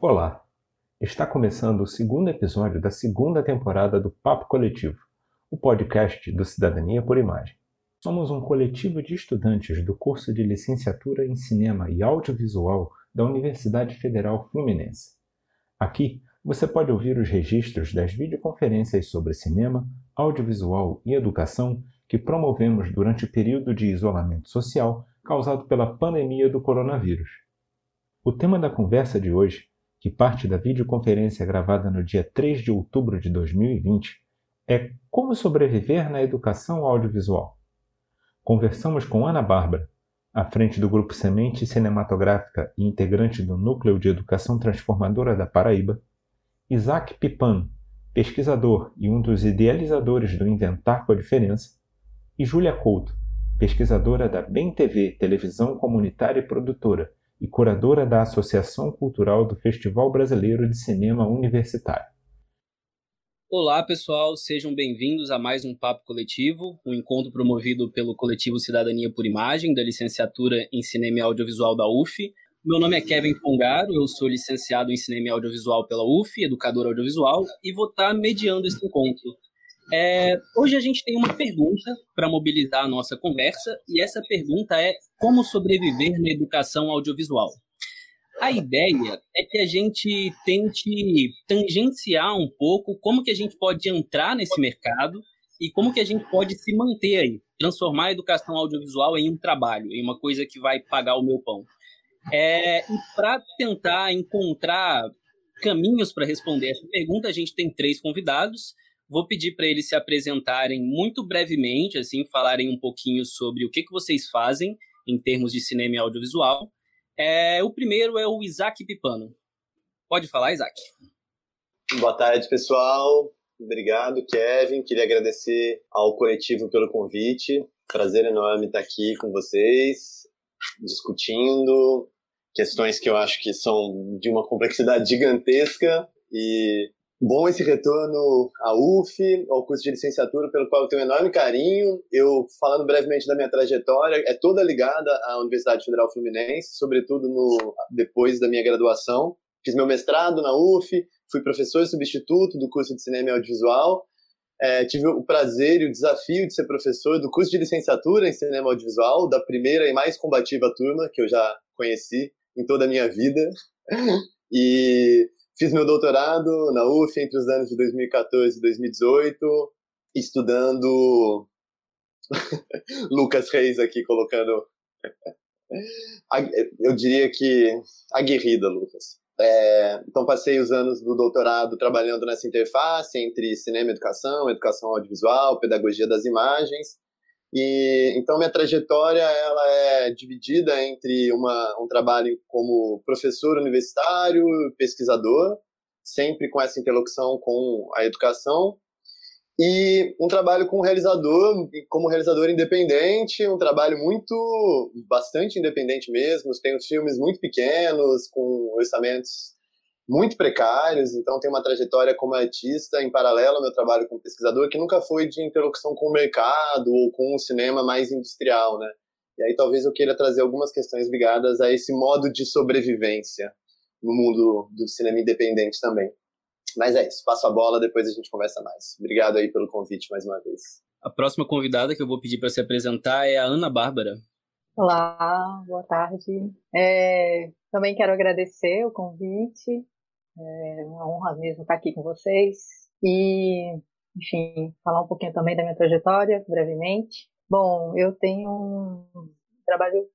Olá! Está começando o segundo episódio da segunda temporada do Papo Coletivo, o podcast do Cidadania por Imagem. Somos um coletivo de estudantes do curso de licenciatura em Cinema e Audiovisual da Universidade Federal Fluminense. Aqui você pode ouvir os registros das videoconferências sobre cinema, audiovisual e educação que promovemos durante o período de isolamento social causado pela pandemia do coronavírus. O tema da conversa de hoje que parte da videoconferência gravada no dia 3 de outubro de 2020, é Como Sobreviver na Educação Audiovisual. Conversamos com Ana Bárbara, à frente do Grupo Semente Cinematográfica e integrante do Núcleo de Educação Transformadora da Paraíba, Isaac Pipano, pesquisador e um dos idealizadores do Inventar com a Diferença, e Júlia Couto, pesquisadora da BEM TV Televisão Comunitária e Produtora, e curadora da Associação Cultural do Festival Brasileiro de Cinema Universitário. Olá, pessoal, sejam bem-vindos a mais um Papo Coletivo, um encontro promovido pelo Coletivo Cidadania por Imagem, da licenciatura em Cinema e Audiovisual da UF. Meu nome é Kevin Fongaro, eu sou licenciado em Cinema e Audiovisual pela UF, educador audiovisual, e vou estar mediando esse encontro. É, hoje a gente tem uma pergunta para mobilizar a nossa conversa, e essa pergunta é como sobreviver na educação audiovisual. A ideia é que a gente tente tangenciar um pouco como que a gente pode entrar nesse mercado e como que a gente pode se manter aí, transformar a educação audiovisual em um trabalho, em uma coisa que vai pagar o meu pão. É, e para tentar encontrar caminhos para responder essa pergunta, a gente tem três convidados. Vou pedir para eles se apresentarem muito brevemente, assim, falarem um pouquinho sobre o que, que vocês fazem em termos de cinema e audiovisual. É, o primeiro é o Isaac Pipano. Pode falar, Isaac. Boa tarde, pessoal. Obrigado, Kevin. Queria agradecer ao coletivo pelo convite. Prazer enorme estar aqui com vocês, discutindo questões que eu acho que são de uma complexidade gigantesca e Bom esse retorno à UF, ao curso de licenciatura, pelo qual eu tenho um enorme carinho. Eu, falando brevemente da minha trajetória, é toda ligada à Universidade Federal Fluminense, sobretudo no, depois da minha graduação. Fiz meu mestrado na UF, fui professor substituto do curso de Cinema e Audiovisual. É, tive o prazer e o desafio de ser professor do curso de licenciatura em Cinema e Audiovisual, da primeira e mais combativa turma que eu já conheci em toda a minha vida. E Fiz meu doutorado na UF entre os anos de 2014 e 2018, estudando Lucas Reis aqui colocando. Eu diria que aguerrida, Lucas. É, então, passei os anos do doutorado trabalhando nessa interface entre cinema e educação, educação audiovisual, pedagogia das imagens. E então minha trajetória ela é dividida entre uma, um trabalho como professor universitário, pesquisador, sempre com essa interlocução com a educação, e um trabalho com realizador, como realizador independente, um trabalho muito, bastante independente mesmo. Tenho filmes muito pequenos, com orçamentos muito precários, então tem uma trajetória como artista em paralelo ao meu trabalho como pesquisador que nunca foi de interlocução com o mercado ou com o cinema mais industrial, né? E aí talvez eu queira trazer algumas questões ligadas a esse modo de sobrevivência no mundo do cinema independente também. Mas é isso, passo a bola, depois a gente conversa mais. Obrigado aí pelo convite mais uma vez. A próxima convidada que eu vou pedir para se apresentar é a Ana Bárbara. Olá, boa tarde. É, também quero agradecer o convite. É uma honra mesmo estar aqui com vocês. E, enfim, falar um pouquinho também da minha trajetória, brevemente. Bom, eu tenho um trabalho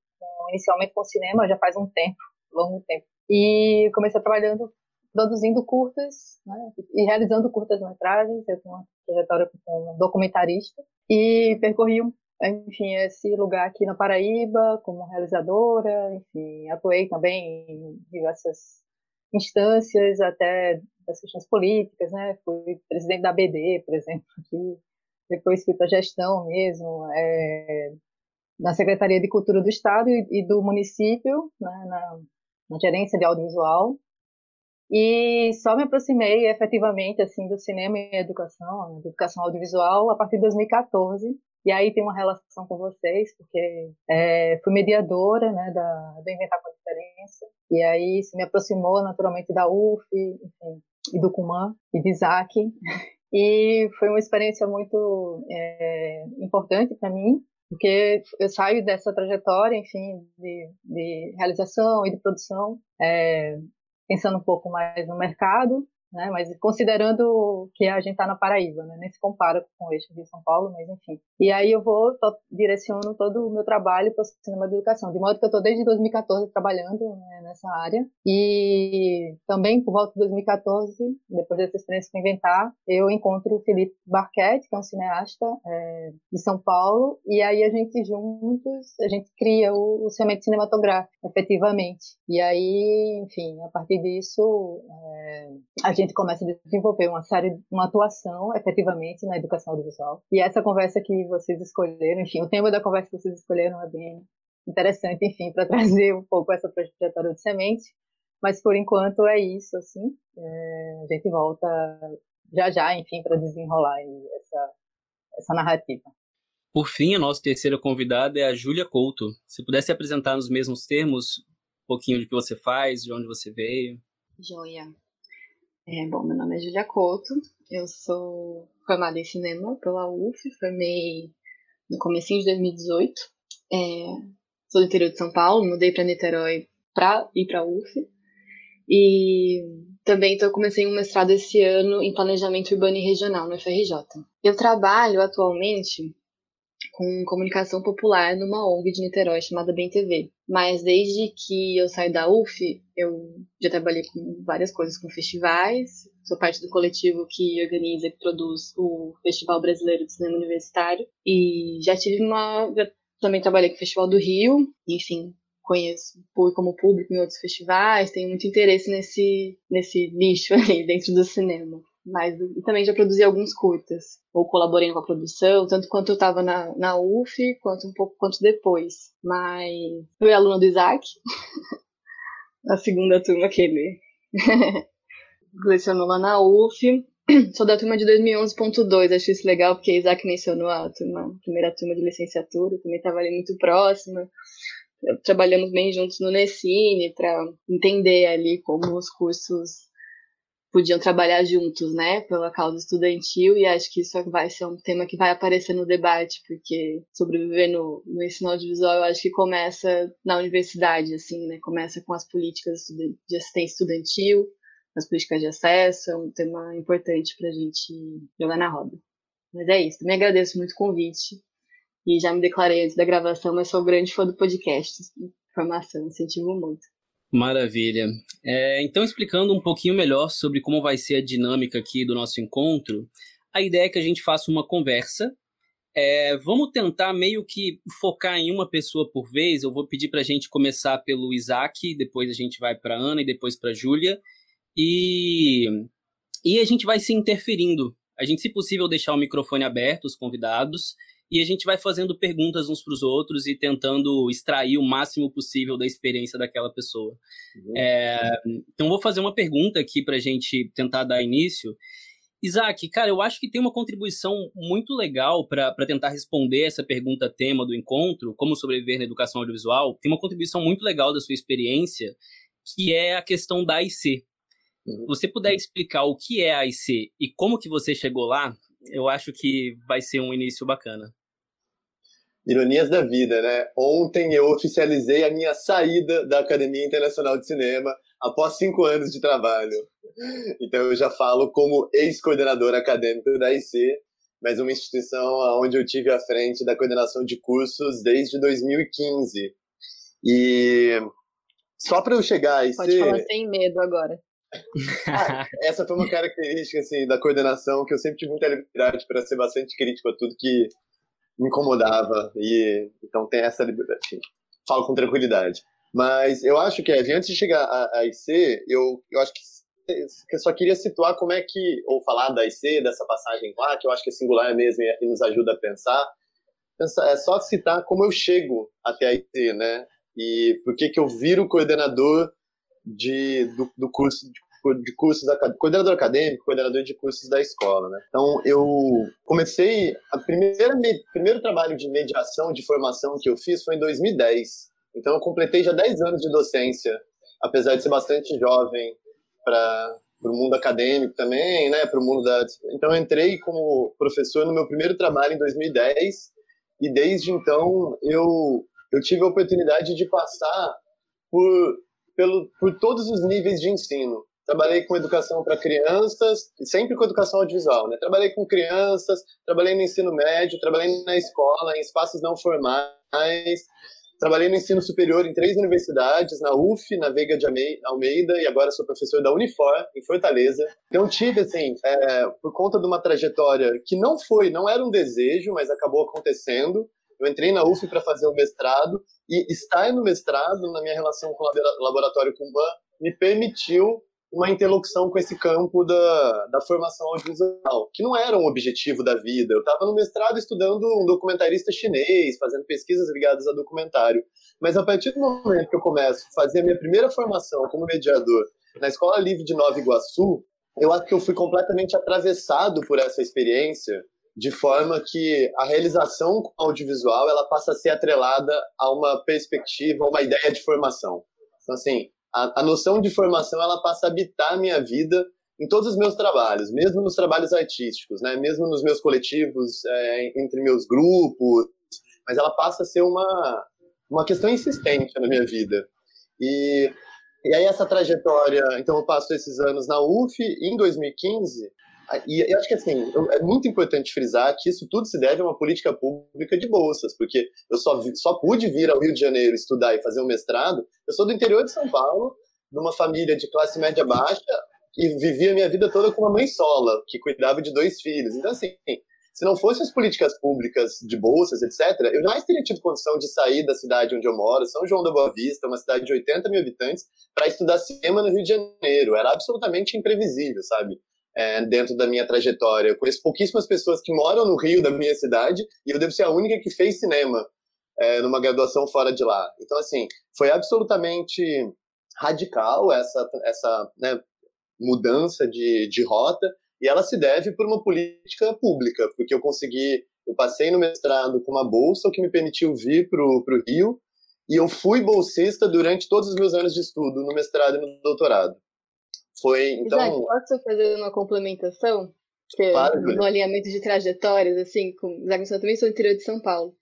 inicialmente com cinema já faz um tempo, longo tempo. E comecei trabalhando, produzindo curtas, né, e realizando curtas-metragens. Eu tenho uma trajetória como documentarista e percorri enfim, esse lugar aqui na Paraíba como realizadora, enfim, atuei também em diversas instâncias até das questões políticas, né? Fui presidente da BD, por exemplo, aqui. Depois fui para gestão mesmo, é, na Secretaria de Cultura do Estado e, e do município, né, na, na gerência de audiovisual. E só me aproximei efetivamente assim do cinema e educação, né, educação audiovisual, a partir de 2014, E aí tem uma relação com vocês, porque é, fui mediadora né, da, do Inventar com a Diferença, e aí se me aproximou naturalmente da UF, enfim, e do Cuman, e de Isaac, e foi uma experiência muito é, importante para mim, porque eu saio dessa trajetória, enfim, de, de realização e de produção, é, pensando um pouco mais no mercado, né? Mas considerando que a gente está na Paraíba, né? Nem se compara com o eixo de São Paulo, mas enfim. E aí eu vou, tô, direciono todo o meu trabalho para o cinema de educação, de modo que eu estou desde 2014 trabalhando né, nessa área. E também, por volta de 2014, depois dessa experiência com Inventar, eu encontro o Felipe Barquete, que é um cineasta é, de São Paulo, e aí a gente juntos, a gente cria o, o Semente Cinematográfico, efetivamente. E aí, enfim, a partir disso, é, a gente gente começa a desenvolver uma série, uma atuação efetivamente na educação audiovisual. E essa conversa que vocês escolheram, enfim, o tema da conversa que vocês escolheram é bem interessante, enfim, para trazer um pouco essa trajetória de semente. Mas por enquanto é isso, assim. É, a gente volta já já, enfim, para desenrolar essa, essa narrativa. Por fim, a nossa terceira convidada é a Júlia Couto. Se pudesse apresentar nos mesmos termos um pouquinho do que você faz, de onde você veio. Joia. É, bom, meu nome é Julia Couto, eu sou formada em cinema pela UF, formei no começo de 2018. É, sou do interior de São Paulo, mudei para Niterói para ir para a UF. E também então, comecei um mestrado esse ano em planejamento urbano e regional no FRJ. Eu trabalho atualmente com comunicação popular numa ONG de Niterói chamada Bem TV. Mas desde que eu saí da UF, eu já trabalhei com várias coisas, com festivais, sou parte do coletivo que organiza e produz o Festival Brasileiro de Cinema Universitário. E já tive uma já também trabalhei com o Festival do Rio, enfim, conheço como público em outros festivais, tenho muito interesse nesse nesse nicho aí dentro do cinema mas e também já produzi alguns curtas, ou colaborei com a produção, tanto quanto eu estava na, na UF, quanto um pouco quanto depois. Mas fui aluna do Isaac, na segunda turma que ele lecionou lá na UF. Sou da turma de 2011.2, acho isso legal, porque Isaac mencionou a turma, a primeira turma de licenciatura, também estava ali muito próxima. Trabalhamos bem juntos no Nessine para entender ali como os cursos podiam trabalhar juntos, né, pela causa estudantil, e acho que isso vai ser um tema que vai aparecer no debate, porque sobreviver no, no ensino audiovisual eu acho que começa na universidade, assim, né, começa com as políticas de assistência estudantil, as políticas de acesso, é um tema importante para a gente jogar na roda. Mas é isso, também agradeço muito o convite, e já me declarei antes da gravação, mas sou grande fã do podcast, formação, incentivo muito. Maravilha. É, então, explicando um pouquinho melhor sobre como vai ser a dinâmica aqui do nosso encontro, a ideia é que a gente faça uma conversa. É, vamos tentar meio que focar em uma pessoa por vez. Eu vou pedir para a gente começar pelo Isaac, depois a gente vai para Ana e depois para Júlia. E, e a gente vai se interferindo. A gente, se possível, deixar o microfone aberto, os convidados, e a gente vai fazendo perguntas uns para os outros e tentando extrair o máximo possível da experiência daquela pessoa. Uhum. É, então, vou fazer uma pergunta aqui para a gente tentar dar início. Isaac, cara, eu acho que tem uma contribuição muito legal para tentar responder essa pergunta tema do encontro, como sobreviver na educação audiovisual. Tem uma contribuição muito legal da sua experiência, que é a questão da AIC. Uhum. Você puder explicar o que é a AIC e como que você chegou lá, eu acho que vai ser um início bacana. Ironias da vida, né? Ontem eu oficializei a minha saída da Academia Internacional de Cinema após cinco anos de trabalho. Então eu já falo como ex-coordenador acadêmico da IC, mas uma instituição onde eu tive à frente da coordenação de cursos desde 2015. E só para eu chegar a IC... Pode falar sem medo agora. Ah, essa foi uma característica assim da coordenação que eu sempre tive muita liberdade para ser bastante crítico a tudo que me incomodava. E então tem essa liberdade. Falo com tranquilidade. Mas eu acho que, antes de chegar a IC, eu, eu acho que eu só queria situar como é que, ou falar da IC, dessa passagem lá, que eu acho que é singular mesmo e, nos ajuda a pensar. É só citar como eu chego até a IC, né? E por que que eu viro coordenador de, do, do curso de cursos, coordenador acadêmico, coordenador de cursos da escola, né? Então, eu comecei, a primeira, primeiro trabalho de mediação, de formação que eu fiz foi em 2010. Então, eu completei já 10 anos de docência, apesar de ser bastante jovem para para o mundo acadêmico também, né, para o mundo da... Então eu entrei como professor no meu primeiro trabalho em 2010 e desde então eu eu tive a oportunidade de passar por pelo por todos os níveis de ensino. Trabalhei com educação para crianças, sempre com educação audiovisual, né? Trabalhei com crianças, trabalhei no ensino médio, trabalhei na escola, em espaços não formais, Trabalhei no ensino superior em três universidades, na UF, na Veiga de Almeida, e agora sou professor da Unifor, em Fortaleza. Então tive, assim, é, por conta de uma trajetória que não foi, não era um desejo, mas acabou acontecendo, eu entrei na UF para fazer o mestrado, e estar no mestrado, na minha relação com o Laboratório Kumban, me permitiu uma interlocução com esse campo da, da formação audiovisual, que não era um objetivo da vida. Eu estava no mestrado estudando um documentarista chinês, fazendo pesquisas ligadas a documentário. Mas a partir do momento que eu começo a fazer a minha primeira formação como mediador na Escola Livre de Nova Iguaçu, eu acho que eu fui completamente atravessado por essa experiência, de forma que a realização audiovisual ela passa a ser atrelada a uma perspectiva, a uma ideia de formação. Então, assim, a, a noção de formação ela passa a habitar a minha vida em todos os meus trabalhos, mesmo nos trabalhos artísticos, né? mesmo nos meus coletivos, é, entre meus grupos, mas ela passa a ser uma, uma questão insistente na minha vida. E, e aí essa trajetória, então eu passo esses anos na UF, e em 2015 e eu acho que assim, é muito importante frisar que isso tudo se deve a uma política pública de bolsas, porque eu só, só pude vir ao Rio de Janeiro estudar e fazer um mestrado. Eu sou do interior de São Paulo, de uma família de classe média baixa, e vivia minha vida toda com uma mãe sola, que cuidava de dois filhos. Então, assim, se não fossem as políticas públicas de bolsas, etc., eu jamais teria tido condição de sair da cidade onde eu moro, São João da Boa Vista, uma cidade de 80 mil habitantes, para estudar cinema no Rio de Janeiro. Era absolutamente imprevisível, sabe? É, dentro da minha trajetória. Eu conheço pouquíssimas pessoas que moram no Rio, da minha cidade, e eu devo ser a única que fez cinema é, numa graduação fora de lá. Então, assim, foi absolutamente radical essa, essa né, mudança de, de rota, e ela se deve por uma política pública, porque eu consegui, eu passei no mestrado com uma bolsa, o que me permitiu vir para o Rio, e eu fui bolsista durante todos os meus anos de estudo, no mestrado e no doutorado. Foi, então... Posso fazer uma complementação? Que, claro, no alinhamento de trajetórias, assim, com eu também sou do interior de São Paulo.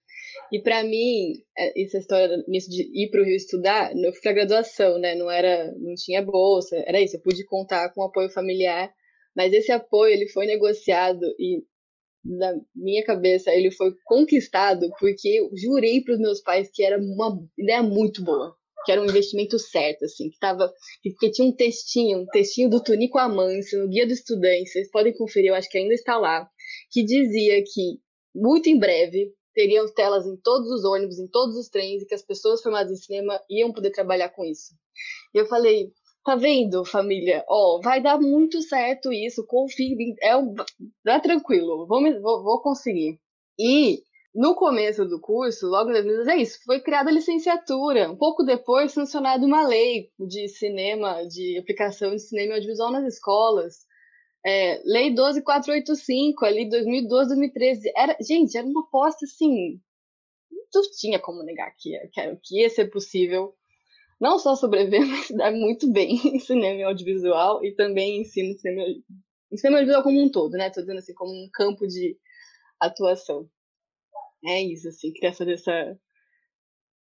E para mim, é, essa história nisso de ir para o Rio estudar, eu fui para graduação, né? Não era, não tinha bolsa, era isso. Eu pude contar com apoio familiar, mas esse apoio ele foi negociado e na minha cabeça ele foi conquistado porque eu jurei para os meus pais que era uma ideia muito boa que era um investimento certo, assim, que tava. que tinha um textinho, um textinho do Tunico Amâncio, no Guia do Estudante, vocês podem conferir, eu acho que ainda está lá, que dizia que muito em breve teriam telas em todos os ônibus, em todos os trens, e que as pessoas formadas em cinema iam poder trabalhar com isso. E eu falei, tá vendo, família? Ó, oh, vai dar muito certo isso, confie, é dá tranquilo, vou, vou, vou conseguir. E no começo do curso, logo em 2012, é isso, foi criada a licenciatura. Um pouco depois, sancionada uma lei de cinema, de aplicação de cinema e audiovisual nas escolas. É, lei 12485, ali 2012, 2013. Era, gente, era uma aposta assim. Não tinha como negar que, que, que ia ser possível não só sobreviver, mas dar muito bem em cinema e audiovisual e também ensino cinema, em cinema audiovisual como um todo, né? Tô dizendo assim, como um campo de atuação. É isso, assim, queria fazer essa,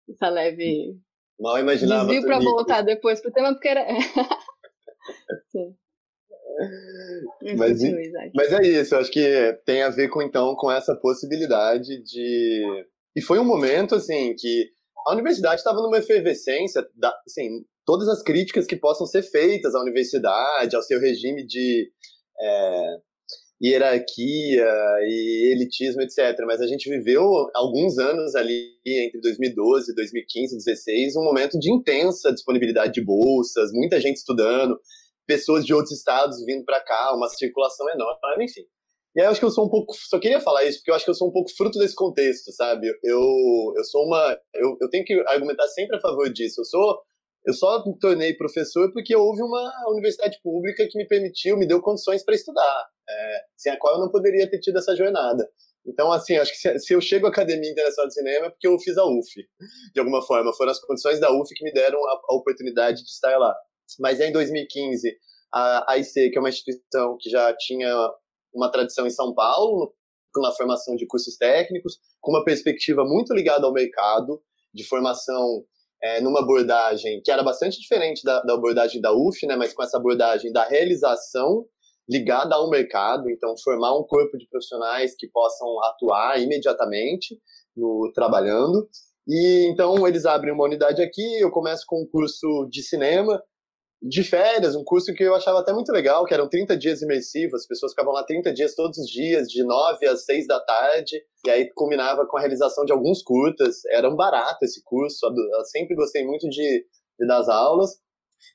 essa leve. Mal imaginava. Desvio para voltar depois pro tema, porque era. Sim. Mas, mas é isso, eu acho que tem a ver com então com essa possibilidade de. E foi um momento assim que a universidade estava numa efervescência, da, assim, todas as críticas que possam ser feitas à universidade, ao seu regime de é, hierarquia e elitismo, etc. Mas a gente viveu alguns anos ali, entre 2012, 2015, 2016, um momento de intensa disponibilidade de bolsas, muita gente estudando, pessoas de outros estados vindo para cá, uma circulação enorme, enfim. E aí eu acho que eu sou um pouco, só queria falar isso porque eu acho que eu sou um pouco fruto desse contexto, sabe? Eu, eu sou uma, eu, eu tenho que argumentar sempre a favor disso. Eu sou Eu só me tornei professor porque houve uma universidade pública que me permitiu, me deu condições para estudar, é, sem a qual eu não poderia ter tido essa jornada. Então, assim, acho que se, se, eu chego à Academia Internacional de Cinema é porque eu fiz a UF, de alguma forma. Foram as condições da UF que me deram a, a oportunidade de estar lá. Mas em 2015, a AIC, que é uma instituição que já tinha uma tradição em São Paulo, na formação de cursos técnicos, com uma perspectiva muito ligada ao mercado, de formação é, numa abordagem que era bastante diferente da, da, abordagem da UF, né, mas com essa abordagem da realização ligada ao mercado, então formar um corpo de profissionais que possam atuar imediatamente no trabalhando. E então eles abrem uma unidade aqui, eu começo com um curso de cinema, de férias, um curso que eu achava até muito legal, que eram 30 dias imersivos, as pessoas ficavam lá 30 dias todos os dias, de 9 às 6 da tarde, e aí combinava com a realização de alguns curtas. Era um barato esse curso, eu sempre gostei muito de, de dar as aulas.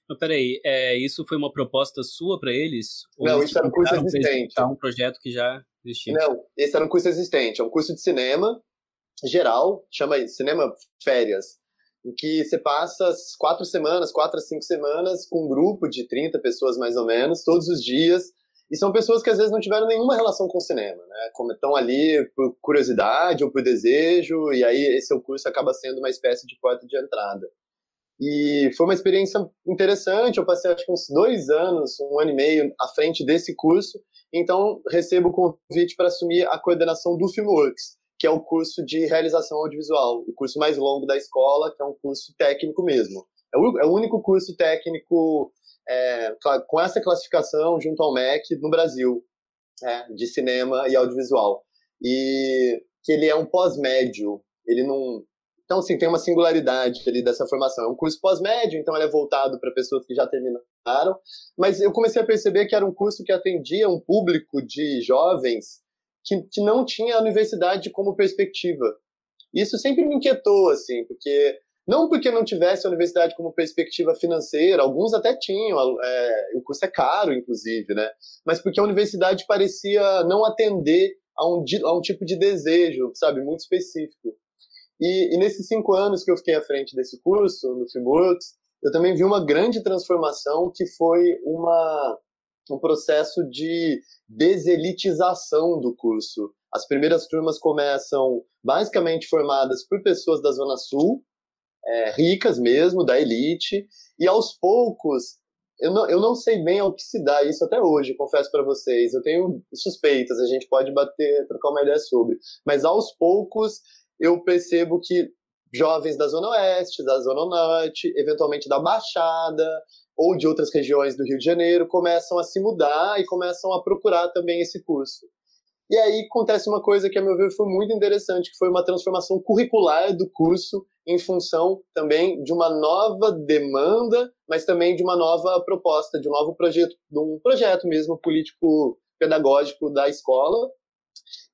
Mas peraí, é, isso foi uma proposta sua para eles? Não, isso era um curso existente. um projeto que já existia? Não, esse era um curso existente, é um curso de cinema geral, chama Cinema Férias em que você passa quatro semanas, quatro a cinco semanas, com um grupo de 30 pessoas mais ou menos, todos os dias, e são pessoas que às vezes não tiveram nenhuma relação com o cinema, né? Como estão ali por curiosidade ou por desejo, e aí esse seu curso acaba sendo uma espécie de porta de entrada. E foi uma experiência interessante, eu passei acho que uns dois anos, um ano e meio à frente desse curso, então recebo o convite para assumir a coordenação do Filmworks, que é o curso de realização audiovisual, o curso mais longo da escola, que é um curso técnico mesmo. É o, é único curso técnico é, com essa classificação junto ao MEC no Brasil, é, de cinema e audiovisual. E que ele é um pós-médio, ele não... Então, assim, tem uma singularidade ali dessa formação. É um curso pós-médio, então ele é voltado para pessoas que já terminaram, mas eu comecei a perceber que era um curso que atendia um público de jovens que, que não tinha a universidade como perspectiva. Isso sempre me inquietou, assim, porque não porque não tivesse a universidade como perspectiva financeira, alguns até tinham, é, o curso é caro, inclusive, né? Mas porque a universidade parecia não atender a um, a um tipo de desejo, sabe, muito específico. E, e, nesses cinco anos que eu fiquei à frente desse curso, no Filmworks, eu também vi uma grande transformação que foi uma, um processo de deselitização do curso. As primeiras turmas começam basicamente formadas por pessoas da Zona Sul, é, ricas mesmo, da elite, e aos poucos, eu não, eu não sei bem ao que se dá isso até hoje, confesso para vocês. Eu tenho suspeitas, a gente pode bater, trocar uma ideia sobre. Mas aos poucos eu percebo que jovens da Zona Oeste, da Zona Norte, eventualmente da Baixada, ou de outras regiões do Rio de Janeiro começam a se mudar e começam a procurar também esse curso. E aí acontece uma coisa que, a meu ver, foi muito interessante, que foi uma transformação curricular do curso em função também de uma nova demanda, mas também de uma nova proposta, de um novo projeto, de um projeto mesmo político pedagógico da escola,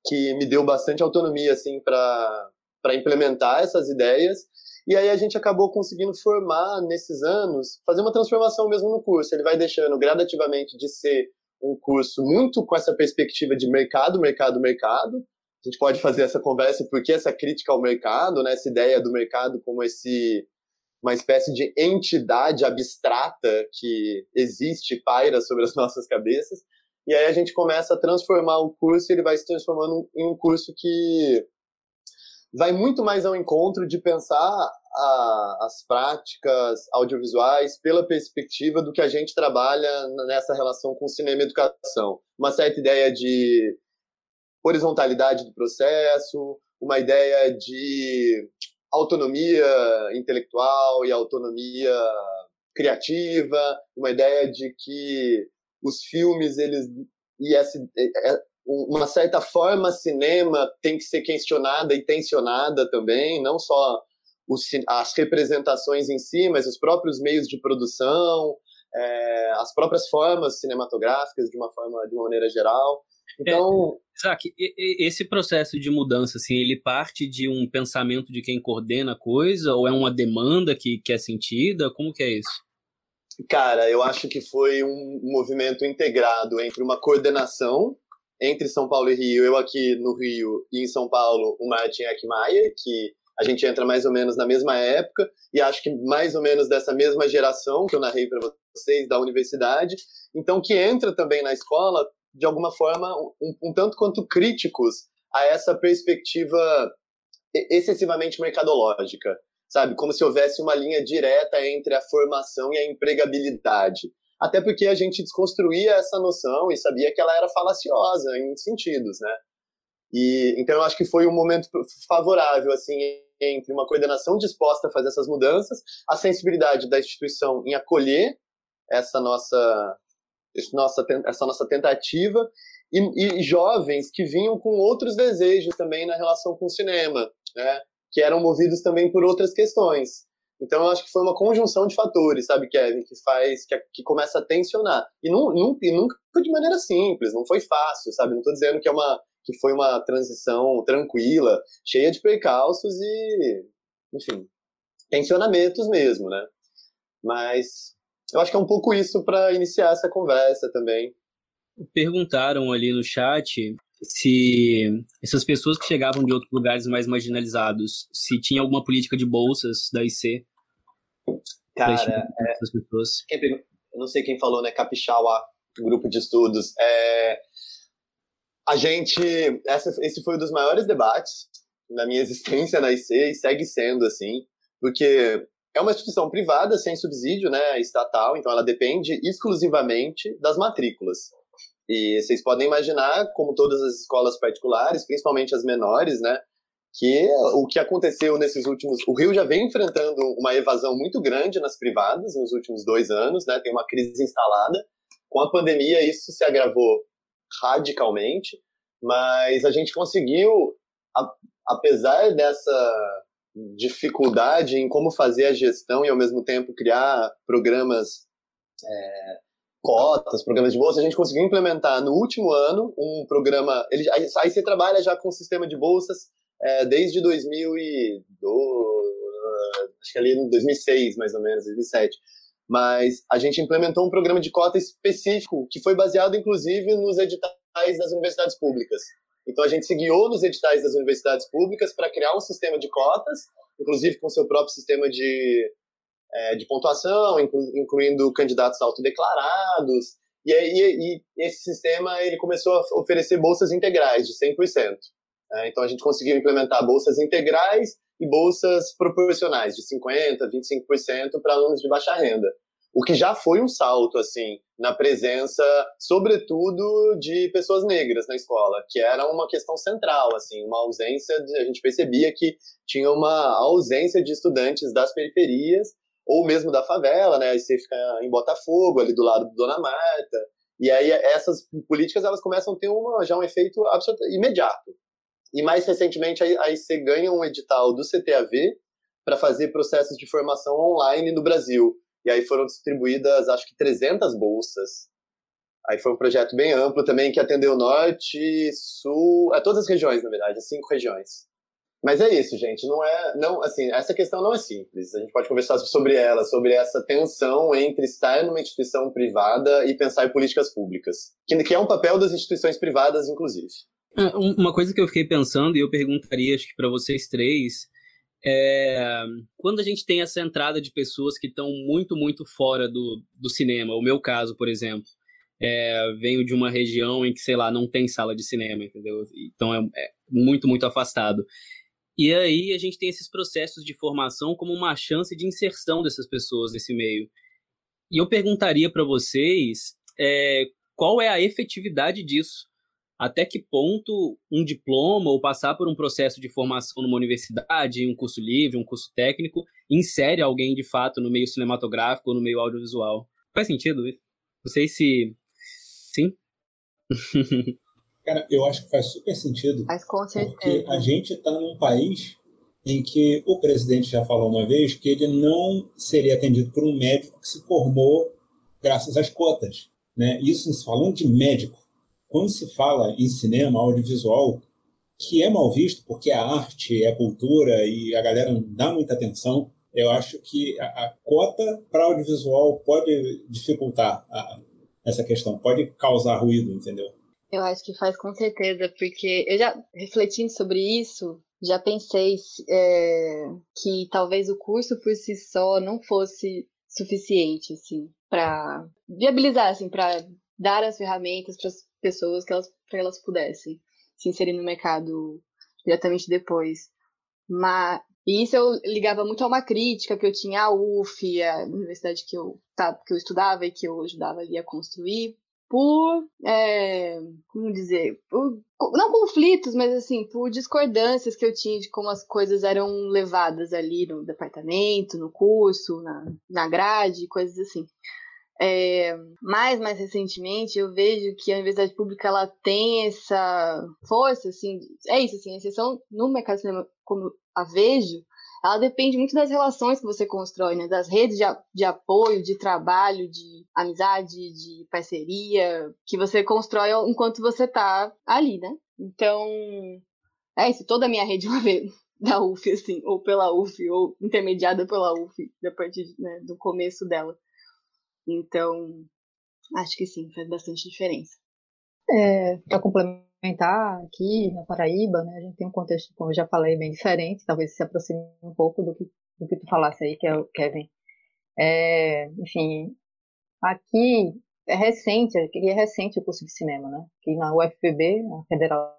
que me deu bastante autonomia assim para para implementar essas ideias e aí a gente acabou conseguindo formar nesses anos, fazer uma transformação mesmo no curso. Ele vai deixando gradativamente de ser um curso muito com essa perspectiva de mercado, mercado, mercado. A gente pode fazer essa conversa porque essa crítica ao mercado, né, essa ideia do mercado como esse uma espécie de entidade abstrata que existe, paira sobre as nossas cabeças. E aí a gente começa a transformar o curso ele vai se transformando em um curso que vai muito mais ao encontro de pensar a, as práticas audiovisuais pela perspectiva do que a gente trabalha nessa relação com cinema e educação. Uma certa ideia de horizontalidade do processo, uma ideia de autonomia intelectual e autonomia criativa, uma ideia de que os filmes eles e essa, uma certa forma cinema tem que ser questionada e tensionada também, não só os, as representações em si, mas os próprios meios de produção, é, as próprias formas cinematográficas de uma forma de uma maneira geral. Então, é, Isaac, esse processo de mudança, assim, ele parte de um pensamento de quem coordena a coisa ou é uma demanda que, que é sentida? Como que é isso? Cara, eu acho que foi um movimento integrado entre uma coordenação entre São Paulo e Rio, eu aqui no Rio e em São Paulo, o Martin Eckmaier, que a gente entra mais ou menos na mesma época, e acho que mais ou menos dessa mesma geração que eu narrei para vocês, da universidade, então que entra também na escola, de alguma forma, um, um tanto quanto críticos a essa perspectiva excessivamente mercadológica, sabe? Como se houvesse uma linha direta entre a formação e a empregabilidade. Até porque a gente desconstruía essa noção e sabia que ela era falaciosa em sentidos, né? E então eu acho que foi um momento favorável assim entre uma coordenação disposta a fazer essas mudanças, a sensibilidade da instituição em acolher essa nossa nossa essa nossa tentativa e, e jovens que vinham com outros desejos também na relação com o cinema, né? Que eram movidos também por outras questões. Então eu acho que foi uma conjunção de fatores, sabe, Kevin, que faz, que, que começa a tensionar. E, e nunca de maneira simples, não foi fácil, sabe? Não estou dizendo que é uma que foi uma transição tranquila, cheia de percalços e, enfim, tensionamentos mesmo, né? Mas eu acho que é um pouco isso para iniciar essa conversa também. Perguntaram ali no chat se essas pessoas que chegavam de outros lugares mais marginalizados, se tinha alguma política de bolsas da IC. Cara, é, essas pessoas. eu não sei quem falou, né? Capixaba, grupo de estudos. É, a gente, essa, esse foi um dos maiores debates na minha existência na IC e segue sendo assim, porque é uma instituição privada sem subsídio, né, estatal, então ela depende exclusivamente das matrículas. E vocês podem imaginar, como todas as escolas particulares, principalmente as menores, né, que o que aconteceu nesses últimos. O Rio já vem enfrentando uma evasão muito grande nas privadas nos últimos dois anos, né, tem uma crise instalada. Com a pandemia, isso se agravou radicalmente, mas a gente conseguiu, apesar dessa dificuldade em como fazer a gestão e ao mesmo tempo criar programas é, cotas, programas de bolsa, a gente conseguiu implementar no último ano um programa. Ele, a IC trabalha já com um sistema de bolsas é, desde 2002, acho que ali em 2006, mais ou menos, 2007. Mas a gente implementou um programa de cota específico que foi baseado, inclusive, nos editais das universidades públicas. Então a gente se guiou nos editais das universidades públicas para criar um sistema de cotas, inclusive com seu próprio sistema de é, de pontuação, inclu, incluindo candidatos autodeclarados. E, e, e, esse sistema ele começou a oferecer bolsas integrais de 100%. Né? Então a gente conseguiu implementar bolsas integrais e bolsas proporcionais de 50%, 25% para alunos de baixa renda. O que já foi um salto, assim, na presença, sobretudo, de pessoas negras na escola, que era uma questão central, assim, uma ausência, de, a gente percebia que tinha uma ausência de estudantes das periferias ou mesmo da favela, né? Aí você fica em Botafogo, ali do lado do Dona Marta. E aí essas políticas elas começam a ter uma, já um efeito imediato. E mais recentemente aí, aí você ganha um edital do CTAV para fazer processos de formação online no Brasil. E aí foram distribuídas, acho que 300 bolsas. Aí foi um projeto bem amplo também que atendeu norte, sul, a todas as regiões, na verdade, as cinco regiões. Mas é isso, gente. Não é, não, assim, essa questão não é simples. A gente pode conversar sobre ela, sobre essa tensão entre estar numa instituição privada e pensar em políticas públicas, que, é um papel das instituições privadas, inclusive. É, uma coisa que eu fiquei pensando e eu perguntaria, acho que para vocês três, é quando a gente tem essa entrada de pessoas que estão muito, muito fora do, do cinema. O meu caso, por exemplo. É, venho de uma região em que, sei lá, não tem sala de cinema, entendeu? Então é, é muito, muito afastado. E aí a gente tem esses processos de formação como uma chance de inserção dessas pessoas nesse meio. E eu perguntaria para vocês é, qual é a efetividade disso. Até que ponto um diploma ou passar por um processo de formação numa universidade, um curso livre, um curso técnico, insere alguém de fato no meio cinematográfico ou no meio audiovisual? Faz sentido isso? Não sei se. Sim? Cara, eu acho que faz super sentido. Faz com certeza. Porque a gente está num país em que o presidente já falou uma vez que ele não seria atendido por um médico que se formou graças às cotas. Né? Isso falando de médico. Quando se fala em cinema, audiovisual, que é mal visto porque é arte, é cultura e a galera não dá muita atenção, eu acho que a, a cota para audiovisual pode dificultar a, essa questão, pode causar ruído, entendeu? Eu acho que faz com certeza, porque eu já refletindo sobre isso, já pensei é, que talvez o curso por si só não fosse suficiente, assim, para viabilizar, assim, para dar as ferramentas para as pessoas que elas, para elas pudessem se inserir no mercado diretamente depois. Mas e isso eu ligava muito a uma crítica que eu tinha à UF, a universidade que eu, tá, que eu estudava e que eu ajudava ali a construir, por, é, como dizer, por, não conflitos, mas assim, por discordâncias que eu tinha de como as coisas eram levadas ali no departamento, no curso, na, na grade, coisas assim. É, mais, mais recentemente, eu vejo que a universidade pública ela tem essa força, assim, é isso, assim, a exceção no mercado de cinema, como a vejo, ela depende muito das relações que você constrói, né? Das redes de, de apoio, de trabalho, de amizade, de parceria, que você constrói enquanto você está ali, né? Então, é isso, toda a minha rede uma vez da UF, assim, ou pela UF, ou intermediada pela UF, a partir né, do começo dela. Então, acho que sim, faz bastante diferença. É, para complementar comentar aqui na Paraíba, né, a gente tem um contexto, como eu já falei, bem diferente, talvez se aproxime um pouco do que, do que tu falasse aí, que é o Kevin. É, enfim, aqui é recente, aqui é recente o curso de cinema, né? Aqui na UFPB, na Federal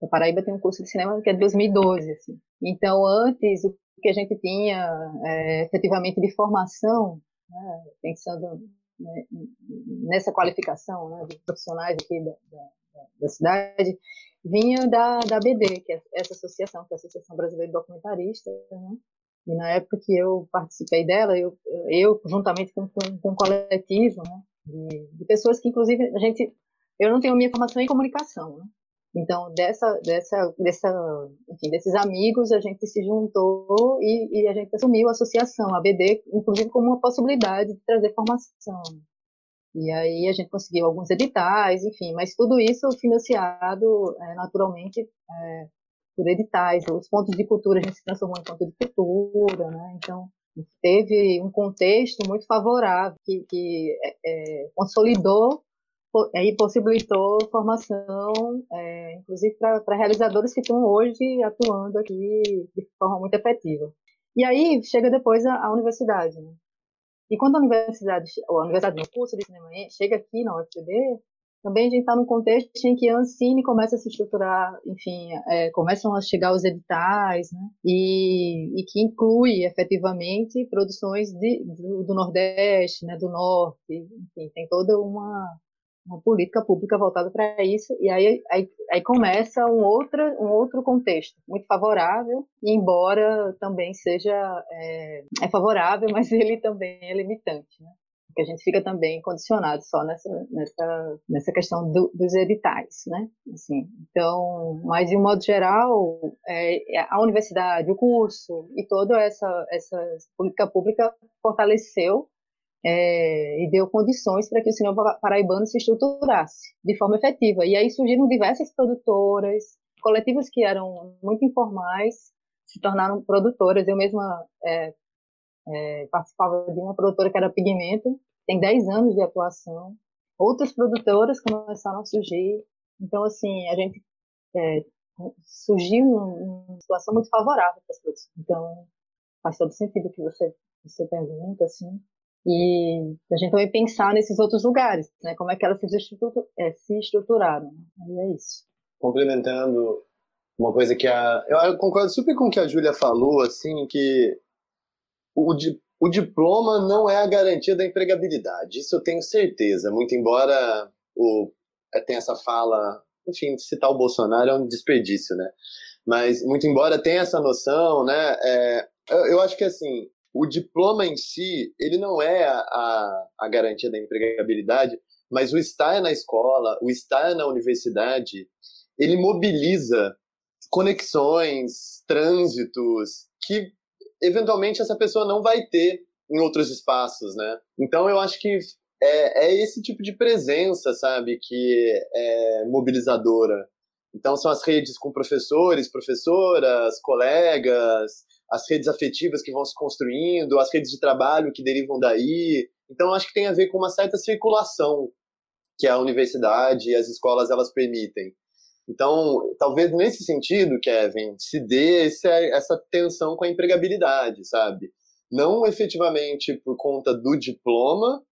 da Paraíba, tem um curso de cinema que é de 2012, assim. Então, antes, o que a gente tinha é, efetivamente de formação, né, pensando né, nessa qualificação né, de profissionais aqui da, da da cidade, vinha da, da BD, que é essa associação, que é a Associação Brasileira de Documentaristas, né? E na época que eu participei dela, eu, eu juntamente com, com, com um coletivo, né? De, de, pessoas que, inclusive, a gente... Eu não tenho minha formação em comunicação, né? Então, dessa, dessa, dessa, enfim, desses amigos, a gente se juntou e, e a gente assumiu a associação, a BD, inclusive como uma possibilidade de trazer formação. E aí a gente conseguiu alguns editais, enfim, mas tudo isso financiado é, naturalmente é, por editais. Os pontos de cultura a gente se transformou em ponto de cultura, né? Então teve um contexto muito favorável que, que é, consolidou e possibilitou formação, inclusive para realizadores que estão hoje atuando aqui de forma muito efetiva. E aí chega depois a, a universidade, né? E quando a universidade, ou a universidade no curso de cinema chega aqui na UFPB, também a gente está num contexto em que a Ancine começa a se estruturar, enfim, é, começam a chegar os editais, né? E, e que inclui efetivamente produções de, do, do, Nordeste, né? Do Norte, enfim, tem toda uma, uma política pública voltada para isso, e aí, aí, aí, começa um outro, um outro contexto, muito favorável, embora também seja é, é favorável, mas ele também é limitante, né? porque a gente fica também condicionado só nessa, nessa, nessa questão do, dos editais, né? Assim, então, mas de um modo geral, é, é, a universidade, o curso e toda essa, essa política pública fortaleceu é, e deu condições para que o cinema paraibano se estruturasse de forma efetiva. E aí surgiram diversas produtoras, coletivos que eram muito informais, se tornaram produtoras. Eu mesma é, é, participava de uma produtora que era Pigmento, tem 10 anos de atuação. Outras produtoras começaram a surgir. Então, assim, a gente é, surgiu uma situação muito favorável para as produções. Então, faz todo sentido que você, você pergunta, assim. E a gente também pensar nesses outros lugares, né? Como é que elas se, estrutura, é, se estruturaram. E é isso. Complementando uma coisa que a... Eu concordo super com o que a Júlia falou, assim, que o, di... o diploma não é a garantia da empregabilidade. Isso eu tenho certeza. Muito embora o... É, tenha essa fala... Enfim, citar o Bolsonaro é um desperdício, né? Mas, muito embora tenha essa noção, né? É... Eu, eu acho que, assim, o diploma em si, ele não é a, a, a garantia da empregabilidade, mas o estar na escola, o estar na universidade, ele mobiliza conexões, trânsitos que eventualmente essa pessoa não vai ter em outros espaços, né? Então eu acho que é, é esse tipo de presença, sabe, que é mobilizadora. Então são as redes com professores, professoras, colegas, as redes afetivas que vão se construindo, as redes de trabalho que derivam daí. Então, acho que tem a ver com uma certa circulação que a universidade e as escolas elas permitem. Então, talvez nesse sentido, Kevin, se dê esse, essa tensão com a empregabilidade, sabe? Não efetivamente por conta do diploma,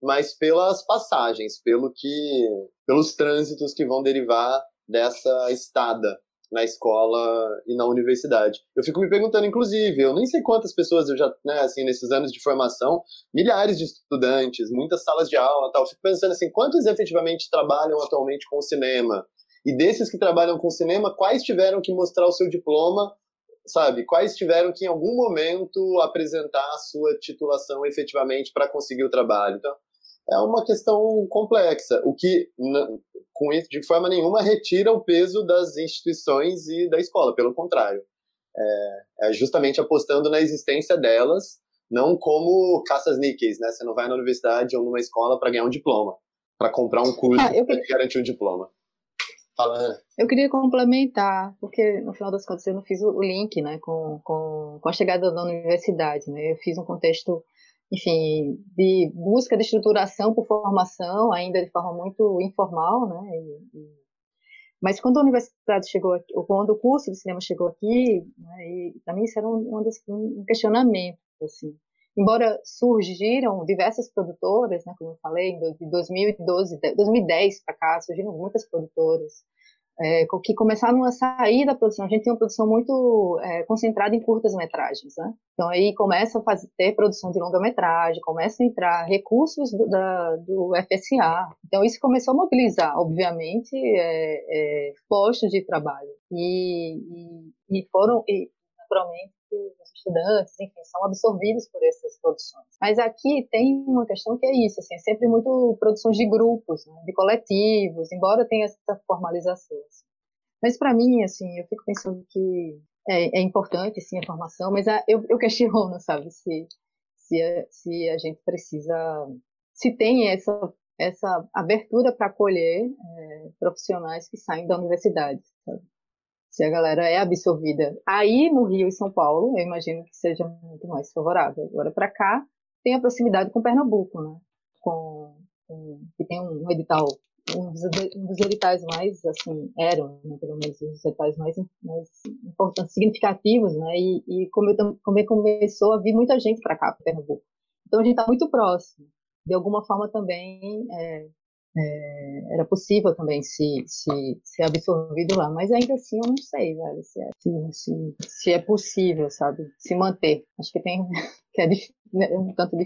mas pelas passagens, pelo que, pelos trânsitos que vão derivar dessa estada na escola e na universidade. Eu fico me perguntando, inclusive, eu nem sei quantas pessoas eu já, né, assim, nesses anos de formação, milhares de estudantes, muitas salas de aula, tal. Eu fico pensando assim, quantos efetivamente trabalham atualmente com cinema? E desses que trabalham com cinema, quais tiveram que mostrar o seu diploma, sabe? Quais tiveram que em algum momento apresentar a sua titulação efetivamente para conseguir o trabalho? Então, é uma questão complexa, o que, com isso, de forma nenhuma, retira o peso das instituições e da escola, pelo contrário. É, é justamente apostando na existência delas, não como caças níqueis, né? Você não vai na universidade ou numa escola para ganhar um diploma, para comprar um curso ah, eu... para garantir um diploma. Fala, Eu queria complementar, porque no final das contas eu não fiz o link, né, com, com, com a chegada da universidade, né? Eu fiz um contexto enfim, de busca de estruturação por formação, ainda de forma muito informal, né? E, e, mas quando a universidade chegou aqui, ou quando o curso de cinema chegou aqui, né, para mim isso era um, um, questionamento, assim. Embora surgiram diversas produtoras, né, como eu falei, de 2012, 2010 para cá, surgiram muitas produtoras, é, que começaram a sair da produção. A gente tem uma produção muito é, concentrada em curtas-metragens, né? Então aí começa a fazer, ter produção de longa-metragem, começa a entrar recursos do, da, do FSA. Então isso começou a mobilizar, obviamente, é, é, postos de trabalho. E, e, e foram, e, naturalmente, os estudantes, enfim, são absorvidos por essas produções. Mas aqui tem uma questão que é isso, assim, é sempre muito produções de grupos, né, de coletivos, embora tenha essa formalização. Assim. Mas para mim, assim, eu fico pensando que é, é importante, sim, a formação, mas a, eu, eu questiono, sabe, se, se, a, se a gente precisa, se tem essa essa abertura para acolher é, profissionais que saem da universidade, sabe? Se a galera é absorvida. Aí no Rio e São Paulo, eu imagino que seja muito mais favorável. Agora para cá tem a proximidade com Pernambuco, né? Com, com que tem um edital, um dos, um dos editais mais assim eram, né? pelo menos os editais mais, mais importantes, significativos, né? E, e como eu começou a vir muita gente para cá, para Pernambuco. Então a gente está muito próximo. De alguma forma também é, é, era possível também se, se, ser absorvido lá, mas ainda assim eu não sei, velho, se é, se, se, é possível, sabe, se manter. Acho que tem que é né, um tanto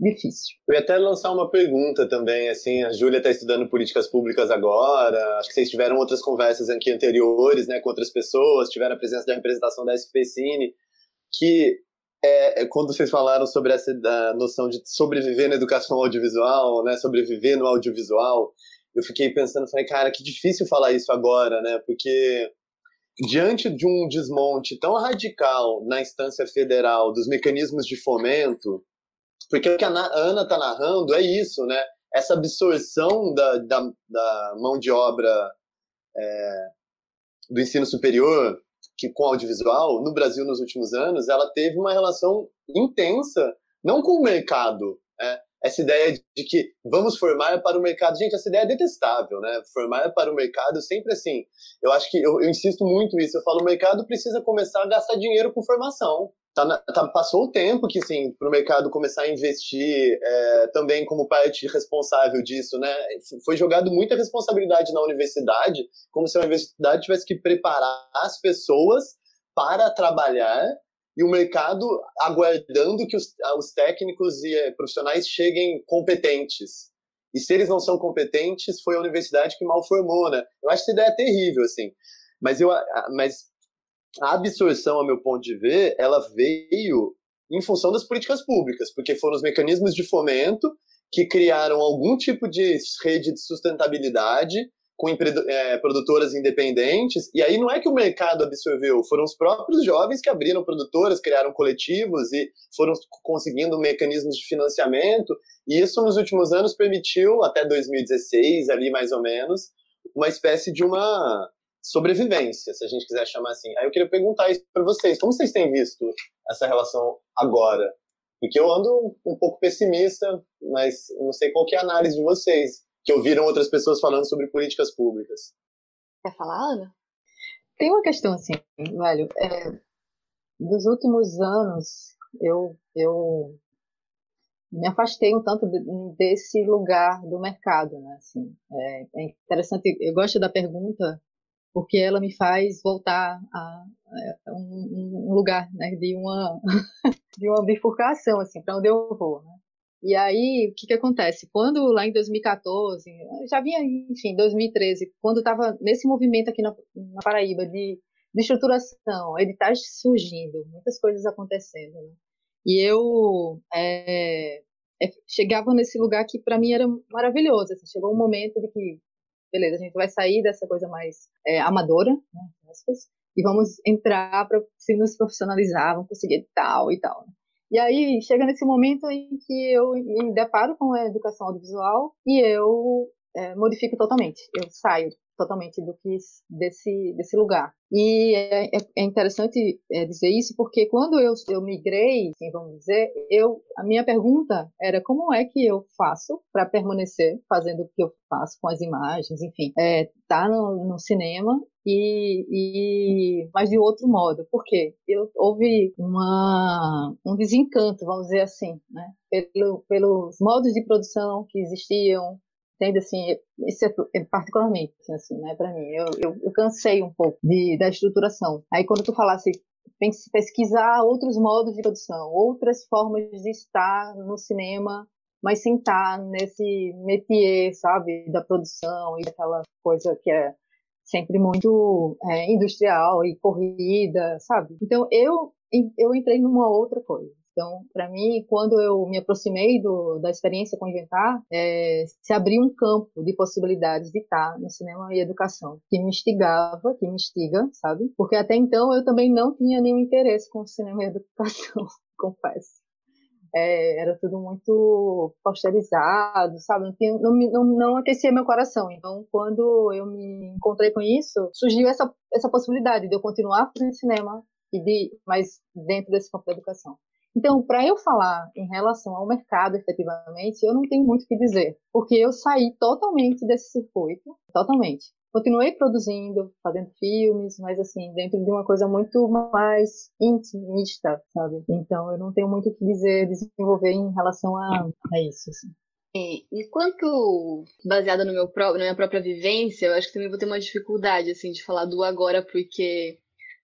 difícil. Eu ia até lançar uma pergunta também, assim, a Júlia está estudando políticas públicas agora, acho que vocês tiveram outras conversas aqui anteriores, né, com outras pessoas, tiveram a presença da representação da SPCine, que é, é, quando vocês falaram sobre essa noção de sobreviver na educação audiovisual, né, sobreviver no audiovisual, eu fiquei pensando, falei, cara, que difícil falar isso agora, né, porque diante de um desmonte tão radical na instância federal dos mecanismos de fomento, porque o que a Ana está narrando é isso, né, essa absorção da, da, da mão de obra é, do ensino superior que com audiovisual, no Brasil nos últimos anos, ela teve uma relação intensa, não com o mercado, né? essa ideia de que vamos formar para o mercado. Gente, essa ideia é detestável, né? Formar para o mercado sempre assim. Eu acho que eu, eu insisto muito isso. Eu falo, o mercado precisa começar a gastar dinheiro com formação tá, tá, passou o tempo que, sim, para o mercado começar a investir é, também como parte responsável disso, né? Foi jogado muita responsabilidade na universidade, como se a universidade tivesse que preparar as pessoas para trabalhar e o mercado aguardando que os, os técnicos e é, profissionais cheguem competentes. E se eles não são competentes, foi a universidade que mal formou, né? Eu acho essa ideia terrível, assim. Mas, eu, mas a absorção, a meu ponto de ver, ela veio em função das políticas públicas, porque foram os mecanismos de fomento que criaram algum tipo de rede de sustentabilidade com é, produtoras independentes, e aí não é que o mercado absorveu, foram os próprios jovens que abriram produtoras, criaram coletivos e foram conseguindo mecanismos de financiamento, e isso nos últimos anos permitiu, até 2016, ali mais ou menos, uma espécie de uma sobrevivência, se a gente quiser chamar assim. Aí eu queria perguntar isso para vocês, como vocês têm visto essa relação agora? Porque eu ando um pouco pessimista, mas não sei qual é a análise de vocês, que ouviram outras pessoas falando sobre políticas públicas. Quer falar, Ana? Tem uma questão assim, velho. É, dos últimos anos, eu, eu me afastei um tanto desse lugar do mercado, né? Assim, é, é, interessante, eu gosto da pergunta porque ela me faz voltar a, um, um, lugar, né? De uma de uma bifurcação, assim, para onde eu vou, né? E aí, o que que acontece? Quando lá em 2014, já vinha, enfim, 2013, quando estava nesse movimento aqui na, na Paraíba de, de estruturação, editais surgindo, muitas coisas acontecendo, né? E eu é, é, chegava nesse lugar que para mim era maravilhoso. Assim, chegou um momento de que, beleza, a gente vai sair dessa coisa mais é, amadora, né, e vamos entrar para se nos profissionalizar, vamos conseguir tal e tal. Né? E aí chega nesse momento em que eu me deparo com a educação audiovisual e eu é, modifico totalmente. Eu saio totalmente do que desse desse lugar. E é, é, é interessante é, dizer isso porque quando eu, eu migrei, assim, vamos dizer, eu a minha pergunta era como é que eu faço para permanecer fazendo o que eu faço com as imagens, enfim, é, tá no, no cinema e, e mas de outro modo, porque eu, houve uma, um desencanto, vamos dizer assim, né, pelo, pelos modos de produção que existiam, entende assim, isso é, é particularmente assim, né, para mim, eu, eu, eu, cansei um pouco de, da estruturação. Aí quando tu falasse pesquisar outros modos de produção, outras formas de estar no cinema mas sem estar nesse métier, sabe, da produção e aquela coisa que é sempre muito é, industrial e corrida, sabe? Então eu eu entrei numa outra coisa. Então, para mim, quando eu me aproximei do, da experiência com Inventar, é, se abriu um campo de possibilidades de estar no cinema e educação, que me instigava, que me instiga, sabe? Porque até então eu também não tinha nenhum interesse com cinema e educação, confesso é, era tudo muito posterizado, sabe? Não, não, não, aquecia meu coração. Então, quando eu me encontrei com isso, surgiu essa, essa possibilidade de eu continuar fazendo cinema, e de, mas dentro desse campo da educação. Então, para eu falar em relação ao mercado, efetivamente, eu não tenho muito o que dizer, porque eu saí totalmente desse circuito, totalmente continuei produzindo, fazendo filmes, mas assim, dentro de uma coisa muito mais intimista, sabe? Então eu não tenho muito o que dizer, desenvolver em relação a, a isso, assim. Enquanto baseada no meu na minha própria vivência, eu acho que também vou ter uma dificuldade assim de falar do agora, porque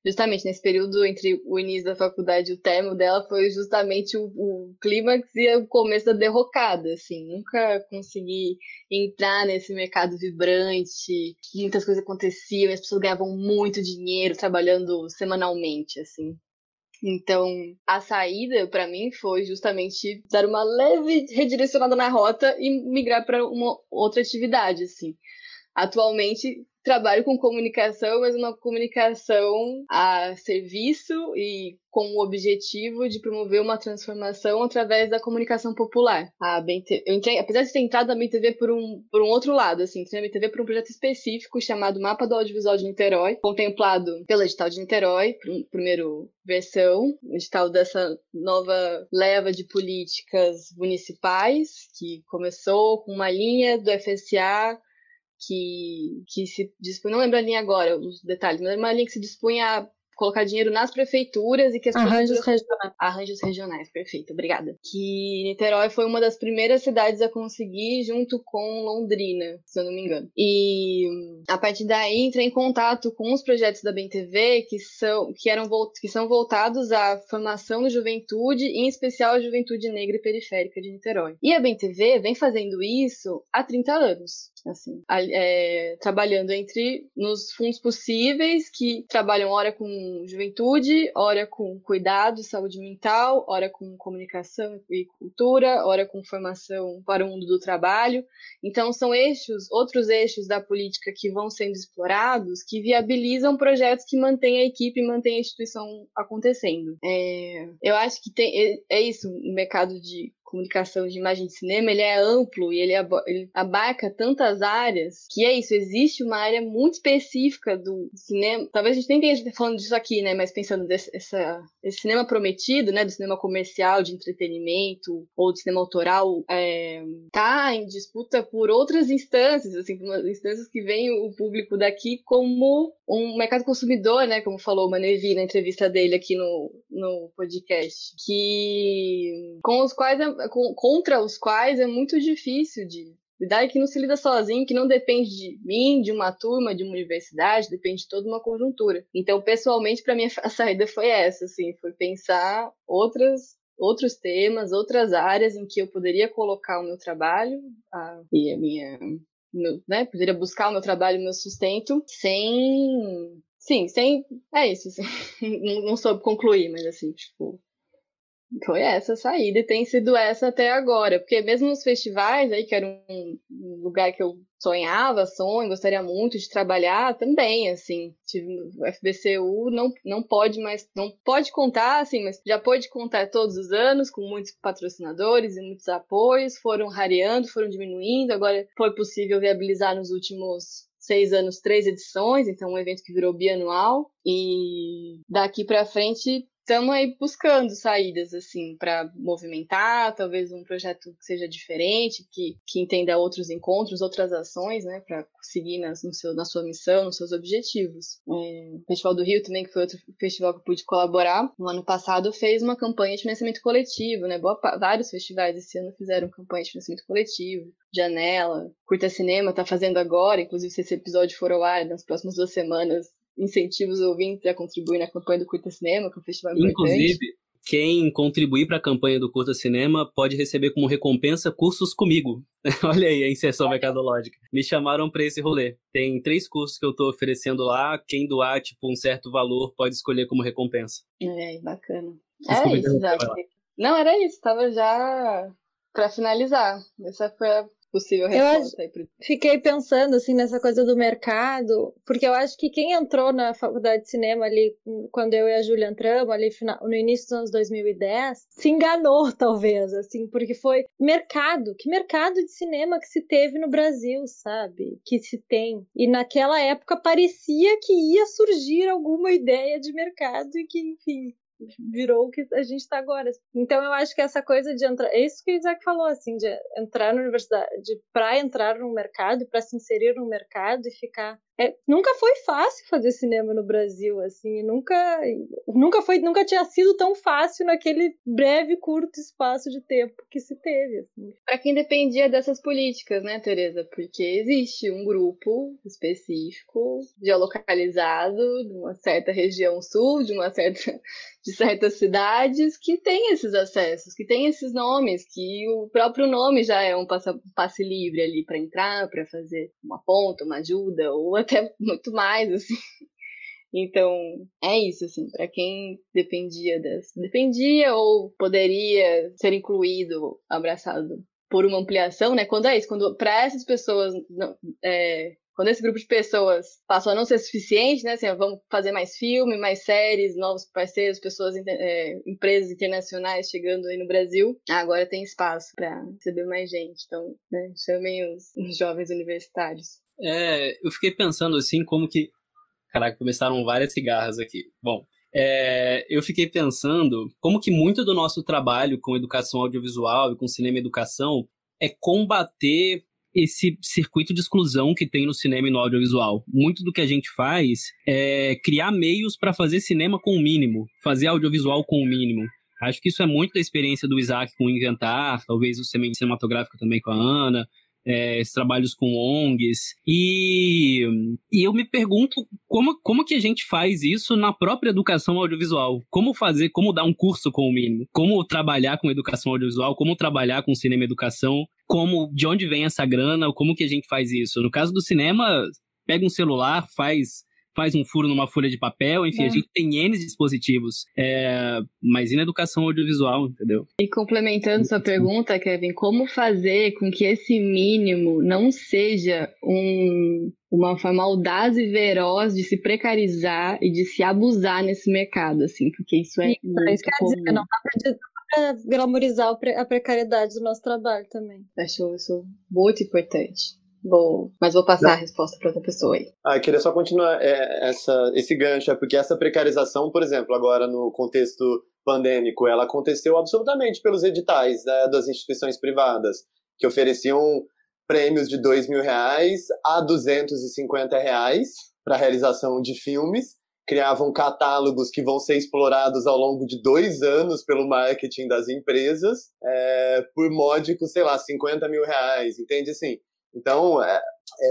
justamente nesse período entre o início da faculdade e o término dela foi justamente o, o clímax e o começo da derrocada, assim, nunca consegui entrar nesse mercado vibrante, muitas coisas aconteciam, as pessoas ganhavam muito dinheiro trabalhando semanalmente, assim. Então, a saída para mim foi justamente dar uma leve redirecionada na rota e migrar para uma outra atividade, assim. Atualmente, trabalho com comunicação, mas uma comunicação a serviço e com o objetivo de promover uma transformação através da comunicação popular. A BNT, eu entrei, apesar de ter entrado na BTV por um, por um outro lado, assim, entrei na BTV por um projeto específico chamado Mapa do Audiovisual de Niterói, contemplado pela edital de Niterói, primeiro versão, edital dessa nova leva de políticas municipais, que começou com uma linha do FSA que, que se dispõe, não lembro a linha agora, os detalhes, mas era uma linha que se dispunha a colocar dinheiro nas prefeituras e que as arranjos regionais. Arranjos regionais, perfeito, obrigada. Que Niterói foi uma das primeiras cidades a conseguir, junto com Londrina, se eu não me engano. E a partir daí entrei em contato com os projetos da BNTV que são, que eram, que são voltados à formação da juventude, em especial a juventude negra e periférica de Niterói. E a BNTV vem fazendo isso há 30 anos assim, é, trabalhando entre nos fundos possíveis, que trabalham hora com juventude, hora com cuidado, saúde mental, hora com comunicação e cultura, hora com formação para o mundo do trabalho. Então são eixos, outros eixos da política que vão sendo explorados, que viabilizam projetos que mantêm a equipe mantêm a instituição acontecendo. É, eu acho que tem, é, é isso, o mercado de comunicação de imagem de cinema, ele é amplo e ele, abarca tantas áreas que é isso, existe uma área muito específica do cinema. Talvez a gente nem tenha falando disso aqui, né? Mas pensando desse essa, esse cinema prometido, né? Do cinema comercial, de entretenimento ou de cinema autoral, é, tá em disputa por outras instâncias, assim, instâncias que veem o público daqui como um mercado consumidor, né? Como falou o Manevi na entrevista dele aqui no, no podcast, que com os quais com, contra os quais é muito difícil de lidar que não se lida sozinho, que não depende de mim, de uma turma, de uma universidade, depende de toda uma conjuntura. Então, pessoalmente, para mim a saída foi essa, assim, foi pensar outras outros temas, outras áreas em que eu poderia colocar o meu trabalho a, e a minha né, poderia buscar o meu trabalho, o meu sustento, sem. Sim, sem. É isso, assim. não, não soube concluir, mas assim, tipo, foi essa a saída e tem sido essa até agora. Porque mesmo nos festivais, aí, que era um lugar que eu sonhava, sonho, gostaria muito de trabalhar, também, assim. O FBCU não, não pode mais, não pode contar, assim, mas já pode contar todos os anos, com muitos patrocinadores e muitos apoios, foram rareando, foram diminuindo, agora foi possível viabilizar nos últimos seis anos, três edições, então um evento que virou bianual. E daqui para frente estamos aí buscando saídas assim para movimentar, talvez um projeto que seja diferente, que, que entenda outros encontros, outras ações, né, para seguir na, no seu, na sua missão, nos seus objetivos. É, o Festival do Rio também, que foi outro festival que eu pude colaborar, no ano passado fez uma campanha de financiamento coletivo, né, Boa, vários festivais esse ano fizeram campanha de financiamento coletivo, Janela, Curta Cinema está fazendo agora, inclusive se esse episódio for ao ar nas próximas duas semanas, incentiva os ouvintes a contribuir na campanha do Curta Cinema, que é um festival Inclusive, quem contribuir para a campanha do Curta Cinema pode receber como recompensa cursos comigo. Olha aí a inserção mercadológica. Me chamaram para esse rolê. Tem três cursos que eu estou oferecendo lá. Quem doar, tipo, um certo valor pode escolher como recompensa. É, bacana. Era isso, já. Não, era isso. Estava já para finalizar. Essa foi a possível resposta. Eu fiquei pensando assim nessa coisa do mercado, porque eu acho que quem entrou na faculdade de cinema ali, quando eu e a Júlia entramos, ali no início dos anos 2010, se enganou talvez, assim, porque foi mercado, que mercado de cinema que se teve no Brasil, sabe? Que se tem. E naquela época parecia que ia surgir alguma ideia de mercado e que, enfim, virou o que a gente está agora. Então eu acho que essa coisa de entrar, é isso que o Isaac falou, assim, de entrar na universidade, para entrar no mercado, para se inserir no mercado e ficar é, nunca foi fácil fazer cinema no Brasil, assim, nunca, nunca foi, nunca tinha sido tão fácil naquele breve, curto espaço de tempo que se teve. Assim. Para quem dependia dessas políticas, né, Tereza? Porque existe um grupo específico, geolocalizado, de uma certa região sul, de uma certa de certas cidades que tem esses acessos, que tem esses nomes, que o próprio nome já é um passe livre ali para entrar, para fazer uma ponta, uma ajuda, ou até muito mais, assim. Então, é isso, assim, para quem dependia das. Dependia ou poderia ser incluído, abraçado por uma ampliação, né? Quando é isso, quando para essas pessoas não, é, quando esse grupo de pessoas passou a não ser suficiente, né? Assim, vamos fazer mais filme, mais séries, novos parceiros, pessoas, é, empresas internacionais chegando aí no Brasil. Agora tem espaço para receber mais gente. Então, né, chamem os, os jovens universitários. É, eu fiquei pensando assim, como que. Caraca, começaram várias cigarras aqui. Bom, é, eu fiquei pensando como que muito do nosso trabalho com educação audiovisual e com cinema e educação é combater esse circuito de exclusão que tem no cinema e no audiovisual. Muito do que a gente faz é criar meios para fazer cinema com o mínimo, fazer audiovisual com o mínimo. Acho que isso é muito da experiência do Isaac com o Inventar, talvez o cinematográfico também com a Ana, é, trabalhos com ONGs. E, e eu me pergunto como, como que a gente faz isso na própria educação audiovisual? Como fazer, como dar um curso com o mínimo? Como trabalhar com educação audiovisual? Como trabalhar com cinema educação? Como, de onde vem essa grana? Como que a gente faz isso? No caso do cinema, pega um celular, faz faz um furo numa folha de papel, enfim, é. a gente tem N dispositivos, é, mas e na educação audiovisual, entendeu? E complementando sua pergunta, Kevin, como fazer com que esse mínimo não seja um, uma forma audaz e veroz de se precarizar e de se abusar nesse mercado, assim, porque isso é. Isso, muito isso dizer, não dá pra para glamorizar a precariedade do nosso trabalho também. Acho isso muito importante. Vou, mas vou passar Não. a resposta para outra pessoa aí. Ah, eu queria só continuar é, essa, esse gancho, é porque essa precarização, por exemplo, agora no contexto pandêmico, ela aconteceu absolutamente pelos editais né, das instituições privadas, que ofereciam prêmios de dois mil reais a 250 reais para a realização de filmes, criavam catálogos que vão ser explorados ao longo de dois anos pelo marketing das empresas, é, por módicos, sei lá, 50 mil reais, entende? Assim, então, é,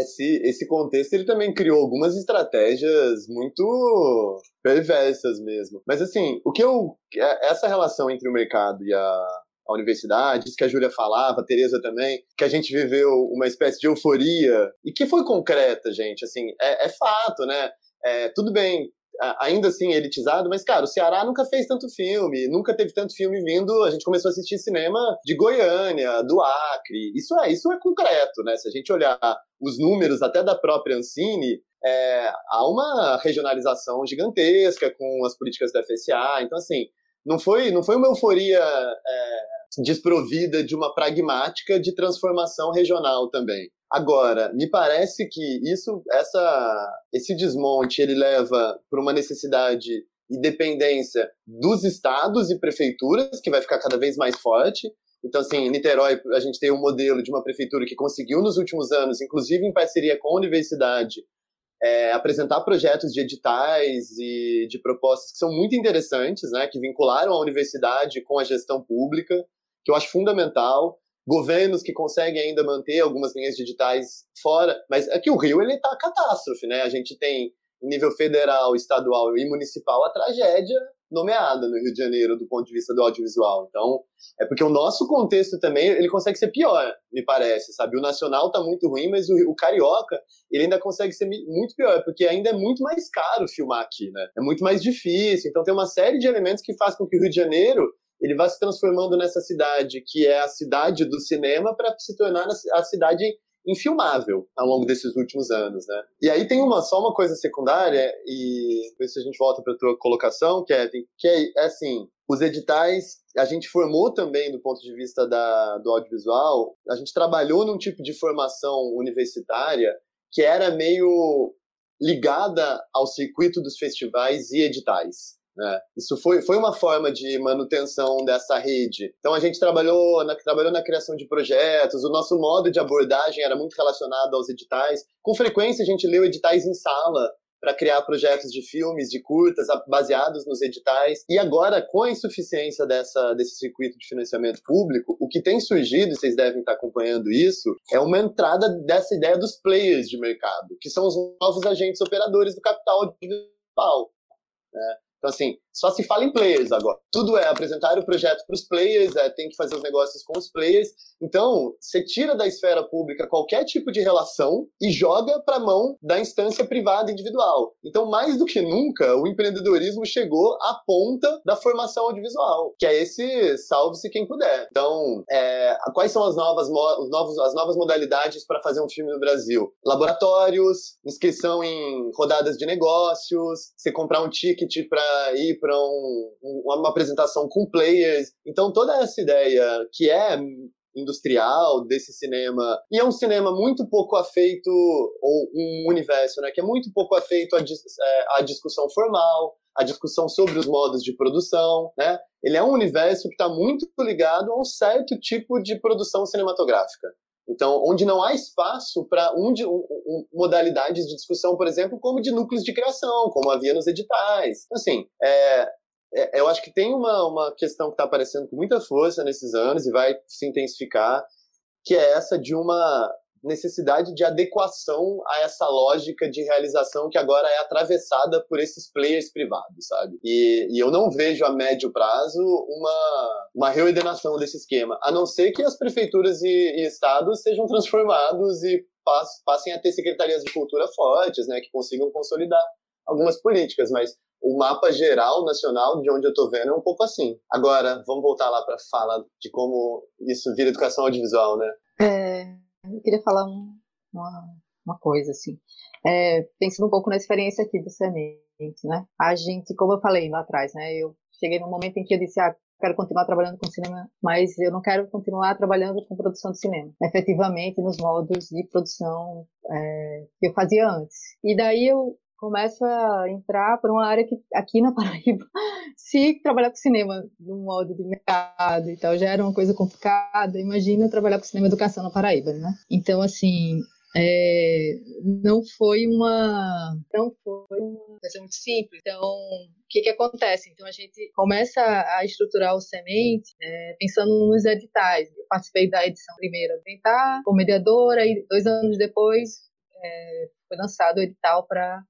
esse, esse contexto ele também criou algumas estratégias muito perversas mesmo. Mas assim, o que eu é, essa relação entre o mercado e a, a universidade, isso que a Júlia falava, a Tereza também, que a gente viveu uma espécie de euforia e que foi concreta, gente, assim, é, é fato, né? É, tudo bem, ainda assim elitizado, mas, cara, o Ceará nunca fez tanto filme, nunca teve tanto filme vindo. A gente começou a assistir cinema de Goiânia, do Acre. Isso é, isso é concreto, né? Se a gente olhar os números até da própria Ancine, é, há uma regionalização gigantesca com as políticas da FSA. Então, assim, não foi, não foi uma euforia é, desprovida de uma pragmática de transformação regional também. Agora, me parece que isso, essa, esse desmonte, ele leva para uma necessidade e dependência dos estados e prefeituras, que vai ficar cada vez mais forte. Então, assim, em Niterói, a gente tem um modelo de uma prefeitura que conseguiu nos últimos anos, inclusive em parceria com a universidade, é, apresentar projetos de editais e de propostas que são muito interessantes, né, que vincularam a universidade com a gestão pública, que eu acho fundamental governos que conseguem ainda manter algumas linhas digitais fora, mas aqui o Rio ele está catástrofe, né? A gente tem em nível federal, estadual e municipal a tragédia nomeada no Rio de Janeiro do ponto de vista do audiovisual. Então, é porque o nosso contexto também, ele consegue ser pior, me parece, sabe? O nacional tá muito ruim, mas o, o carioca, ele ainda consegue ser muito pior, porque ainda é muito mais caro filmar aqui, né? É muito mais difícil. Então, tem uma série de elementos que faz com que o Rio de Janeiro ele vai se transformando nessa cidade que é a cidade do cinema para se tornar a cidade infilmável ao longo desses últimos anos, né? E aí tem uma só uma coisa secundária e isso a gente volta para tua colocação, Kevin, que é, é, assim, os editais, a gente formou também do ponto de vista da, do audiovisual, a gente trabalhou num tipo de formação universitária que era meio ligada ao circuito dos festivais e editais. Né? Isso foi, foi uma forma de manutenção dessa rede. Então a gente trabalhou na, trabalhou na criação de projetos, o nosso modo de abordagem era muito relacionado aos editais. Com frequência a gente leu editais em sala para criar projetos de filmes, de curtas, baseados nos editais. E agora, com a insuficiência dessa, desse circuito de financiamento público, o que tem surgido, e vocês devem estar acompanhando isso, é uma entrada dessa ideia dos players de mercado, que são os novos agentes operadores do capital audiovisual. Né? Então, assim, só se fala em players agora. Tudo é apresentar o projeto para os players, é, tem que fazer os negócios com os players. Então, você tira da esfera pública qualquer tipo de relação e joga para a mão da instância privada individual. Então, mais do que nunca, o empreendedorismo chegou à ponta da formação audiovisual, que é esse salve-se quem puder. Então, é, quais são as novas, os novos, as novas modalidades para fazer um filme no Brasil? Laboratórios, inscrição em rodadas de negócios, você comprar um ticket para ir para um, uma apresentação com players. Então, toda essa ideia que é industrial desse cinema e é um cinema muito pouco afeito ou um universo né que é muito pouco afeito à, é, à discussão formal à discussão sobre os modos de produção né ele é um universo que está muito ligado a um certo tipo de produção cinematográfica então, onde não há espaço para um, um, modalidades de discussão, por exemplo, como de núcleos de criação, como havia nos editais. Assim, é, é, eu acho que tem uma, uma questão que está aparecendo com muita força nesses anos e vai se intensificar, que é essa de uma necessidade de adequação a essa lógica de realização que agora é atravessada por esses players privados, sabe? E, e, eu não vejo a médio prazo uma, uma reordenação desse esquema, a não ser que as prefeituras e, e estados sejam transformados e passem a ter secretarias de cultura fortes, né, que consigam consolidar algumas políticas, mas o mapa geral nacional de onde eu estou vendo é um pouco assim. Agora, vamos voltar lá para a fala de como isso vira educação audiovisual, né? É, eu queria falar um, uma, uma coisa, assim. É, pensando um pouco na experiência aqui do Semente, né? A gente, como eu falei lá atrás, né? Eu cheguei num momento em que eu disse, ah, quero continuar trabalhando com cinema, mas eu não quero continuar trabalhando com produção de cinema, efetivamente nos modos de produção é, que eu fazia antes. E daí eu começo a entrar por uma área que aqui na Paraíba, se trabalhar com cinema no modo de mercado e tal já era uma coisa complicada, imagina trabalhar com cinema e educação na Paraíba, né? Então, assim, é, não foi uma não foi uma coisa muito simples. Então, o que que acontece? Então a gente começa a estruturar o semente é, pensando nos editais. Eu participei da edição primeira do Tentar, como mediadora, e dois anos depois é, foi lançado o edital para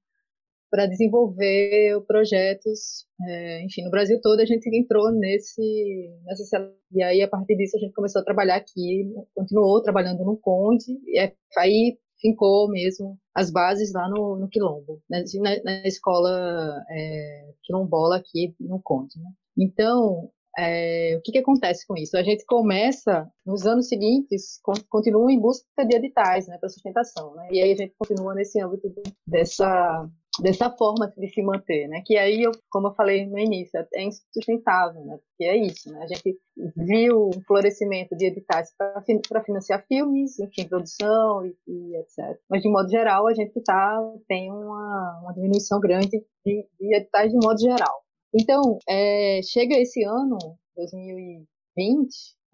para desenvolver projetos, é, enfim, no Brasil todo a gente entrou nesse, nessa e aí a partir disso a gente começou a trabalhar aqui, continuou trabalhando no Conde, e é, aí fincou mesmo as bases lá no, no Quilombo, né, na, na, escola é, quilombola aqui no Conde. Né? Então, é, o que, que acontece com isso? A gente começa, nos anos seguintes, continua em busca de editais né, para sustentação, né? e aí a gente continua nesse âmbito dessa dessa forma de se manter, né? Que aí, eu, como eu falei no início, é insustentável, né? Porque é isso, né? A gente viu um florescimento de editais para financiar filmes, enfim, produção e, e, etc. Mas, de modo geral, a gente tá, tem uma, uma diminuição grande de, de editais de modo geral. Então, é, chega esse ano, 2020,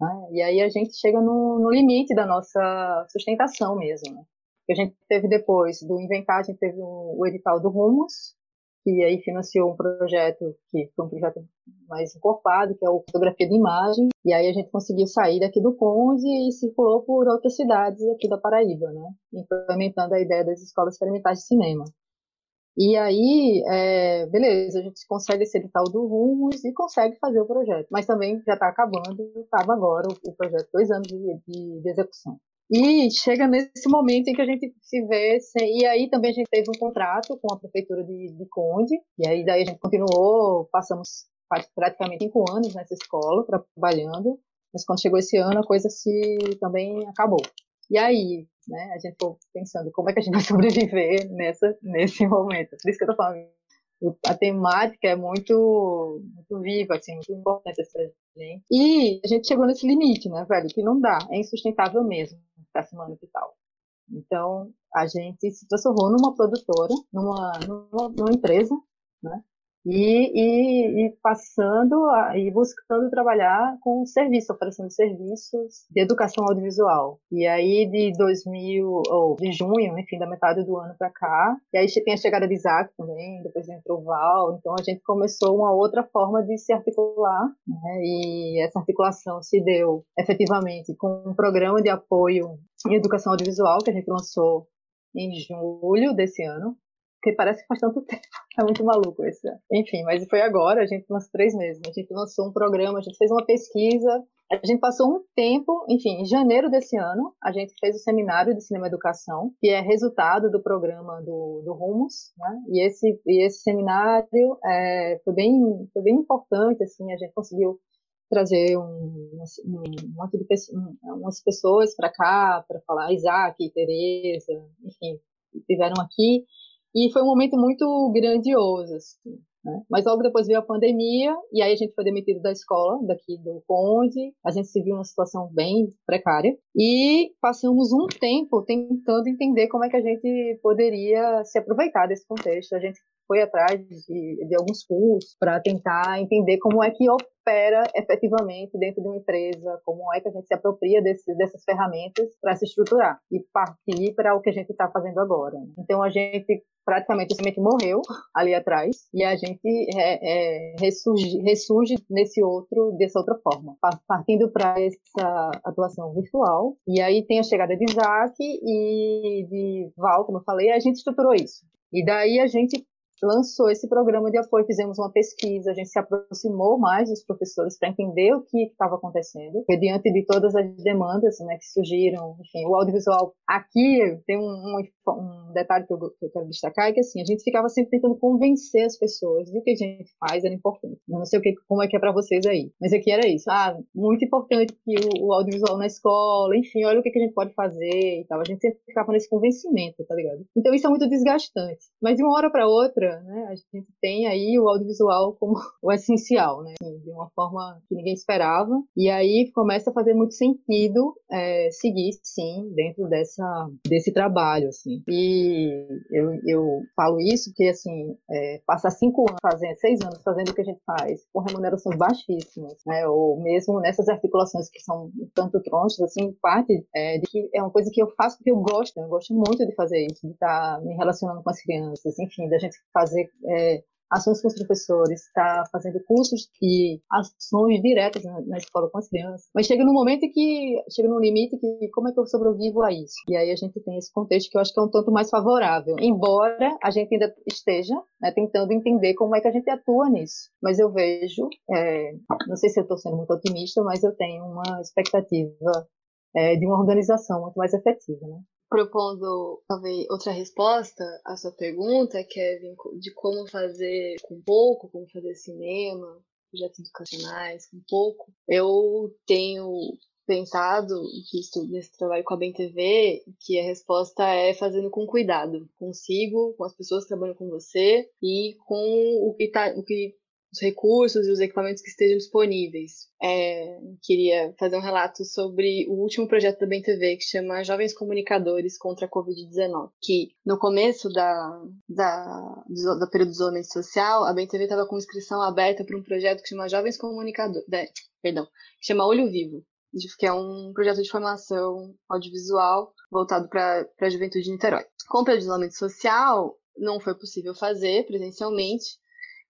né? e aí a gente chega no, no limite da nossa sustentação mesmo, né? A gente teve depois do Inventar, a gente teve o, o edital do Rumos, que aí financiou um projeto que foi um projeto mais encorpado, que é o Fotografia de Imagem, e aí a gente conseguiu sair daqui do Conde e circulou por outras cidades aqui da Paraíba, né, implementando a ideia das escolas experimentais de cinema. E aí, é, beleza, a gente consegue esse edital do Rumos e consegue fazer o projeto, mas também já está acabando, estava agora o, o, projeto, dois anos de, de, de execução. E chega nesse momento em que a gente se vê, sem... e aí também a gente teve um contrato com a prefeitura de, de Conde, e aí daí a gente continuou, passamos praticamente cinco anos nessa escola, trabalhando, mas quando chegou esse ano a coisa se também acabou. E aí, né, a gente ficou pensando como é que a gente vai sobreviver nessa, nesse momento. Por isso que eu tô falando, a temática é muito, muito viva, assim, muito importante essa gente. E a gente chegou nesse limite, né, velho, que não dá, é insustentável mesmo ficar se tal. Então, a gente se transformou numa produtora, numa, numa, numa empresa, né? E, e, e, passando a, e buscando trabalhar com serviço, oferecendo serviços de educação audiovisual. E aí de 2000 ou de junho, enfim, da metade do ano para cá, e aí tem a chegada de Isaac também, depois entrou o Val, então a gente começou uma outra forma de se articular, né? E essa articulação se deu efetivamente com um programa de apoio em educação audiovisual que a gente lançou em julho desse ano, porque parece que faz tanto tempo. É muito maluco isso. Enfim, mas foi agora, a gente lançou três meses. A gente lançou um programa, a gente fez uma pesquisa, a gente passou um tempo, enfim, em janeiro desse ano, a gente fez o seminário de cinema educação, que é resultado do programa do, do Rumos, né? E esse, e esse seminário é, foi, bem, foi bem importante, assim, a gente conseguiu trazer um, um, um monte de pessoas, umas pessoas para cá para falar, Isaac, Tereza, enfim, estiveram aqui e foi um momento muito grandioso, assim, né? Mas logo depois veio a pandemia, e aí a gente foi demitido da escola, daqui do Conde, a gente se viu numa situação bem precária, e passamos um tempo tentando entender como é que a gente poderia se aproveitar desse contexto. A gente foi atrás de, de alguns cursos para tentar entender como é que opera efetivamente dentro de uma empresa, como é que a gente se apropria desse, dessas ferramentas para se estruturar e partir para o que a gente está fazendo agora. Então a gente praticamente o semente morreu ali atrás e a gente é, é, ressurge, ressurge nesse outro dessa outra forma, partindo para essa atuação virtual. E aí tem a chegada de Isaac e de Val, como eu falei, a gente estruturou isso. E daí a gente lançou esse programa de apoio, fizemos uma pesquisa, a gente se aproximou mais dos professores para entender o que estava acontecendo, porque diante de todas as demandas né, que surgiram, enfim, o audiovisual aqui tem um, um, um detalhe que eu, que eu, quero destacar, é que assim, a gente ficava sempre tentando convencer as pessoas de que a gente faz era importante. Eu não sei o que, como é que é para vocês aí, mas aqui era isso. Ah, muito importante que o, o, audiovisual na escola, enfim, olha o que, que a gente pode fazer e tal. A gente sempre ficava nesse convencimento, tá ligado? Então isso é muito desgastante. Mas de uma hora para outra, outra, né, a gente tem aí o audiovisual como o essencial, né, assim, de uma forma que ninguém esperava. E aí começa a fazer muito sentido é, seguir, sim, dentro dessa, desse trabalho, assim. E eu, eu falo isso porque, assim, é, passar cinco anos fazendo, seis anos fazendo o que a gente faz, com remunerações baixíssimas, né, ou mesmo nessas articulações que são tanto tronchas, assim, parte é, de que é uma coisa que eu faço porque eu gosto, eu gosto muito de fazer isso, de estar me relacionando com as crianças, enfim, da gente fazer é, ações com os professores, está fazendo cursos e ações diretas na, na, escola com as crianças. Mas chega num momento que chega num limite que como é que eu sobrevivo a isso? E aí a gente tem esse contexto que eu acho que é um tanto mais favorável, embora a gente ainda esteja né, tentando entender como é que a gente atua nisso. Mas eu vejo, é, não sei se eu estou sendo muito otimista, mas eu tenho uma expectativa é, de uma organização muito mais efetiva, né? Propondo talvez outra resposta à sua pergunta, Kevin, de como fazer com pouco, como fazer cinema, projetos educacionais com pouco. Eu tenho pensado, visto nesse trabalho com a Bem TV, que a resposta é fazendo com cuidado, consigo, com as pessoas que trabalham com você e com o que, tá, o que os recursos e os equipamentos que estejam disponíveis. É, queria fazer um relato sobre o último projeto da BemTV, que chama Jovens Comunicadores contra a Covid-19, que no começo da, da, do, do período de isolamento social, a BemTV estava com inscrição aberta para um projeto que chama Jovens Comunicadores, perdão, que chama Olho Vivo, que é um projeto de formação audiovisual voltado para a juventude de Niterói. Com o isolamento social, não foi possível fazer presencialmente,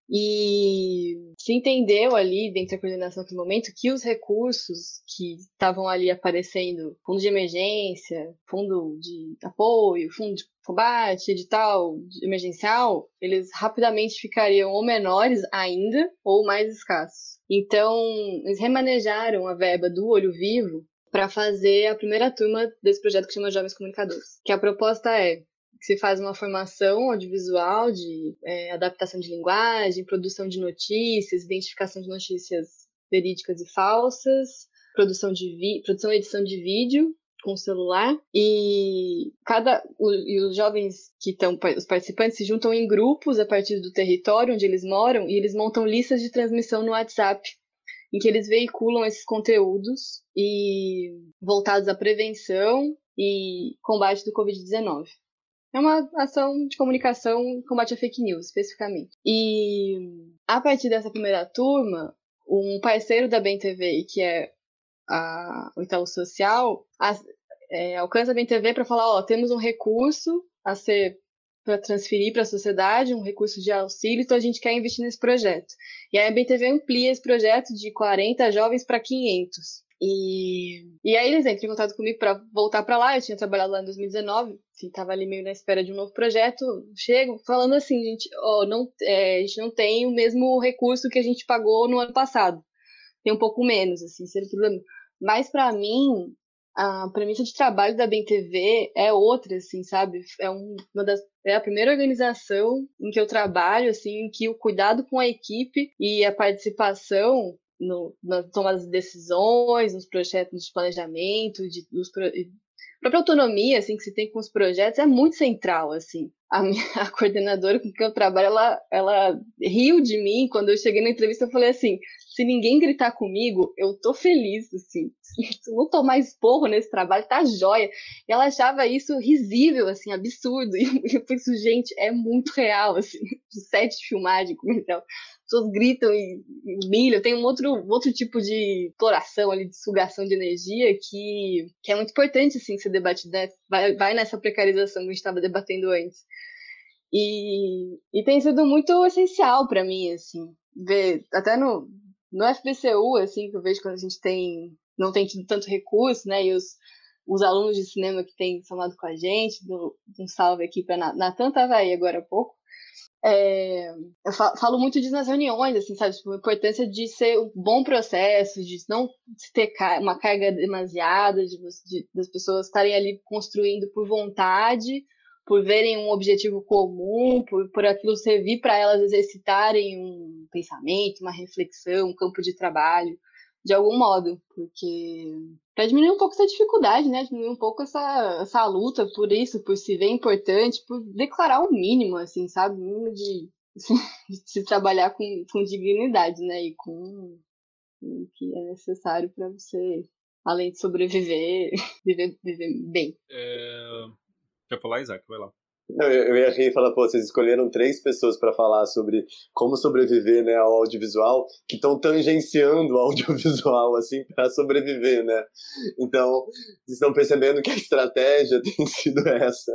e se entendeu ali, dentro da coordenação do momento, que os recursos que estavam ali aparecendo, fundo de emergência, fundo de apoio, fundo de combate, edital emergencial, eles rapidamente ficariam ou menores ainda ou mais escassos. Então, eles remanejaram a verba do Olho Vivo para fazer a primeira turma desse projeto que chama Jovens Comunicadores. Que a proposta é se faz uma formação audiovisual de é, adaptação de linguagem, produção de notícias, identificação de notícias verídicas e falsas, produção de produção e edição de vídeo com celular e cada o, e os jovens que estão os participantes se juntam em grupos a partir do território onde eles moram e eles montam listas de transmissão no WhatsApp em que eles veiculam esses conteúdos e voltados à prevenção e combate do Covid-19. É uma ação de comunicação combate a fake news, especificamente. E a partir dessa primeira turma, um parceiro da Bem TV, que é a, o Itaú Social, a, é, alcança a Bem TV para falar: ó, temos um recurso a ser para transferir para a sociedade, um recurso de auxílio, então a gente quer investir nesse projeto. E a BTV amplia esse projeto de 40 jovens para 500. E, e aí eles entram em contato comigo para voltar para lá. Eu tinha trabalhado lá em 2019, estava ali meio na espera de um novo projeto. Chego falando assim, gente, ó, não, é, a gente não tem o mesmo recurso que a gente pagou no ano passado. Tem um pouco menos, assim, seria problema. Mas para mim, a premissa de trabalho da BemTV é outra, assim, sabe? É um, uma das é a primeira organização em que eu trabalho, assim, em que o cuidado com a equipe e a participação no, na tomada de decisões, nos projetos de planejamento, de, nos, própria autonomia assim que se tem com os projetos é muito central assim a, minha, a coordenadora com quem eu trabalho ela ela riu de mim quando eu cheguei na entrevista eu falei assim se ninguém gritar comigo eu tô feliz assim se não tomar esporro nesse trabalho tá jóia e ela achava isso risível assim absurdo e eu pensei gente é muito real assim de sete de filmagem comercial pessoas gritam e, humilham. Tem um outro, outro tipo de exploração ali, de sugação de energia que, que é muito importante, assim, ser debatido, né? vai, vai nessa precarização que a gente estava debatendo antes. E, e tem sido muito essencial para mim, assim, ver, até no, no FBCU, assim, que eu vejo quando a gente tem, não tem tido tanto recurso, né, e os, os alunos de cinema que têm somado com a gente, do, um salve aqui para Natan Tavaí agora há pouco, é, eu falo muito disso nas reuniões, assim, sabe? Tipo, a importância de ser um bom processo, de não ter uma carga demasiada, de, de das pessoas estarem ali construindo por vontade, por verem um objetivo comum, por, por aquilo servir para elas exercitarem um pensamento, uma reflexão, um campo de trabalho de algum modo, porque para diminuir um pouco essa dificuldade, né? Diminuir um pouco essa, essa luta por isso, por se ver importante, por declarar o mínimo, assim, sabe? O mínimo de, de se trabalhar com, com dignidade, né? E com o que é necessário para você, além de sobreviver, viver, viver bem. É... Quer falar, Isaac? Vai lá. Eu ia rir e falar, pô, vocês escolheram três pessoas para falar sobre como sobreviver né, ao audiovisual, que estão tangenciando o audiovisual, assim, para sobreviver, né? Então, vocês estão percebendo que a estratégia tem sido essa.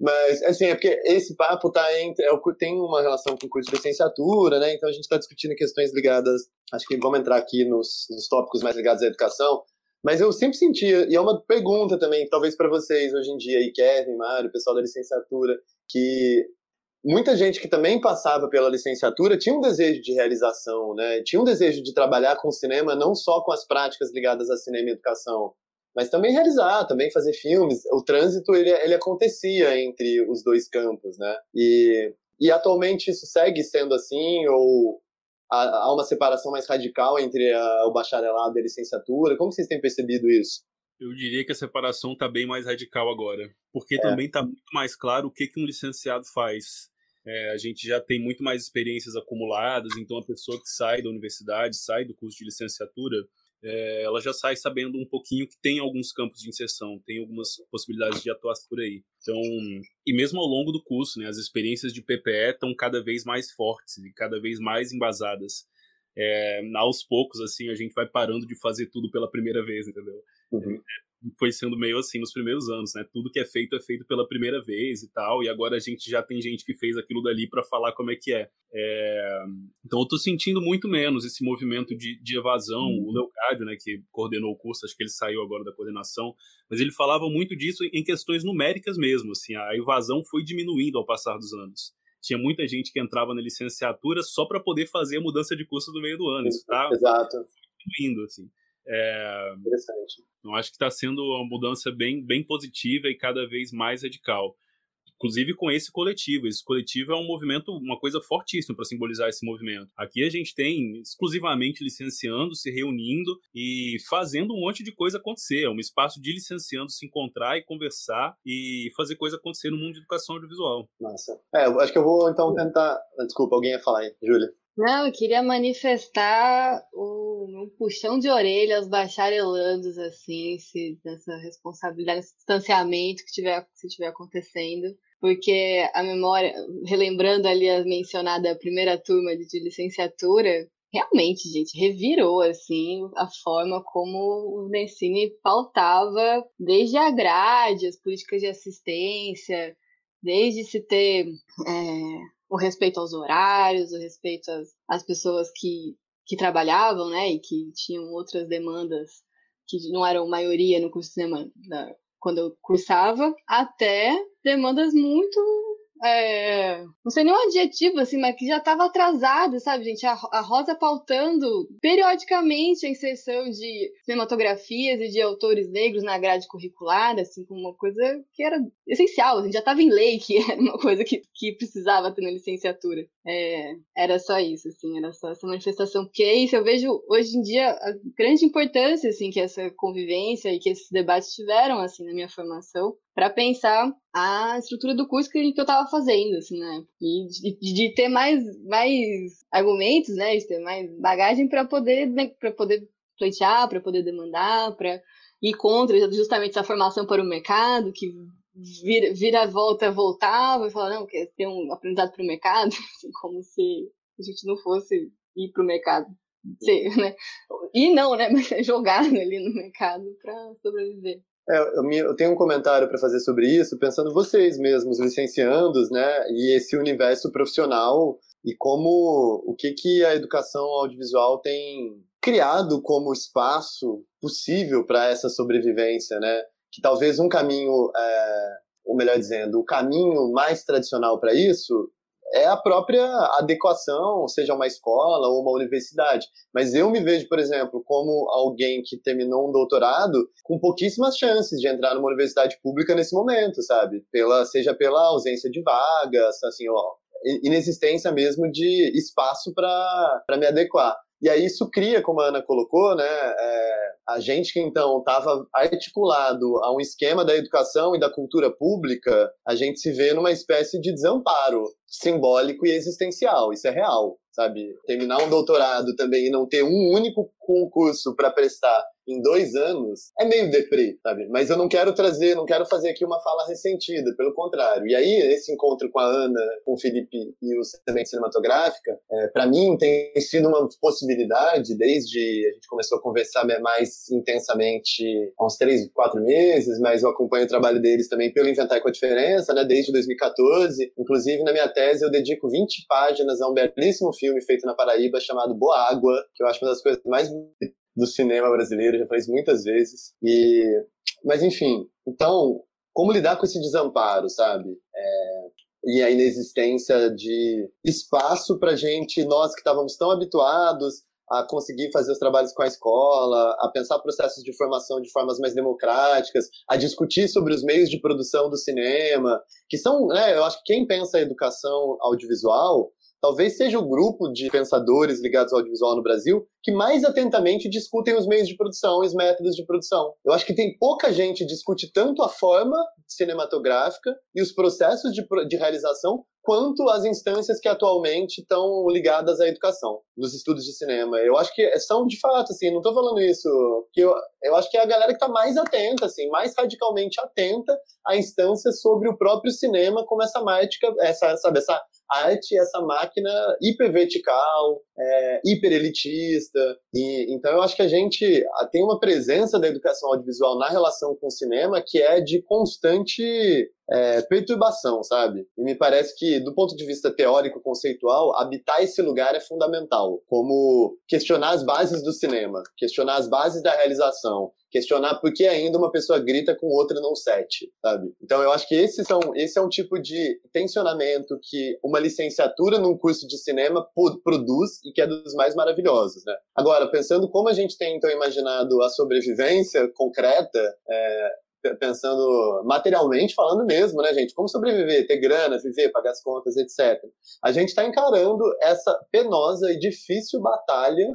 Mas, assim, é porque esse papo tá entre, é, tem uma relação com o curso de licenciatura, né? Então a gente está discutindo questões ligadas, acho que vamos entrar aqui nos, nos tópicos mais ligados à educação, mas eu sempre sentia, e é uma pergunta também, talvez para vocês hoje em dia, aí, Kevin, Mário, pessoal da licenciatura, que muita gente que também passava pela licenciatura tinha um desejo de realização, né? Tinha um desejo de trabalhar com cinema, não só com as práticas ligadas a cinema e educação, mas também realizar, também fazer filmes. O trânsito ele, ele acontecia entre os dois campos, né? E, e atualmente isso segue sendo assim ou há, uma separação mais radical entre a, o bacharelado e a licenciatura? Como vocês têm percebido isso? Eu diria que a separação está bem mais radical agora, porque é. também está muito mais claro o que, que um licenciado faz. É, a gente já tem muito mais experiências acumuladas, então a pessoa que sai da universidade, sai do curso de licenciatura, é, ela já sai sabendo um pouquinho que tem alguns campos de inserção, tem algumas possibilidades de atuação por aí. Então, e mesmo ao longo do curso, né, as experiências de PPE estão cada vez mais fortes e cada vez mais embasadas. É, aos poucos, assim, a gente vai parando de fazer tudo pela primeira vez, entendeu? Uhum foi sendo meio assim nos primeiros anos, né? Tudo que é feito é feito pela primeira vez e tal, e agora a gente já tem gente que fez aquilo dali para falar como é que é. é. Então eu tô sentindo muito menos esse movimento de, de evasão. Uhum. O Leocádio, né, que coordenou o curso, acho que ele saiu agora da coordenação, mas ele falava muito disso em questões numéricas mesmo, assim, a evasão foi diminuindo ao passar dos anos tinha muita gente que entrava na licenciatura só para poder fazer a mudança de curso no meio do ano. Isso tá Exato. diminuindo, assim. É, Interessante. Então acho que está sendo uma mudança bem, bem positiva e cada vez mais radical. Inclusive com esse coletivo. Esse coletivo é um movimento, uma coisa fortíssima para simbolizar esse movimento. Aqui a gente tem exclusivamente licenciando, se reunindo e fazendo um monte de coisa acontecer. É um espaço de licenciando se encontrar e conversar e fazer coisa acontecer no mundo de educação audiovisual. Massa. É, acho que eu vou então tentar. Desculpa, alguém ia falar aí, Júlia. Não, eu queria manifestar o meu puxão de orelha aos bacharelandos, assim, se, dessa responsabilidade, esse distanciamento que tiver, se tiver acontecendo. Porque a memória, relembrando ali a mencionada primeira turma de, de licenciatura, realmente, gente, revirou, assim, a forma como o Nessine pautava desde a grade, as políticas de assistência, desde se ter é, o respeito aos horários, o respeito às, às pessoas que, que trabalhavam, né, e que tinham outras demandas que não eram maioria no curso de cinema da, quando eu cursava, até demandas muito é, não sei nem um adjetivo, assim, mas que já estava atrasado, sabe, gente? A, a Rosa pautando periodicamente a inserção de cinematografias e de autores negros na grade curricular, assim, como uma coisa que era essencial, assim, já estava em lei que era uma coisa que, que precisava ter na licenciatura. É, era só isso, assim, era só essa manifestação, porque é isso, eu vejo hoje em dia a grande importância, assim, que essa convivência e que esses debates tiveram, assim, na minha formação, para pensar a estrutura do curso que, eu estava fazendo, assim, né? E de, de, ter mais, mais argumentos, né? De ter mais bagagem para poder, né? para poder pleitear, para poder demandar, para ir contra justamente essa formação para o mercado, que vira, vira volta, voltava e falava, não, quer ter um aprendizado para o mercado, assim, como se a gente não fosse ir para o mercado. Ser, né? E não, né? Mas é jogado ali no mercado para sobreviver. É, eu, eu, tenho um comentário para fazer sobre isso, pensando vocês mesmos, licenciandos, né, e esse universo profissional e como o que que a educação audiovisual tem criado como espaço possível para essa sobrevivência, né? Que talvez um caminho, é, ou melhor dizendo, o caminho mais tradicional para isso é a própria adequação, seja uma escola ou uma universidade. Mas eu me vejo, por exemplo, como alguém que terminou um doutorado com pouquíssimas chances de entrar numa universidade pública nesse momento, sabe? Pela, seja pela ausência de vagas, assim, ó, inexistência mesmo de espaço para me adequar. E aí isso cria, como a Ana colocou, né, é, a gente que então estava articulado a um esquema da educação e da cultura pública, a gente se vê numa espécie de desamparo simbólico e existencial. Isso é real, sabe? Terminar um doutorado também e não ter um único concurso para prestar em dois anos é meio deprê, sabe? Mas eu não quero trazer, não quero fazer aqui uma fala ressentida, pelo contrário. E aí, esse encontro com a Ana, com o Felipe e o Semente Cinematográfica, é, para mim tem sido uma possibilidade, desde a gente começou a conversar mais intensamente há uns três, quatro meses, mas eu acompanho o trabalho deles também pelo Inventar com a Diferença, né, desde 2014. Inclusive, na minha tese, eu dedico 20 páginas a um belíssimo filme feito na Paraíba chamado Boa Água, que eu acho uma das coisas mais do cinema brasileiro, já falei muitas vezes. E, mas enfim, então, como lidar com esse desamparo, sabe? É, e a inexistência de espaço para gente, nós que estávamos tão habituados a conseguir fazer os trabalhos com a escola, a pensar processos de formação de formas mais democráticas, a discutir sobre os meios de produção do cinema, que são, né, eu acho que quem pensa a educação audiovisual talvez seja o grupo de pensadores ligados ao audiovisual no Brasil que mais atentamente discutem os meios de produção e os métodos de produção. Eu acho que tem pouca gente que discute tanto a forma cinematográfica e os processos de, de realização quanto as instâncias que atualmente estão ligadas à educação, nos estudos de cinema. Eu acho que são, de fato, assim, não estou falando isso, que eu, eu acho que é a galera que está mais atenta, assim, mais radicalmente atenta à instância sobre o próprio cinema como essa mágica, essa, sabe, essa arte essa máquina hiper vertical, é, hiper elitista. E, então eu acho que a gente tem uma presença da educação audiovisual na relação com o cinema que é de constante é, perturbação, sabe? E me parece que, do ponto de vista teórico, conceitual, habitar esse lugar é fundamental. Como questionar as bases do cinema, questionar as bases da realização, questionar por que ainda uma pessoa grita com outra não sete, sabe? Então eu acho que esses são, esse é um tipo de tensionamento que uma licenciatura num curso de cinema produz e que é dos mais maravilhosos, né? Agora, pensando como a gente tem então imaginado a sobrevivência concreta, é, pensando materialmente falando mesmo, né, gente? Como sobreviver, ter grana, viver, pagar as contas, etc. A gente está encarando essa penosa e difícil batalha,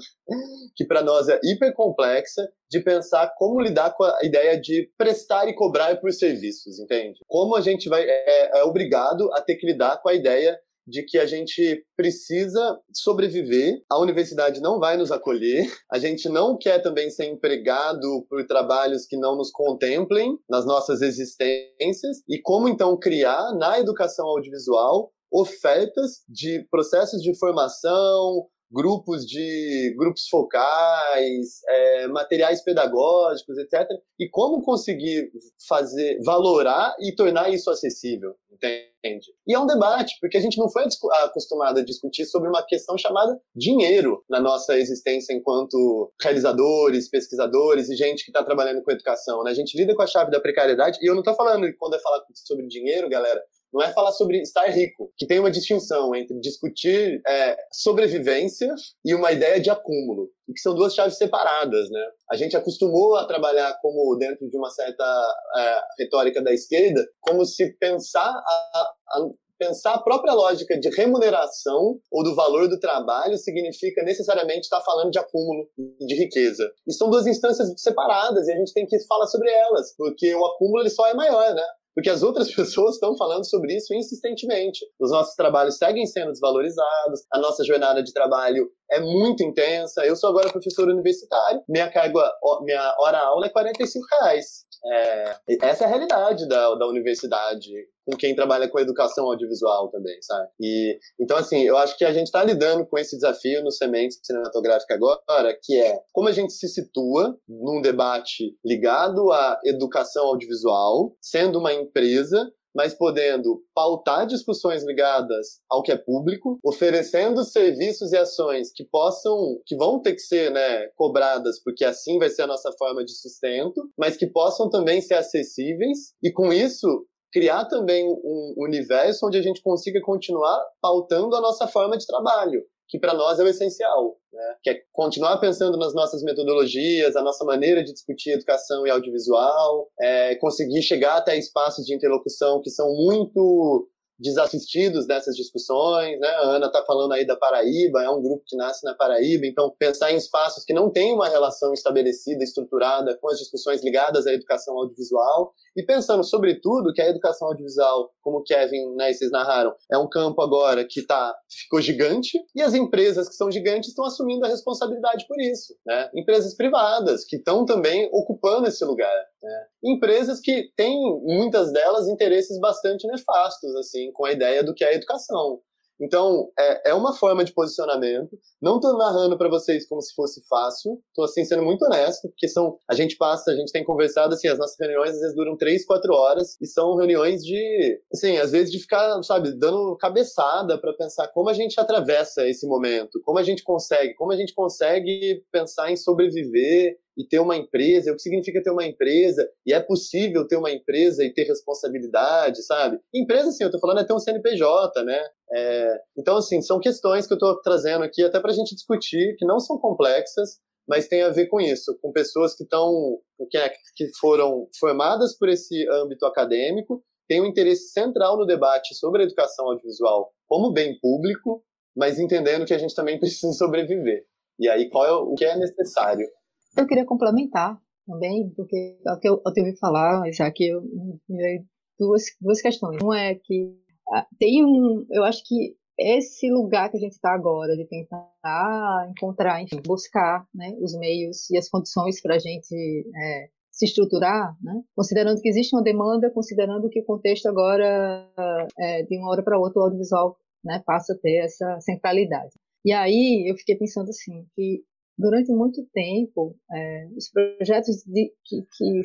que para nós é hiper complexa, de pensar como lidar com a ideia de prestar e cobrar por serviços, entende? Como a gente vai é, é obrigado a ter que lidar com a ideia de que a gente precisa sobreviver, a universidade não vai nos acolher, a gente não quer também ser empregado por trabalhos que não nos contemplem nas nossas existências, e como então criar na educação audiovisual ofertas de processos de formação, grupos de grupos focais, é, materiais pedagógicos, etc. E como conseguir fazer, valorar e tornar isso acessível, entende? E é um debate, porque a gente não foi acostumado a discutir sobre uma questão chamada dinheiro na nossa existência enquanto realizadores, pesquisadores e gente que está trabalhando com educação. Né? A gente lida com a chave da precariedade, e eu não estou falando, quando eu falar sobre dinheiro, galera, não é falar sobre estar rico, que tem uma distinção entre discutir é, sobrevivência e uma ideia de acúmulo, e que são duas chaves separadas, né? A gente acostumou a trabalhar como dentro de uma certa é, retórica da esquerda, como se pensar a, a pensar a própria lógica de remuneração ou do valor do trabalho significa necessariamente estar falando de acúmulo de riqueza. E são duas instâncias separadas e a gente tem que falar sobre elas, porque o acúmulo ele só é maior, né? Porque as outras pessoas estão falando sobre isso insistentemente. Os nossos trabalhos seguem sendo desvalorizados, a nossa jornada de trabalho é muito intensa. Eu sou agora professor universitário, minha carga, minha hora-aula é 45 reais. É, essa é a realidade da, da universidade com quem trabalha com educação audiovisual também, sabe? E, então, assim, eu acho que a gente está lidando com esse desafio no Semente Cinematográfica agora, que é como a gente se situa num debate ligado à educação audiovisual, sendo uma empresa mas podendo pautar discussões ligadas ao que é público, oferecendo serviços e ações que possam, que vão ter que ser né, cobradas, porque assim vai ser a nossa forma de sustento, mas que possam também ser acessíveis, e com isso criar também um universo onde a gente consiga continuar pautando a nossa forma de trabalho, que para nós é o essencial, né? que é continuar pensando nas nossas metodologias, a nossa maneira de discutir educação e audiovisual, é, conseguir chegar até espaços de interlocução que são muito desassistidos dessas discussões, né? A Ana está falando aí da Paraíba, é um grupo que nasce na Paraíba, então pensar em espaços que não têm uma relação estabelecida, estruturada com as discussões ligadas à educação audiovisual e pensando sobretudo que a educação audiovisual, como o Kevin né, e vocês narraram, é um campo agora que tá ficou gigante e as empresas que são gigantes estão assumindo a responsabilidade por isso, né? Empresas privadas que estão também ocupando esse lugar, né? Empresas que têm muitas delas interesses bastante nefastos assim com a ideia do que é educação. Então, é, é uma forma de posicionamento. Não estou narrando para vocês como se fosse fácil. Estou, assim, sendo muito honesto, porque são, a gente passa, a gente tem conversado, assim, as nossas reuniões às vezes duram três, quatro horas e são reuniões de, assim, às vezes de ficar, sabe, dando cabeçada para pensar como a gente atravessa esse momento, como a gente consegue, como a gente consegue pensar em sobreviver e ter uma empresa, o que significa ter uma empresa, e é possível ter uma empresa e ter responsabilidade, sabe? Empresa, assim, eu tô falando é ter um CNPJ, né? É, então, assim, são questões que eu tô trazendo aqui até pra gente discutir, que não são complexas, mas tem a ver com isso, com pessoas que estão, que, é, que foram formadas por esse âmbito acadêmico, têm um interesse central no debate sobre a educação audiovisual como bem público, mas entendendo que a gente também precisa sobreviver. E aí, qual é o que é necessário eu queria complementar também, porque é o que eu, eu ouvi falar, já que eu me duas, duas questões. Uma é que ah, tem um, eu acho que esse lugar que a gente está agora, de tentar encontrar, enfim, buscar né, os meios e as condições para a gente é, se estruturar, né, considerando que existe uma demanda, considerando que o contexto agora, é, de uma hora para outra, o audiovisual né, passa a ter essa centralidade. E aí eu fiquei pensando assim, que durante muito tempo, é, os projetos de, que, que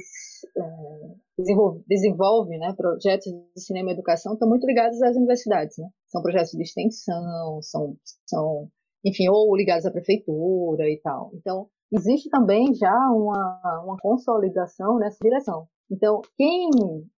é, desenvolve, né, projetos de cinema e educação estão muito ligados às universidades. Né? São projetos de extensão, são, são, enfim, ou ligados à prefeitura e tal. Então, existe também já uma, uma consolidação nessa direção. Então, quem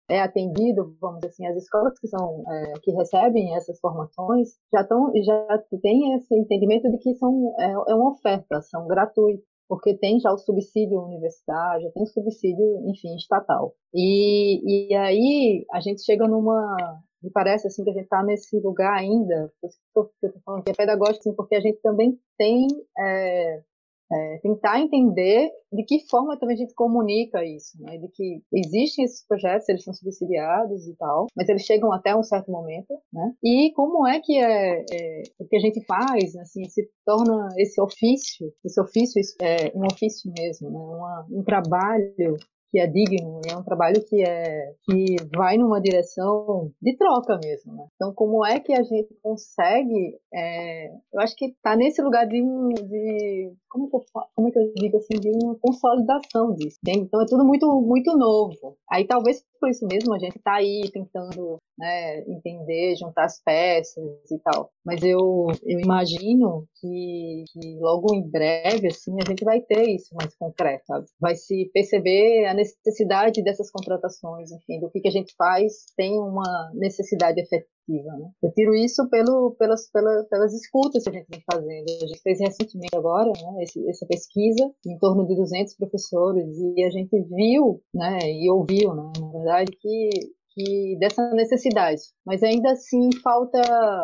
é atendido, vamos dizer assim, as escolas que são é, que recebem essas formações já estão já tem esse entendimento de que são é, é uma oferta, são gratuitas porque tem já o subsídio universitário, já tem o subsídio, enfim, estatal. E, e aí a gente chega numa, me parece assim que a gente está nesse lugar ainda, por que eu estou falando que é pedagógico, sim, porque a gente também tem é, é, tentar entender de que forma também a gente comunica isso, né? De que existem esses projetos, eles são subsidiados e tal, mas eles chegam até um certo momento, né? E como é que é, é o que a gente faz, assim, se torna esse ofício, esse ofício é um ofício mesmo, né? Uma, um trabalho que é digno, é um trabalho que é que vai numa direção de troca mesmo. Né? Então, como é que a gente consegue? É, eu acho que está nesse lugar de, de como, que como é que eu digo assim, de uma consolidação disso. Entende? Então, é tudo muito muito novo. Aí, talvez por isso mesmo a gente está aí tentando né, entender, juntar as peças e tal. Mas eu, eu imagino que, que, logo em breve, assim, a gente vai ter isso mais concreto, sabe? Vai se perceber a necessidade dessas contratações, enfim, do que, que a gente faz tem uma necessidade efetiva. Né? Eu tiro isso pelo, pelas, pelas, pelas escutas que a gente vem fazendo. A gente fez recentemente agora né, esse, essa pesquisa em torno de 200 professores e a gente viu né, e ouviu, né, na verdade, que que dessa necessidade, mas ainda assim falta,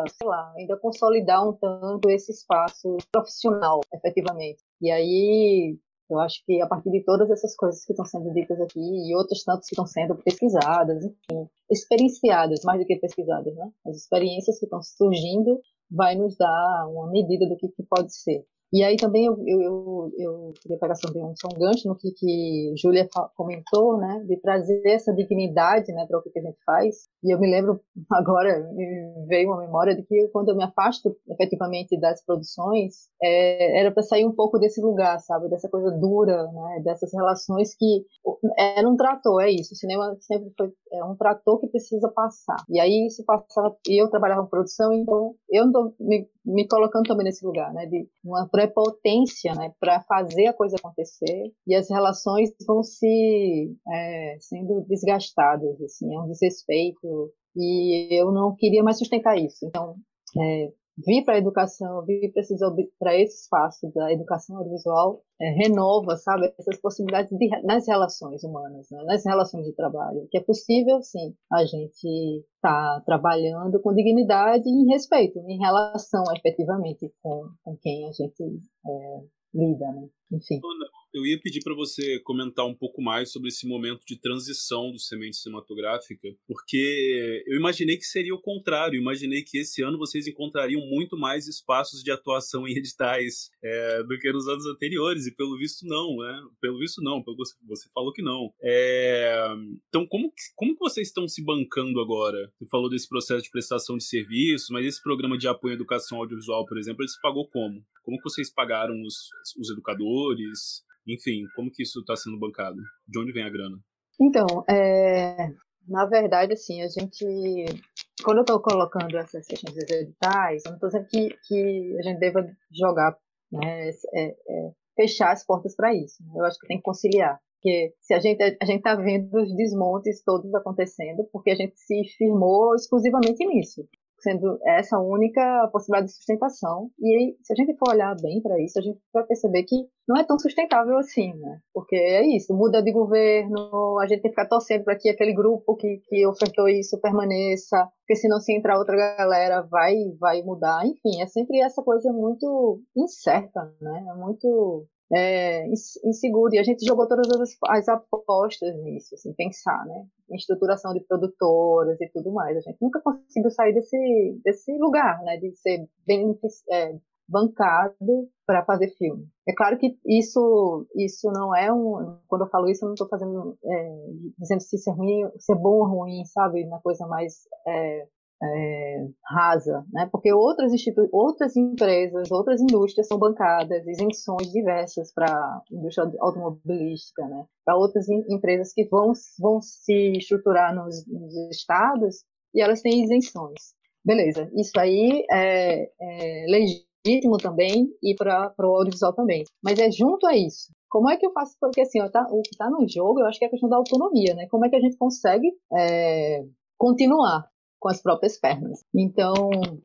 sei lá, ainda consolidar um tanto esse espaço profissional, efetivamente. E aí eu acho que a partir de todas essas coisas que estão sendo ditas aqui e outras tantas que estão sendo pesquisadas, enfim, experienciadas, mais do que pesquisadas, né? As experiências que estão surgindo vai nos dar uma medida do que, que pode ser. E aí também eu, eu, eu, queria pegar também um, um gancho no que, que Júlia comentou, né, de trazer essa dignidade, né, para o que, a gente faz. E eu me lembro agora, me veio uma memória de que quando eu me afasto efetivamente das produções, é, era para sair um pouco desse lugar, sabe, dessa coisa dura, né, dessas relações que era um trator, é isso. O cinema sempre foi é um trator que precisa passar. E aí isso passava, e eu trabalhava em produção, então eu estou me, me colocando também nesse lugar, né, de uma prepotência né, para fazer a coisa acontecer e as relações vão se é, sendo desgastadas, assim, é um desrespeito e eu não queria mais sustentar isso. Então, é, vir para a educação, vir para esse espaço da educação audiovisual é, renova, sabe, essas possibilidades de, nas relações humanas, né, nas relações de trabalho, que é possível, sim, a gente estar tá trabalhando com dignidade e respeito, em relação efetivamente com, com quem a gente é, lida, né? Enfim. Eu ia pedir para você comentar um pouco mais sobre esse momento de transição do semente cinematográfica, porque eu imaginei que seria o contrário. Imaginei que esse ano vocês encontrariam muito mais espaços de atuação em editais é, do que nos anos anteriores, e pelo visto não, né? Pelo visto não, você, falou que não. É, então, como, como vocês estão se bancando agora? Você falou desse processo de prestação de serviços, mas esse programa de apoio à educação audiovisual, por exemplo, ele se pagou como? Como que vocês pagaram os, os educadores? Enfim, como que isso está sendo bancado? De onde vem a grana? Então, é, na verdade, assim, a gente. Quando eu estou colocando essas questões dos editais, eu não estou dizendo que, que a gente deva jogar, né, é, é, fechar as portas para isso. Né? Eu acho que tem que conciliar. Porque se a gente a gente está vendo os desmontes todos acontecendo, porque a gente se firmou exclusivamente nisso sendo essa única possibilidade de sustentação. E se a gente for olhar bem para isso, a gente vai perceber que não é tão sustentável assim, né? Porque é isso, muda de governo, a gente tem que ficar torcendo para que aquele grupo que, que ofertou isso permaneça, porque senão se entrar outra galera vai vai mudar. Enfim, é sempre essa coisa muito incerta, né? É muito é, inseguro. E a gente jogou todas as, as apostas nisso, assim, pensar, né? Em estruturação de produtoras e tudo mais. A gente nunca conseguiu sair desse, desse lugar, né? De ser bem é, bancado para fazer filme. É claro que isso isso não é um quando eu falo isso eu não estou fazendo é, dizendo se isso é ruim se é bom ou ruim sabe uma coisa mais é, é, rasa, né? porque outras, outras empresas, outras indústrias são bancadas, isenções diversas para a indústria automobilística, né? para outras empresas que vão, vão se estruturar nos, nos estados e elas têm isenções. Beleza, isso aí é, é legítimo também e para o audiovisual também. Mas é junto a isso. Como é que eu faço? Porque assim, ó, tá, o que está no jogo, eu acho que é a questão da autonomia, né? Como é que a gente consegue é, continuar com as próprias pernas. Então,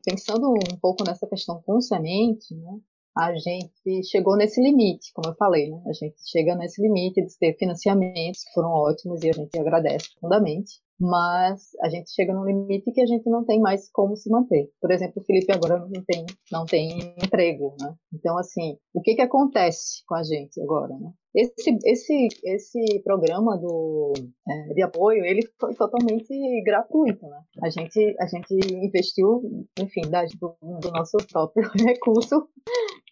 pensando um pouco nessa questão com semente, né, a gente chegou nesse limite, como eu falei, né? A gente chega nesse limite de ter financiamentos que foram ótimos e a gente agradece profundamente mas a gente chega num limite que a gente não tem mais como se manter. Por exemplo, o Felipe agora não tem, não tem emprego, né? Então, assim, o que que acontece com a gente agora, né? Esse, esse, esse programa do, é, de apoio, ele foi totalmente gratuito, né? A gente, a gente investiu, enfim, da, do, do nosso próprio recurso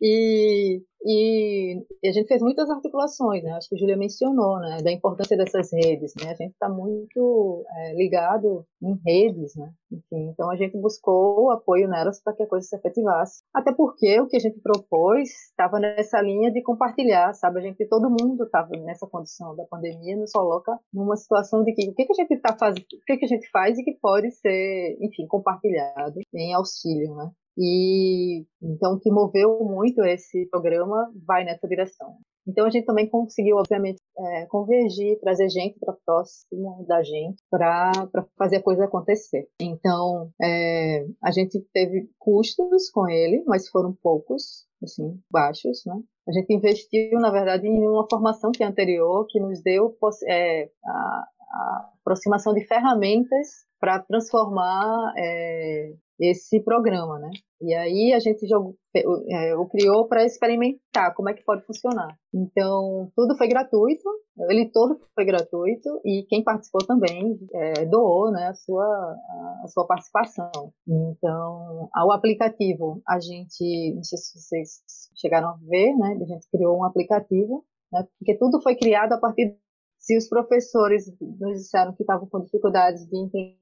e, e, e, a gente fez muitas articulações, né? Acho que a Júlia mencionou, né? Da importância dessas redes, né? A gente está muito é, ligado em redes, né? Enfim, então a gente buscou o apoio nelas para que a coisa se efetivasse. Até porque o que a gente propôs estava nessa linha de compartilhar, sabe? A gente, todo mundo estava nessa condição da pandemia, nos coloca numa situação de que o que, que a gente está fazendo, o que, que a gente faz e que pode ser, enfim, compartilhado em auxílio, né? E então o que moveu muito esse programa vai nessa direção. Então a gente também conseguiu, obviamente, é, convergir, trazer gente para próximo da gente para fazer a coisa acontecer. Então é, a gente teve custos com ele, mas foram poucos, assim, baixos, né? A gente investiu, na verdade, em uma formação que é anterior, que nos deu é, a, a aproximação de ferramentas para transformar é, esse programa, né? E aí a gente jogou, é, o criou para experimentar como é que pode funcionar. Então tudo foi gratuito, ele todo foi gratuito e quem participou também é, doou, né, a sua a sua participação. Então o aplicativo a gente, não sei se vocês chegaram a ver, né? A gente criou um aplicativo, né? Porque tudo foi criado a partir se os professores nos disseram que estavam com dificuldades de, entender,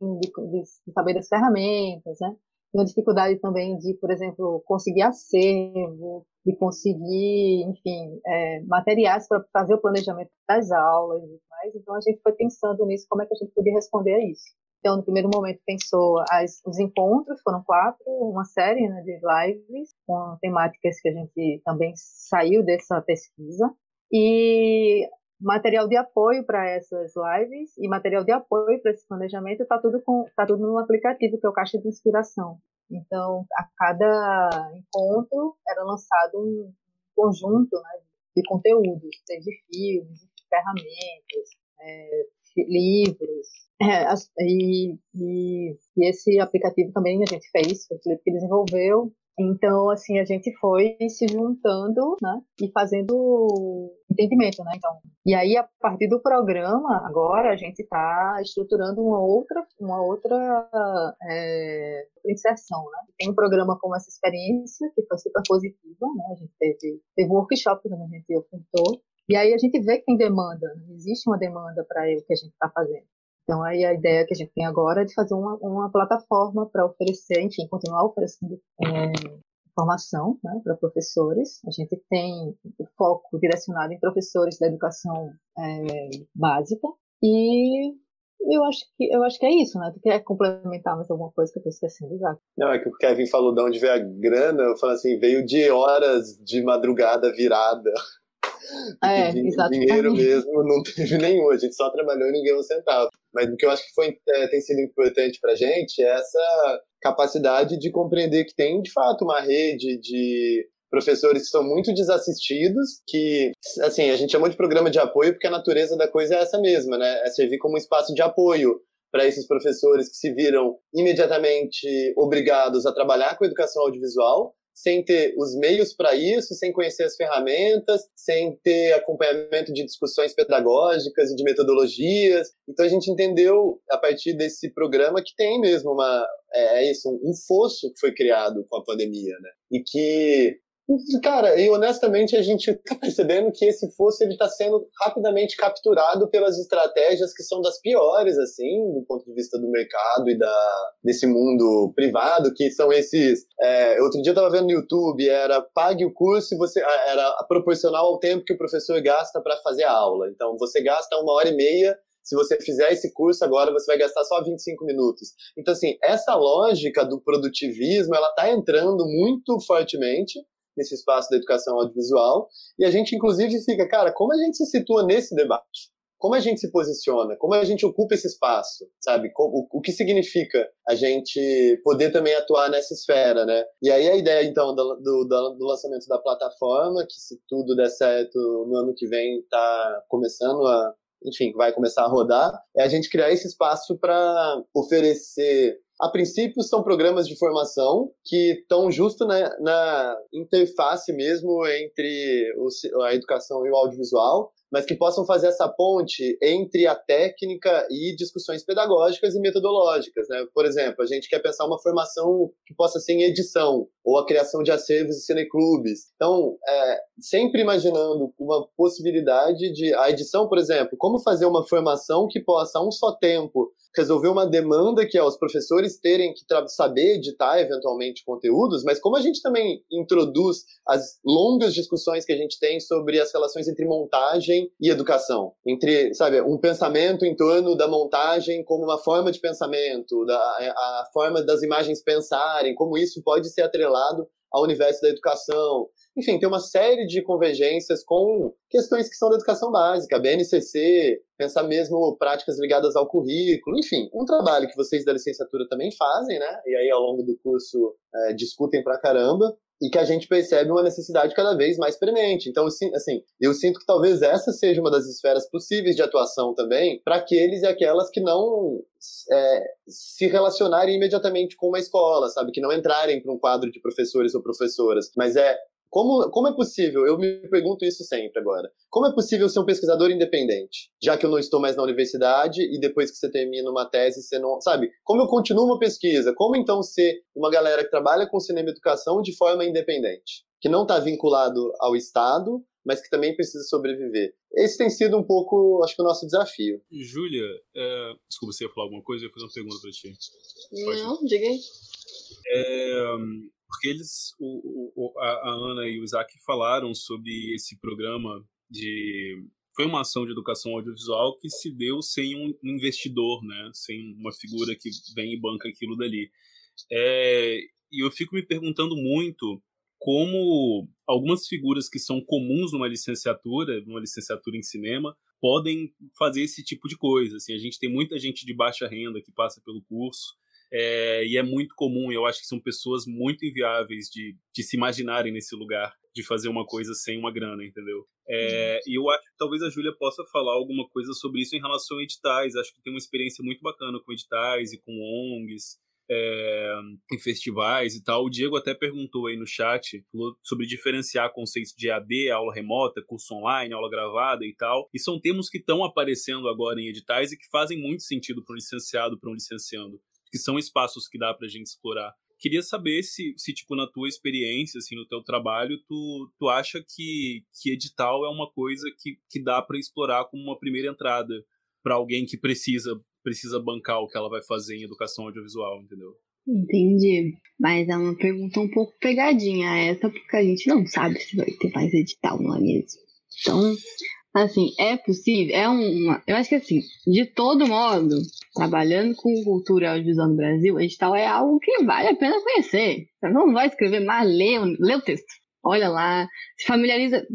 de, saber das ferramentas, né? Tinham dificuldade também de, por exemplo, conseguir acervo, de conseguir, enfim, é, materiais para fazer o planejamento das aulas e mais. Então, a gente foi pensando nisso, como é que a gente podia responder a isso. Então, no primeiro momento, pensou as, os encontros, foram quatro, uma série né, de lives com temáticas que a gente também saiu dessa pesquisa. E material de apoio para essas lives e material de apoio para esse planejamento está tudo com tá tudo no aplicativo que é o Caixa de Inspiração. Então, a cada encontro era lançado um conjunto né, de conteúdos, desde filmes, ferramentas, é, livros. É, e, e, e, esse aplicativo também a gente fez, foi o Felipe que desenvolveu, então, assim, a gente foi se juntando, né, e fazendo entendimento, né, então. E aí, a partir do programa, agora, a gente está estruturando uma outra, uma outra é, inserção, né. Tem um programa como essa experiência, que foi super positiva, né, a gente teve, teve um workshop que a gente ofertou, e aí a gente vê que tem demanda, né? existe uma demanda para o que a gente está fazendo. Então, aí a ideia que a gente tem agora é de fazer uma, uma plataforma para oferecer, enfim, continuar oferecendo é, formação né, para professores. A gente tem o foco direcionado em professores da educação é, básica e eu acho que eu acho que é isso, né? Tu quer complementar mais alguma coisa que eu estou esquecendo, Isaac? Não, é que o Kevin falou de onde veio a grana, eu falo assim, veio de horas de madrugada virada é, exatamente. Dinheiro mesmo não teve nenhum, a gente só trabalhou e não ganhou um centavo. Mas o que eu acho que foi, é, tem sido importante para a gente é essa capacidade de compreender que tem, de fato, uma rede de professores que são muito desassistidos, que, assim, a gente chamou de programa de apoio porque a natureza da coisa é essa mesma, né? É servir como um espaço de apoio para esses professores que se viram imediatamente obrigados a trabalhar com educação audiovisual, sem ter os meios para isso, sem conhecer as ferramentas, sem ter acompanhamento de discussões pedagógicas e de metodologias. Então a gente entendeu a partir desse programa que tem mesmo uma é, é isso, um fosso que foi criado com a pandemia, né? E que Cara, e honestamente a gente está percebendo que esse fosso ele está sendo rapidamente capturado pelas estratégias que são das piores, assim, do ponto de vista do mercado e da, desse mundo privado, que são esses. É, outro dia eu estava vendo no YouTube, era pague o curso e você era proporcional ao tempo que o professor gasta para fazer a aula. Então você gasta uma hora e meia se você fizer esse curso agora, você vai gastar só 25 minutos. Então, assim, essa lógica do produtivismo, ela está entrando muito fortemente nesse espaço da educação audiovisual. E a gente, inclusive, fica, cara, como a gente se situa nesse debate? Como a gente se posiciona? Como a gente ocupa esse espaço? Sabe? O, o que significa a gente poder também atuar nessa esfera, né? E aí a ideia, então, do, do, do lançamento da plataforma, que se tudo der certo no ano que vem, está começando a enfim, vai começar a rodar, é a gente criar esse espaço para oferecer a princípio, são programas de formação que estão justo na, na interface mesmo entre o, a educação e o audiovisual, mas que possam fazer essa ponte entre a técnica e discussões pedagógicas e metodológicas. Né? Por exemplo, a gente quer pensar uma formação que possa ser em edição, ou a criação de acervos e cineclubes. Então, é, sempre imaginando uma possibilidade de. A edição, por exemplo, como fazer uma formação que possa, a um só tempo, resolver uma demanda que é os professores terem que saber editar eventualmente conteúdos, mas como a gente também introduz as longas discussões que a gente tem sobre as relações entre montagem e educação, entre, sabe, um pensamento em torno da montagem como uma forma de pensamento, da, a forma das imagens pensarem, como isso pode ser atrelado ao universo da educação, enfim, tem uma série de convergências com questões que são da educação básica, BNCC, pensar mesmo práticas ligadas ao currículo, enfim, um trabalho que vocês da licenciatura também fazem, né? E aí ao longo do curso é, discutem pra caramba e que a gente percebe uma necessidade cada vez mais premente. Então, assim, eu sinto que talvez essa seja uma das esferas possíveis de atuação também para aqueles e aquelas que não é, se relacionarem imediatamente com uma escola, sabe? Que não entrarem para um quadro de professores ou professoras, mas é como, como é possível? Eu me pergunto isso sempre agora. Como é possível ser um pesquisador independente? Já que eu não estou mais na universidade e depois que você termina uma tese, você não. Sabe? Como eu continuo uma pesquisa? Como então ser uma galera que trabalha com cinema e educação de forma independente? Que não está vinculado ao Estado, mas que também precisa sobreviver. Esse tem sido um pouco, acho que, o nosso desafio. Júlia, é... desculpa, você ia falar alguma coisa? Eu ia fazer uma pergunta para ti. Não, diga aí. É, porque eles, o, o, a, Ana e o Isaac falaram sobre esse programa de foi uma ação de educação audiovisual que se deu sem um investidor, né? Sem uma figura que vem e banca aquilo dali. É, e eu fico me perguntando muito como algumas figuras que são comuns numa licenciatura, numa licenciatura em cinema, podem fazer esse tipo de coisa. Assim, a gente tem muita gente de baixa renda que passa pelo curso É, e é muito comum, eu acho que são pessoas muito inviáveis de, de se imaginarem nesse lugar, de fazer uma coisa sem uma grana, entendeu? É, e eu acho que talvez a Júlia possa falar alguma coisa sobre isso em relação a editais. Acho que tem uma experiência muito bacana com editais e com ONGs é, em festivais e tal. O Diego até perguntou aí no chat sobre diferenciar conceitos de AD, aula remota, curso online, aula gravada e tal. E são termos que estão aparecendo agora em editais e que fazem muito sentido para um licenciado, para um licenciando, que são espaços que dá para a gente explorar. Queria saber se, se, tipo, na tua experiência, assim, no teu trabalho, tu, tu acha que, que edital é uma coisa que, que dá para explorar como uma primeira entrada para alguém que precisa precisa bancar o que ela vai fazer em educação audiovisual, entendeu? Entendi. Mas é uma pergunta um pouco pegadinha essa, porque a gente não sabe se vai ter mais edital, não é mesmo? Então, assim, é possível, é uma. Eu acho que assim, de todo modo, trabalhando com cultura audiovisual no Brasil, edital é algo que vale a pena conhecer. Você não vai escrever, mas lê, lê o texto. Olha lá, se familiariza,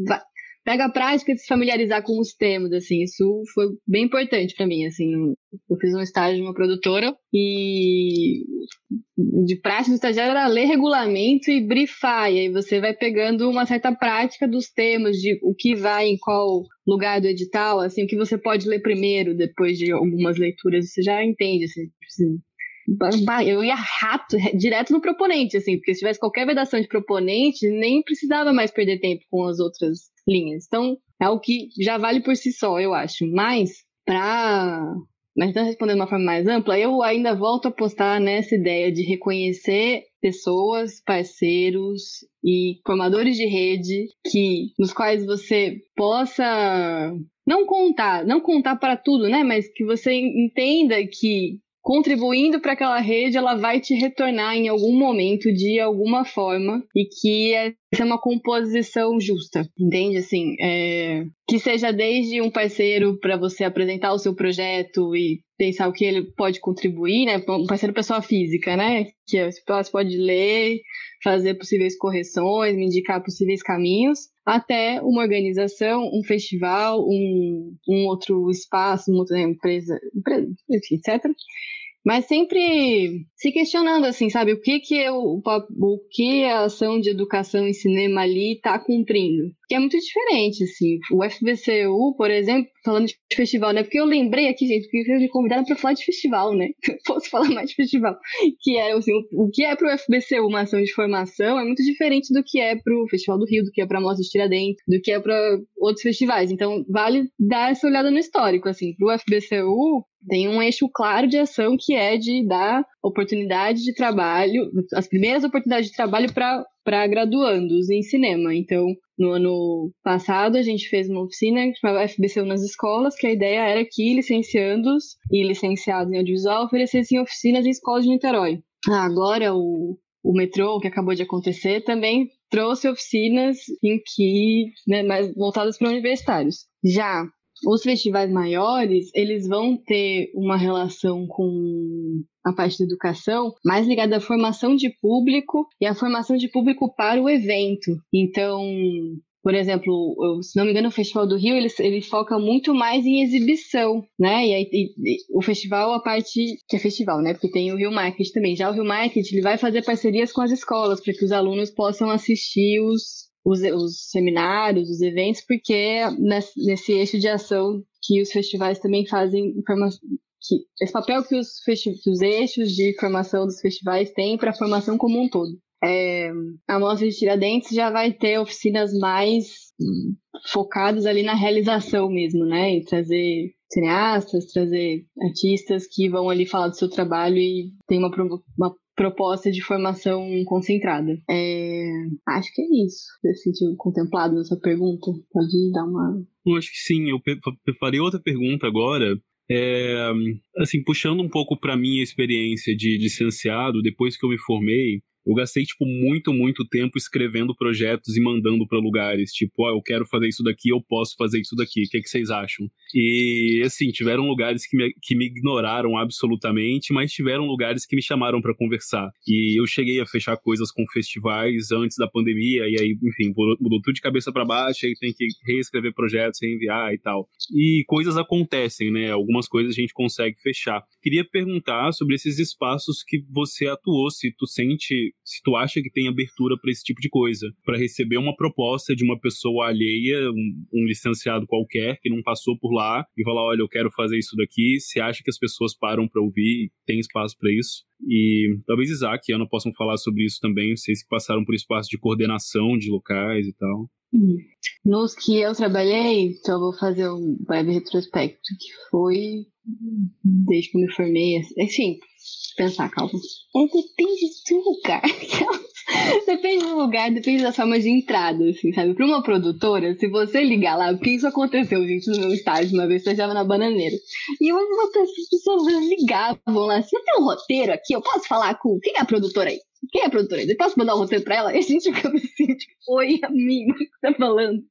pega a prática de se familiarizar com os termos, assim, isso foi bem importante para mim, assim, eu fiz um estágio numa produtora e de prática do estagiário era ler regulamento e brifar, e aí você vai pegando uma certa prática dos termos, de o que vai em qual lugar do edital, assim, o que você pode ler primeiro, depois de algumas leituras, você já entende, assim eu ia rato, direto no proponente, assim, porque se tivesse qualquer vedação de proponente, nem precisava mais perder tempo com as outras linhas. Então, é o que já vale por si só, eu acho. Mas, para. Mas então, respondendo de uma forma mais ampla, eu ainda volto a apostar nessa ideia de reconhecer pessoas, parceiros e formadores de rede que nos quais você possa não contar, não contar para tudo, né, mas que você entenda que contribuindo para aquela rede, ela vai te retornar em algum momento, de alguma forma, e que essa é uma composição justa, entende? Assim, é... que seja desde um parceiro para você apresentar o seu projeto e pensar o que ele pode contribuir, né? Um parceiro pessoa física, né? Que você pode ler, fazer possíveis correções, me indicar possíveis caminhos, até uma organização, um festival, um, um outro espaço, uma outra empresa, empresa etc mas sempre se questionando assim, sabe, o que que eu, o que a ação de educação em cinema ali está cumprindo? Que é muito diferente, assim. O FBCU, por exemplo, falando de festival, né? Porque eu lembrei aqui, gente, que me convidaram para falar de festival, né? Posso falar mais de festival. Que é, assim, o, o que é para o FBCU uma ação de formação é muito diferente do que é para o Festival do Rio, do que é para a Mostra de Tiradentes, do que é para outros festivais. Então, vale dar essa olhada no histórico, assim. Para o FBCU, tem um eixo claro de ação que é de dar oportunidade de trabalho, as primeiras oportunidades de trabalho para graduandos em cinema. Então, no ano passado, a gente fez uma oficina que chamava FBCU nas escolas, que a ideia era que licenciandos e licenciados em audiovisual oferecessem oficinas em escolas de Niterói. Agora, o, o metrô, que acabou de acontecer, também trouxe oficinas em que, né, mais voltadas para universitários. Já os festivais maiores, eles vão ter uma relação com a parte da educação mais ligada à formação de público e à formação de público para o evento. Então, por exemplo, se não me engano, o Festival do Rio, ele, ele foca muito mais em exibição, né? E, aí, e, e, o festival, a parte que é festival, né? Porque tem o Rio Market também. Já o Rio Market, ele vai fazer parcerias com as escolas para que os alunos possam assistir os, os, os seminários, os eventos, porque nesse, nesse eixo de ação que os festivais também fazem que esse papel que os, que os eixos de formação dos festivais têm para a formação como um todo. É, a Mostra de Tiradentes já vai ter oficinas mais focadas ali na realização mesmo, né? E trazer cineastas, trazer artistas que vão ali falar do seu trabalho e tem uma, uma proposta de formação concentrada. É, acho que é isso. Você se sentiu contemplado nessa pergunta? Pode dar uma. Eu acho que sim. Eu preparei outra pergunta agora. É, assim, puxando um pouco para minha experiência de licenciado, depois que eu me formei, eu gastei, tipo, muito, muito tempo escrevendo projetos e mandando para lugares. Tipo, ó, oh, eu quero fazer isso daqui, eu posso fazer isso daqui. O que, é que vocês acham? E, assim, tiveram lugares que me, que me ignoraram absolutamente, mas tiveram lugares que me chamaram para conversar. E eu cheguei a fechar coisas com festivais antes da pandemia, e aí, enfim, mudou tudo de cabeça para baixo, aí tem que reescrever projetos, reenviar e tal. E coisas acontecem, né? Algumas coisas a gente consegue fechar. Queria perguntar sobre esses espaços que você atuou, se tu sente, se tu acha que tem abertura para esse tipo de coisa, para receber uma proposta de uma pessoa alheia, um, um, licenciado qualquer que não passou por lá e falar, olha, eu quero fazer isso daqui. Você acha que as pessoas param para ouvir? Tem espaço para isso? E talvez Isaac e Ana possam falar sobre isso também, vocês que passaram por espaço de coordenação de locais e tal. Nos que eu trabalhei, então eu vou fazer um breve retrospecto, que foi desde que eu me formei. Assim, pensar, calma. É, depende do lugar. depende do lugar, depende da forma de entrada, assim, sabe? Para uma produtora, se você ligar lá, porque isso aconteceu, gente, no meu estágio, uma vez eu estava na bananeira. E uma, uma pessoas ligavam lá, eu tenho um roteiro aqui, eu posso falar com. Quem é a produtora aí? Quem é a produtora? Eu posso mandar um roteiro pra ela? E a gente fica assim, tipo, oi, amigo, o que você tá falando?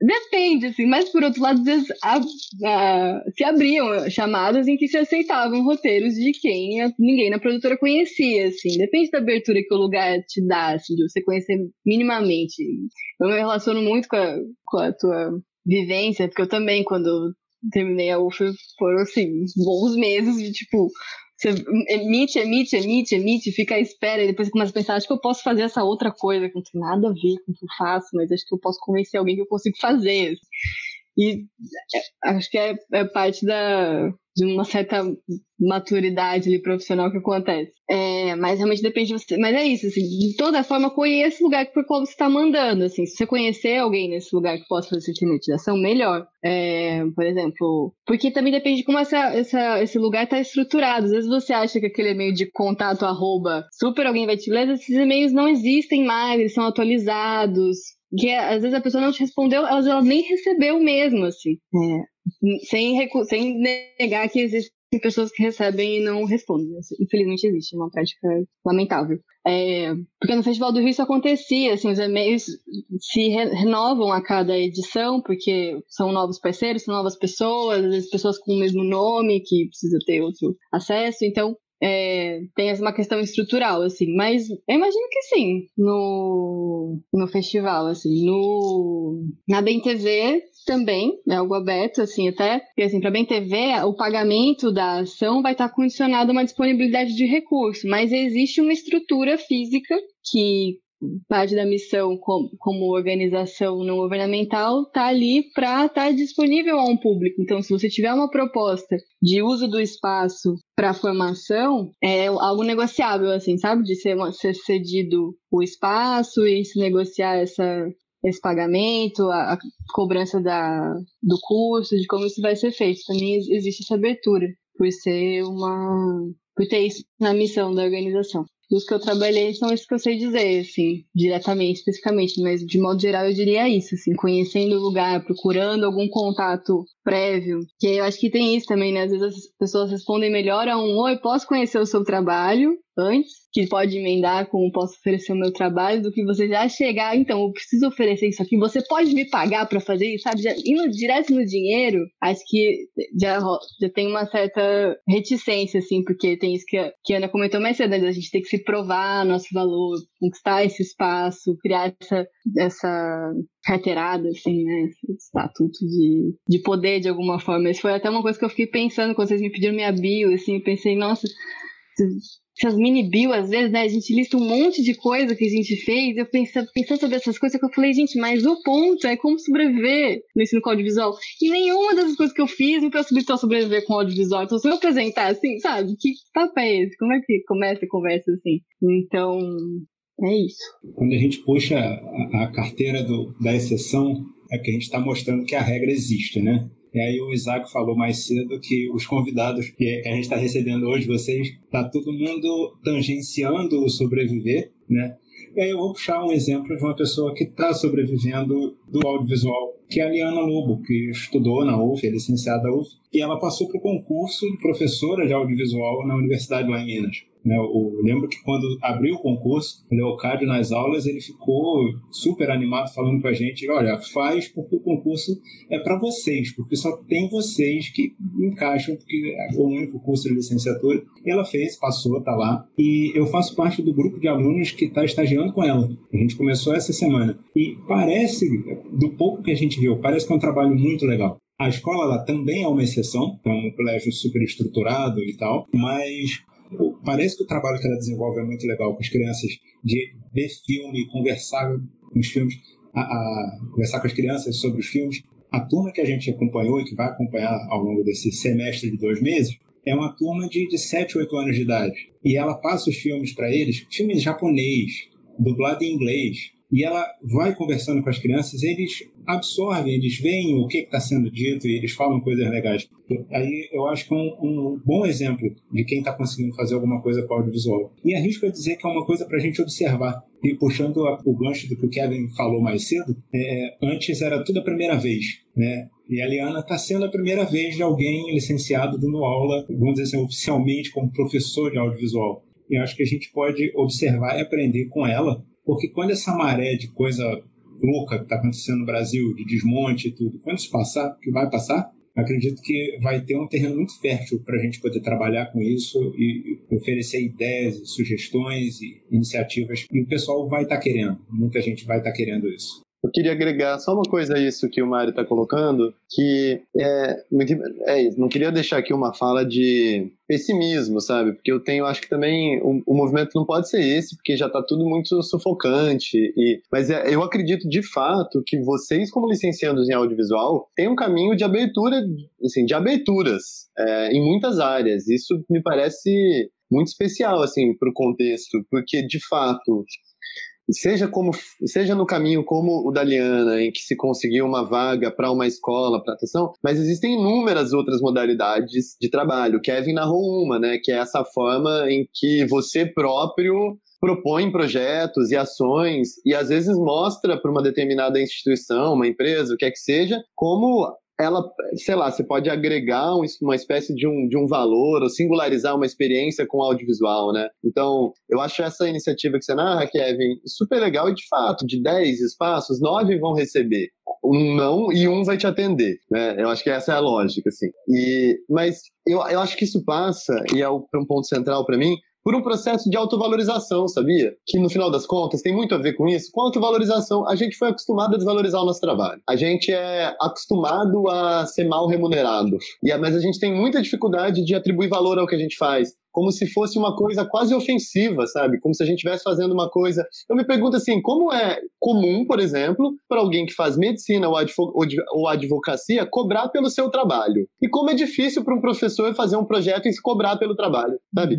Depende, assim, mas por outro lado, às vezes a, a, se abriam chamadas em que se aceitavam roteiros de quem a, ninguém na produtora conhecia, assim. Depende da abertura que o lugar te dá, assim, de você conhecer minimamente. Eu me relaciono muito com a, com a tua vivência, porque eu também, quando terminei a UF, foram, assim, bons meses de, tipo, você emite, emite, emite, emite, fica à espera e depois começa a pensar, acho que eu posso fazer essa outra coisa que não tem nada a ver com o que eu faço, mas acho que eu posso convencer alguém que eu consigo fazer. E é, acho que é, é parte da, de uma certa maturidade ali, profissional que acontece. É, mas realmente depende de você. Mas é isso, assim, de toda forma, conheça o lugar por qual você está mandando. Assim, se você conhecer alguém nesse lugar que possa fazer essa melhor. É, por exemplo, porque também depende de como essa, essa, esse lugar está estruturado. Às vezes você acha que aquele e-mail de contato arroba super alguém vai te ler, esses e-mails não existem mais, eles são atualizados que às vezes a pessoa não te respondeu, vezes ela nem recebeu mesmo, assim. É, sem, sem negar que existem pessoas que recebem e não respondem. Infelizmente existe, é uma prática lamentável. É, porque no Festival do Rio isso acontecia, assim, os e-mails se re renovam a cada edição, porque são novos parceiros, são novas pessoas, às vezes pessoas com o mesmo nome, que precisa ter outro acesso, então é, tem uma questão estrutural, assim, mas eu imagino que sim, no, no festival, assim, no, na Bem TV também, é algo aberto, assim, até, porque assim, para Bem TV, o pagamento da ação vai estar condicionado a uma disponibilidade de recurso, mas existe uma estrutura física que parte da missão como, como organização não governamental está ali para estar tá disponível a um público. Então, se você tiver uma proposta de uso do espaço para formação, é algo negociável, assim, sabe? De ser, ser cedido o espaço e se negociar essa, esse pagamento, a, a cobrança da, do curso, de como isso vai ser feito. Também existe essa abertura, por ser uma. por ter isso na missão da organização dos que eu trabalhei são esses que eu sei dizer, assim, diretamente, especificamente, mas de modo geral eu diria isso, assim, conhecendo o lugar, procurando algum contato prévio, que eu acho que tem isso também, né? Às vezes as pessoas respondem melhor a um oi, posso conhecer o seu trabalho antes, que pode emendar como posso oferecer o meu trabalho, do que você já chegar, então, eu preciso oferecer isso aqui, você pode me pagar para fazer isso, sabe? Já, indo direto no dinheiro, acho que já, já tem uma certa reticência, assim, porque tem isso que a, que a Ana comentou mais cedo, né? a gente tem que se provar nosso valor, conquistar esse espaço, criar essa, essa carteirada, assim, né? Esse estatuto de, de poder de alguma forma. Isso foi até uma coisa que eu fiquei pensando quando vocês me pediram minha bio, assim, eu pensei, nossa, essas mini bio, às vezes, né? A gente lista um monte de coisa que a gente fez. Eu pensando, pensando sobre essas coisas que eu falei, gente, mas o ponto é como sobreviver no ensino com audiovisual. E nenhuma dessas coisas que eu fiz me possibilitou sobreviver com audiovisual. Então, se eu apresentar assim, sabe? Que papo é esse? Como é que começa a conversa assim? Então, é isso. Quando a gente puxa a, a carteira do, da exceção, é que a gente está mostrando que a regra existe, né? E aí o Isaac falou mais cedo que os convidados que a gente está recebendo hoje, vocês, tá todo mundo tangenciando o sobreviver, né? E aí eu vou puxar um exemplo de uma pessoa que está sobrevivendo do audiovisual, que é a Liana Lobo, que estudou na UF, é licenciada UF, e ela passou para o concurso de professora de audiovisual na universidade lá em Minas. Né? Eu lembro que quando abriu o concurso, o Leocádio nas aulas ele ficou super animado falando com a gente, olha, faz porque o concurso é para vocês, porque só tem vocês que encaixam, porque é o único curso de licenciatura. Ela fez, passou, tá lá. E eu faço parte do grupo de alunos que está estagiando com ela. A gente começou essa semana. E parece, do pouco que a gente viu, parece que é um trabalho muito legal. A escola ela também é uma exceção, é um colégio super estruturado e tal, mas parece que o trabalho que ela desenvolve é muito legal com as crianças, de ver filme, conversar com os filmes, a, a, conversar com as crianças sobre os filmes. A turma que a gente acompanhou e que vai acompanhar ao longo desse semestre de dois meses é uma turma de, de 7, 8 anos de idade. E ela passa os filmes para eles, filmes japonês, dublado em inglês, e ela vai conversando com as crianças, eles absorvem, eles veem o que está sendo dito e eles falam coisas legais. Aí eu acho que é um, um bom exemplo de quem está conseguindo fazer alguma coisa com o audiovisual. E arrisco a dizer que é uma coisa para a gente observar. E puxando o gancho do que o Kevin falou mais cedo, é, antes era tudo a primeira vez, né? E a Liana está sendo a primeira vez de alguém licenciado dando aula, vamos dizer assim, oficialmente como professor de audiovisual. E acho que a gente pode observar e aprender com ela porque quando essa maré de coisa louca que está acontecendo no Brasil, de desmonte e tudo, quando isso passar, que vai passar, acredito que vai ter um terreno muito fértil para a gente poder trabalhar com isso e oferecer ideias, sugestões e iniciativas. E o pessoal vai estar tá querendo, muita gente vai estar tá querendo isso. Eu queria agregar só uma coisa a isso que o Mário está colocando, que é, é, não queria deixar aqui uma fala de pessimismo, sabe? Porque eu tenho, acho que também o, o movimento não pode ser esse, porque já está tudo muito sufocante. E, mas é, eu acredito de fato que vocês, como licenciados em audiovisual, têm um caminho de abertura, assim, de aberturas é, em muitas áreas. Isso me parece muito especial, assim, para o contexto, porque de fato seja como seja no caminho como o da Liana, em que se conseguiu uma vaga para uma escola para atuação, mas existem inúmeras outras modalidades de trabalho. Kevin narrou uma, né, que é essa forma em que você próprio propõe projetos e ações e às vezes mostra para uma determinada instituição, uma empresa, o que é que seja, como ela, sei lá, você pode agregar uma espécie de um, de um valor ou singularizar uma experiência com audiovisual, né? Então, eu acho essa iniciativa que você narra, Kevin, super legal e, de fato, de 10 espaços, 9 vão receber um não e um vai te atender, né? Eu acho que essa é a lógica, assim. E, mas eu, eu acho que isso passa, e é um ponto central para mim, por um processo de autovalorização, sabia? Que no final das contas tem muito a ver com isso. Com autovalorização, a gente foi acostumado a desvalorizar o nosso trabalho. A gente é acostumado a ser mal remunerado. E, mas a gente tem muita dificuldade de atribuir valor ao que a gente faz como se fosse uma coisa quase ofensiva, sabe? Como se a gente estivesse fazendo uma coisa. Eu me pergunto assim, como é comum, por exemplo, para alguém que faz medicina ou advocacia cobrar pelo seu trabalho? E como é difícil para um professor fazer um projeto e se cobrar pelo trabalho, sabe?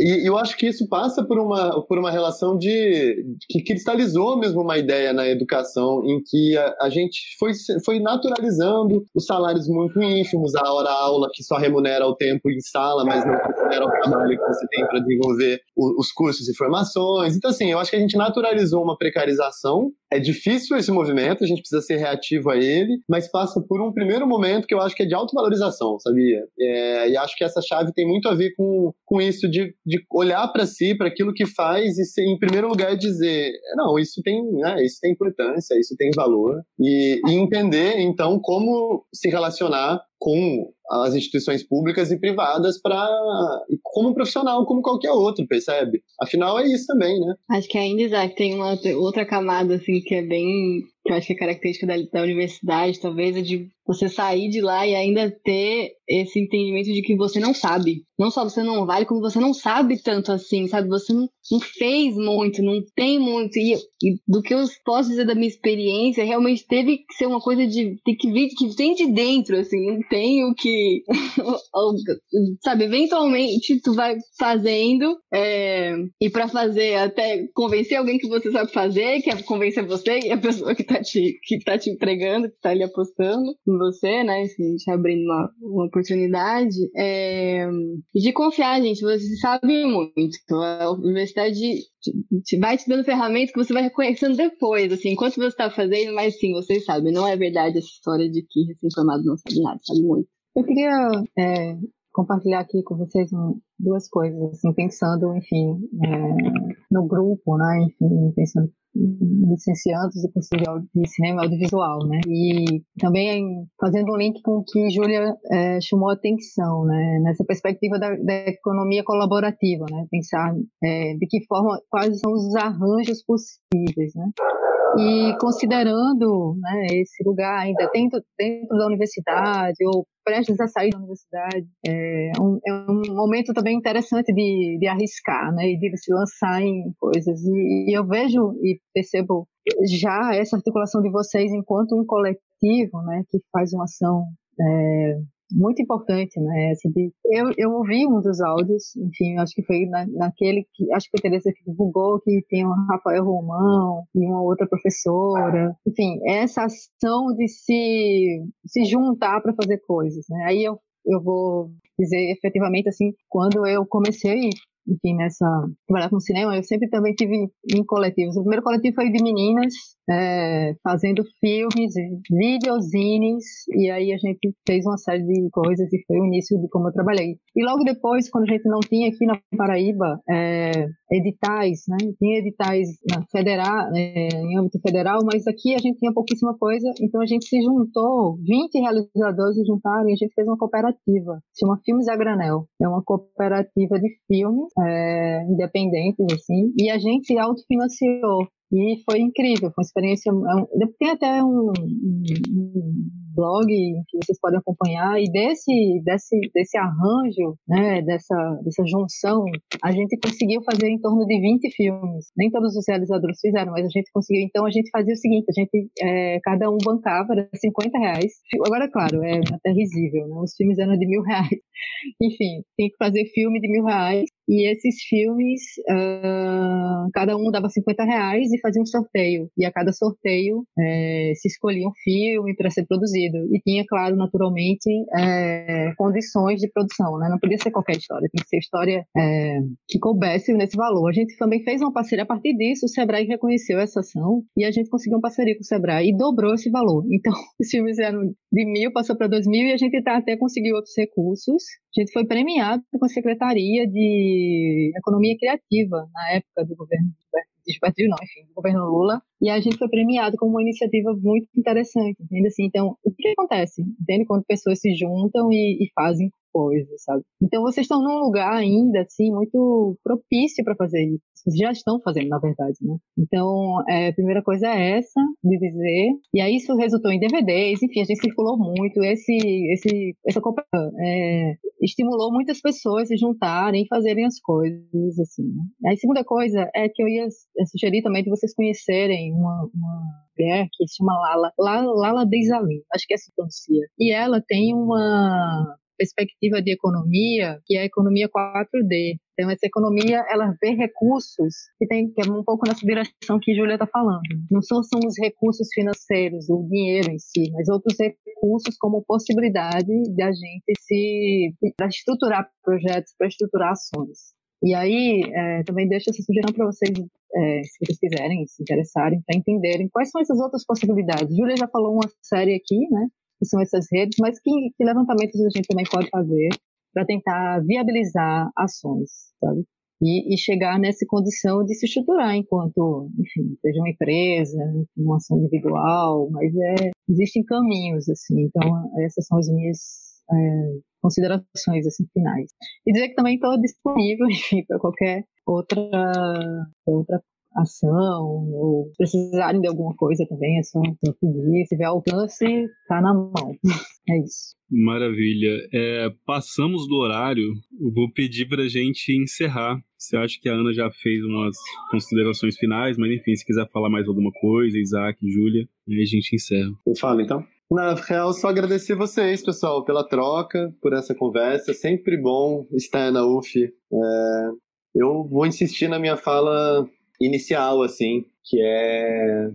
E eu acho que isso passa por uma, por uma relação de que cristalizou mesmo uma ideia na educação em que a, a gente foi, foi naturalizando os salários muito ínfimos, a hora aula que só remunera o tempo em sala, mas não remunera o trabalho que você tem para desenvolver os cursos e formações. Então, assim, eu acho que a gente naturalizou uma precarização. É difícil esse movimento, a gente precisa ser reativo a ele, mas passa por um primeiro momento que eu acho que é de autovalorização, sabia? É, e acho que essa chave tem muito a ver com, com isso de de olhar para si, para aquilo que faz e, ser, em primeiro lugar, dizer: não, isso tem, né, isso tem importância, isso tem valor, e, e entender, então, como se relacionar com as instituições públicas e privadas para como profissional, como qualquer outro, percebe? Afinal é isso também, né? Acho que ainda Isaac tem uma outra camada assim que é bem que eu acho que é característica da, da universidade, talvez, é de você sair de lá e ainda ter esse entendimento de que você não sabe. Não só você não vale, como você não sabe tanto assim, sabe? Você não, não fez muito, não tem muito. E, e, do que eu posso dizer da minha experiência, realmente teve que ser uma coisa de. Tem que vir, que vem de dentro, assim, não tem o que. sabe, eventualmente tu vai fazendo, é, e para fazer, até convencer alguém que você sabe fazer, que é convencer você e a pessoa que tá te, que tá te empregando, que tá ali apostando em você, né? Assim, te abrindo uma, uma oportunidade. É, de confiar, gente. Você sabe muito. A universidade te, te, vai te dando ferramentas que você vai reconhecendo depois, assim, enquanto você tá fazendo, mas sim, vocês sabem. Não é verdade essa história de que recém-formado não sabe nada, sabe muito. Eu queria é, compartilhar aqui com vocês duas coisas, assim, pensando, enfim, é, no grupo, né, enfim, pensando licenciados de curso de cinema audiovisual, né? E também fazendo um link com o que Júlia é, chamou a atenção, né? Nessa perspectiva da, da economia colaborativa, né? Pensar é, de que forma, quais são os arranjos possíveis, né? E considerando né, esse lugar ainda dentro, dentro da universidade ou prestes a sair da universidade, é um, é um momento também interessante de, de arriscar, né, e de se lançar em coisas. E, e eu vejo e percebo já essa articulação de vocês enquanto um coletivo, né, que faz uma ação é, muito importante, né? De, eu, eu ouvi um dos áudios, enfim, acho que foi na, naquele que acho que foi Teresa que divulgou que tem o Rafael Romão e uma outra professora, enfim, essa ação de se se juntar para fazer coisas, né? Aí eu eu vou dizer efetivamente assim, quando eu comecei enfim, nessa trabalhar com cinema, eu sempre também tive em coletivos. O primeiro coletivo foi de meninas, é, fazendo filmes, videozines, e aí a gente fez uma série de coisas e foi o início de como eu trabalhei. E logo depois, quando a gente não tinha aqui na Paraíba é, editais, né? Tinha editais na federal, é, em âmbito federal, mas aqui a gente tinha pouquíssima coisa, então a gente se juntou, 20 realizadores se juntaram e a gente fez uma cooperativa, chama Filmes a Granel. É uma cooperativa de filmes é, independentes, assim, e a gente autofinanciou. E foi incrível, foi uma experiência. É tem até um, um, blog que vocês podem acompanhar, e desse, desse, desse arranjo, né, dessa, dessa junção, a gente conseguiu fazer em torno de 20 filmes. Nem todos os realizadores fizeram, mas a gente conseguiu. Então a gente fazia o seguinte: a gente, é, cada um bancava, era 50 reais. Agora, claro, é até risível, né? Os filmes eram de mil reais. Enfim, tem que fazer filme de mil reais. E esses filmes, uh, cada um dava 50 reais e fazia um sorteio. E a cada sorteio é, se escolhia um filme para ser produzido. E tinha, claro, naturalmente, é, condições de produção. Né? Não podia ser qualquer história, tem que ser história é, que coubesse nesse valor. A gente também fez uma parceria. A partir disso, o Sebrae reconheceu essa ação e a gente conseguiu uma parceria com o Sebrae e dobrou esse valor. Então, os filmes eram de mil, passou para dois mil e a gente tá, até conseguiu outros recursos. A gente foi premiado com a Secretaria de economia criativa na época do governo Gilberto não, enfim, do governo Lula, e a gente foi premiado com uma iniciativa muito interessante, entende? Assim, então, o que acontece? Entende? Quando pessoas se juntam e, e fazem coisas, sabe? Então, vocês estão num lugar ainda, assim, muito propício para fazer isso já estão fazendo, na verdade, né? Então, é, a primeira coisa é essa, de dizer, e aí isso resultou em DVDs, enfim, a gente circulou muito, esse, esse, essa é, estimulou muitas pessoas se juntarem e fazerem as coisas, assim, né? A segunda coisa é que eu ia sugerir também de vocês conhecerem uma, uma mulher que se chama Lala, Lala, Lala acho que é assim que pronuncia, e ela tem uma perspectiva de economia, que é a economia 4D. Então, essa economia, ela vê recursos que tem que é um pouco nessa direção que Júlia está falando. Não só são os recursos financeiros, o dinheiro em si, mas outros recursos como possibilidade de a gente se para estruturar projetos, para estruturar ações. E aí, é, também deixo essa sugestão para vocês, é, se vocês quiserem, se interessarem, para entenderem quais são essas outras possibilidades. Júlia já falou uma série aqui, né? Que são essas redes, mas que, que levantamentos a gente também pode fazer para tentar viabilizar ações, sabe? E, e, chegar nessa condição de se estruturar enquanto, enfim, seja uma empresa, uma ação individual, mas é, existem caminhos, assim, então essas são as minhas é, considerações, assim, finais. E dizer que também estou disponível, enfim, para qualquer outra, outra ação, ou precisarem de alguma coisa também, é só pedir. Se tiver alcance, tá na mão. É isso. Maravilha. É, passamos do horário, eu vou pedir para a gente encerrar. Você acha que a Ana já fez umas considerações finais, mas enfim, se quiser falar mais alguma coisa, Isaac, Júlia, aí a gente encerra. Eu falo então. Na real, só agradecer vocês, pessoal, pela troca, por essa conversa. Sempre bom estar na UF. É, eu vou insistir na minha fala inicial, assim, que é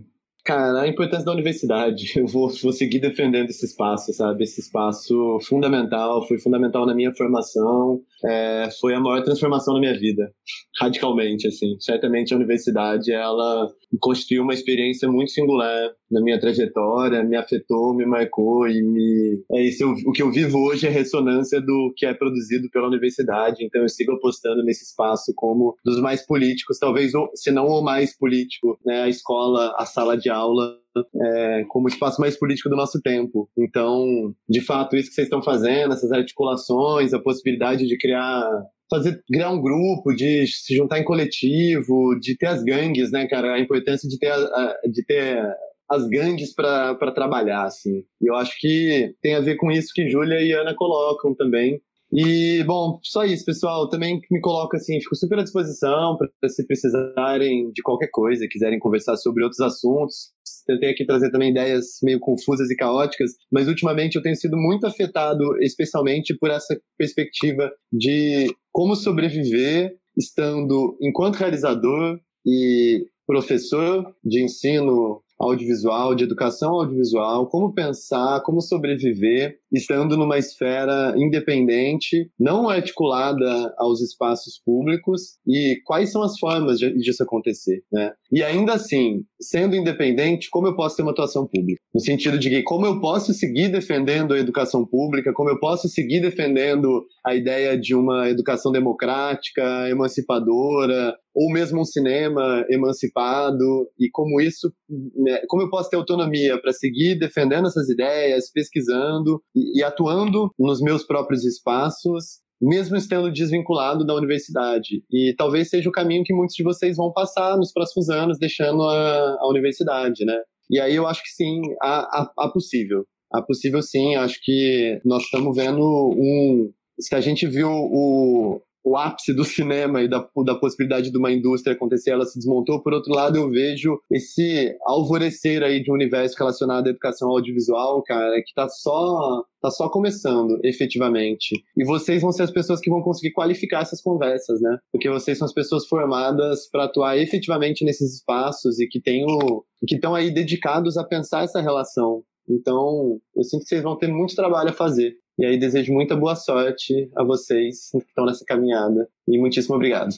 Cara, a importância da universidade. Eu vou, vou seguir defendendo esse espaço, sabe? Esse espaço fundamental, foi fundamental na minha formação, é, foi a maior transformação na minha vida, radicalmente, assim. Certamente a universidade, ela constituiu uma experiência muito singular na minha trajetória, me afetou, me marcou e me... É isso, eu, o que eu vivo hoje é ressonância do que é produzido pela universidade, então eu sigo apostando nesse espaço como dos mais políticos, talvez, se não o mais político, né? A escola, a sala de aula é, como espaço mais político do nosso tempo. Então, de fato, isso que vocês estão fazendo, essas articulações, a possibilidade de criar fazer criar um grupo, de se juntar em coletivo, de ter as gangues, né, cara? A importância de ter, a, de ter as gangues para trabalhar, assim. E eu acho que tem a ver com isso que Júlia e Ana colocam também, e, bom, só isso, pessoal. Também me coloco assim, fico super à disposição para se precisarem de qualquer coisa, quiserem conversar sobre outros assuntos. Tentei aqui trazer também ideias meio confusas e caóticas, mas ultimamente eu tenho sido muito afetado, especialmente por essa perspectiva de como sobreviver estando enquanto realizador e professor de ensino audiovisual, de educação audiovisual, como pensar, como sobreviver estando numa esfera independente, não articulada aos espaços públicos e quais são as formas de, disso acontecer, né? E ainda assim, sendo independente, como eu posso ter uma atuação pública? No sentido de que como eu posso seguir defendendo a educação pública, como eu posso seguir defendendo a ideia de uma educação democrática, emancipadora, ou mesmo um cinema emancipado e como isso, né, como eu posso ter autonomia para seguir defendendo essas ideias, pesquisando e, e atuando nos meus próprios espaços, mesmo estando desvinculado da universidade. E talvez seja o caminho que muitos de vocês vão passar nos próximos anos, deixando a, a universidade, né? E aí eu acho que sim, há, há, há possível. Há possível sim, acho que nós estamos vendo um. Se a gente viu o, o ápice do cinema e da, da possibilidade de uma indústria acontecer, ela se desmontou. Por outro lado, eu vejo esse alvorecer aí de um universo relacionado à educação audiovisual, cara, que tá só tá só começando, efetivamente. E vocês vão ser as pessoas que vão conseguir qualificar essas conversas, né? Porque vocês são as pessoas formadas para atuar efetivamente nesses espaços e que têm o, que estão aí dedicados a pensar essa relação. Então, eu sinto que vocês vão ter muito trabalho a fazer. E aí desejo muita boa sorte a vocês que estão nessa caminhada. E muitíssimo obrigado.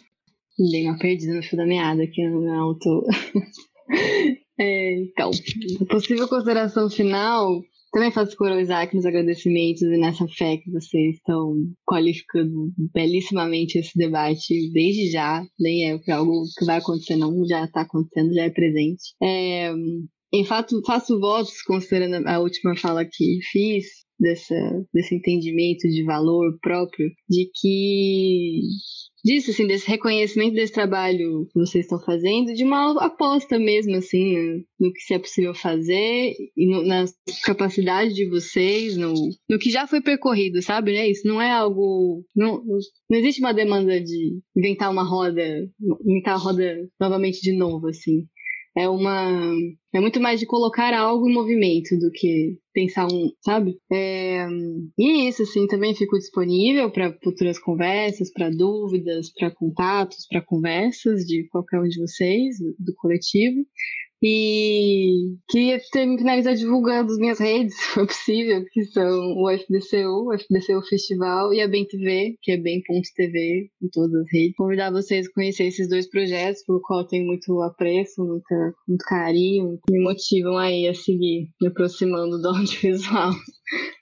Dei uma perdida no fio da meada aqui no meu auto. é, então, possível consideração final. Também faço coro ao Isaac nos agradecimentos e nessa fé que vocês estão qualificando belíssimamente esse debate desde já. Nem é algo que vai acontecer, não. Já está acontecendo, já é presente. É, em fato, faço votos, considerando a última fala que fiz, dessa, desse entendimento de valor próprio, de que disso, assim, desse reconhecimento desse trabalho que vocês estão fazendo, de uma aposta mesmo, assim, no, que se é possível fazer e no, na capacidade de vocês, no, no que já foi percorrido, sabe? Né? Isso não é algo. Não, não existe uma demanda de inventar uma roda, inventar a roda novamente de novo, assim é uma é muito mais de colocar algo em movimento do que pensar um, sabe? É, e é isso, assim, também fico disponível para futuras conversas, para dúvidas, para contatos, para conversas de qualquer um de vocês, do coletivo. E queria finalizar divulgando as minhas redes, se for possível, que são o FDCU, o FDCU Festival e a Bem TV, que é bem.tv em todas as redes. Convidar vocês a conhecer esses dois projetos, pelo qual eu tenho muito apreço, muita, muito carinho, me motivam aí a seguir me aproximando do audiovisual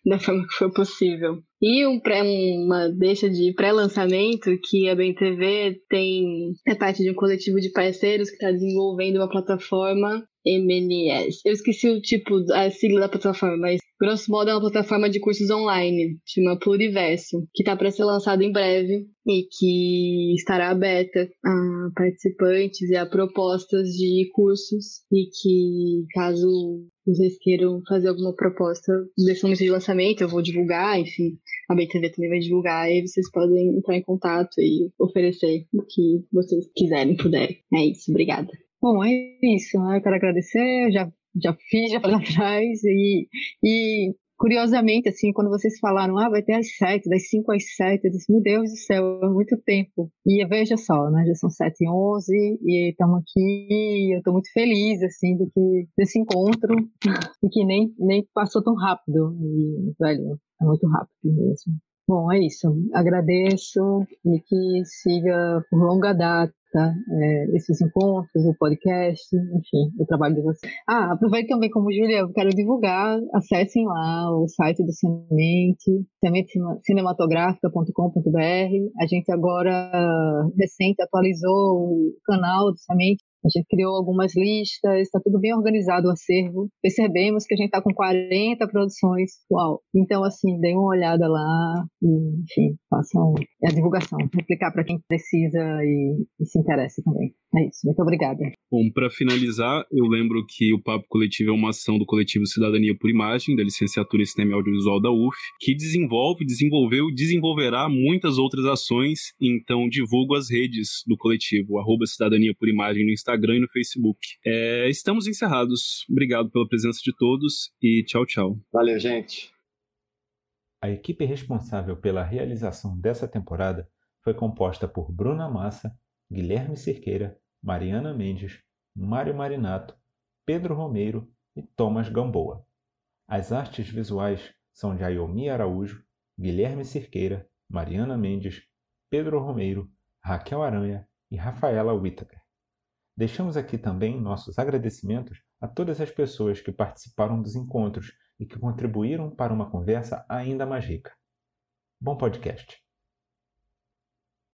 da forma que for possível. E um pré, uma deixa de pré-lançamento que a BemTV tem é parte de um coletivo de parceiros que está desenvolvendo uma plataforma MNS. Eu esqueci o tipo, a sigla da plataforma, mas grosso modo é uma plataforma de cursos online, chama Pluriverso, que está para ser lançado em breve e que estará aberta a participantes e a propostas de cursos e que caso vocês queiram fazer alguma proposta desse momento de lançamento, eu vou divulgar, enfim, a BTV também vai divulgar, e vocês podem entrar em contato e oferecer o que vocês quiserem, puderem. É isso, obrigada. Bom, é isso. Eu quero agradecer, já, já fiz, já falei atrás, e, e curiosamente, assim, quando vocês falaram, ah, vai ter às sete, das cinco às sete, eu disse, meu Deus do céu, é muito tempo. E veja só, né, já são sete e onze, e estamos aqui, eu estou muito feliz, assim, de que, desse encontro, e que nem, nem passou tão rápido, e, velho, é muito rápido mesmo. Bom, é isso. Agradeço e que siga por longa data é, esses encontros, o podcast, enfim, o trabalho de vocês. Ah, aproveito também como Julia, eu quero divulgar, acessem lá o site do Semente, sementecinematográfica.com.br. A gente agora, recente, atualizou o canal do Semente a gente criou algumas listas, está tudo bem organizado o acervo. Percebemos que a gente está com 40 produções. Uau! Então, assim, deem uma olhada lá e, enfim, façam a divulgação, explicar para quem precisa e, e se interessa também. É isso. Muito obrigada. Bom, para finalizar, eu lembro que o Papo Coletivo é uma ação do coletivo Cidadania por Imagem, da licenciatura em Cinema Audiovisual da UF, que desenvolve, desenvolveu e desenvolverá muitas outras ações. Então, divulgo as redes do coletivo, arroba Cidadania por Imagem no Instagram e no Facebook. É, estamos encerrados. Obrigado pela presença de todos e tchau, tchau. Valeu, gente. A equipe responsável pela realização dessa temporada foi composta por Bruna Massa, Guilherme Cerqueira, Mariana Mendes, Mário Marinato, Pedro Romeiro e Thomas Gamboa. As artes visuais são de Ayomi Araújo, Guilherme Cerqueira, Mariana Mendes, Pedro Romeiro, Raquel Aranha e Rafaela Whittaker. Deixamos aqui também nossos agradecimentos a todas as pessoas que participaram dos encontros e que contribuíram para uma conversa ainda mais rica. Bom podcast!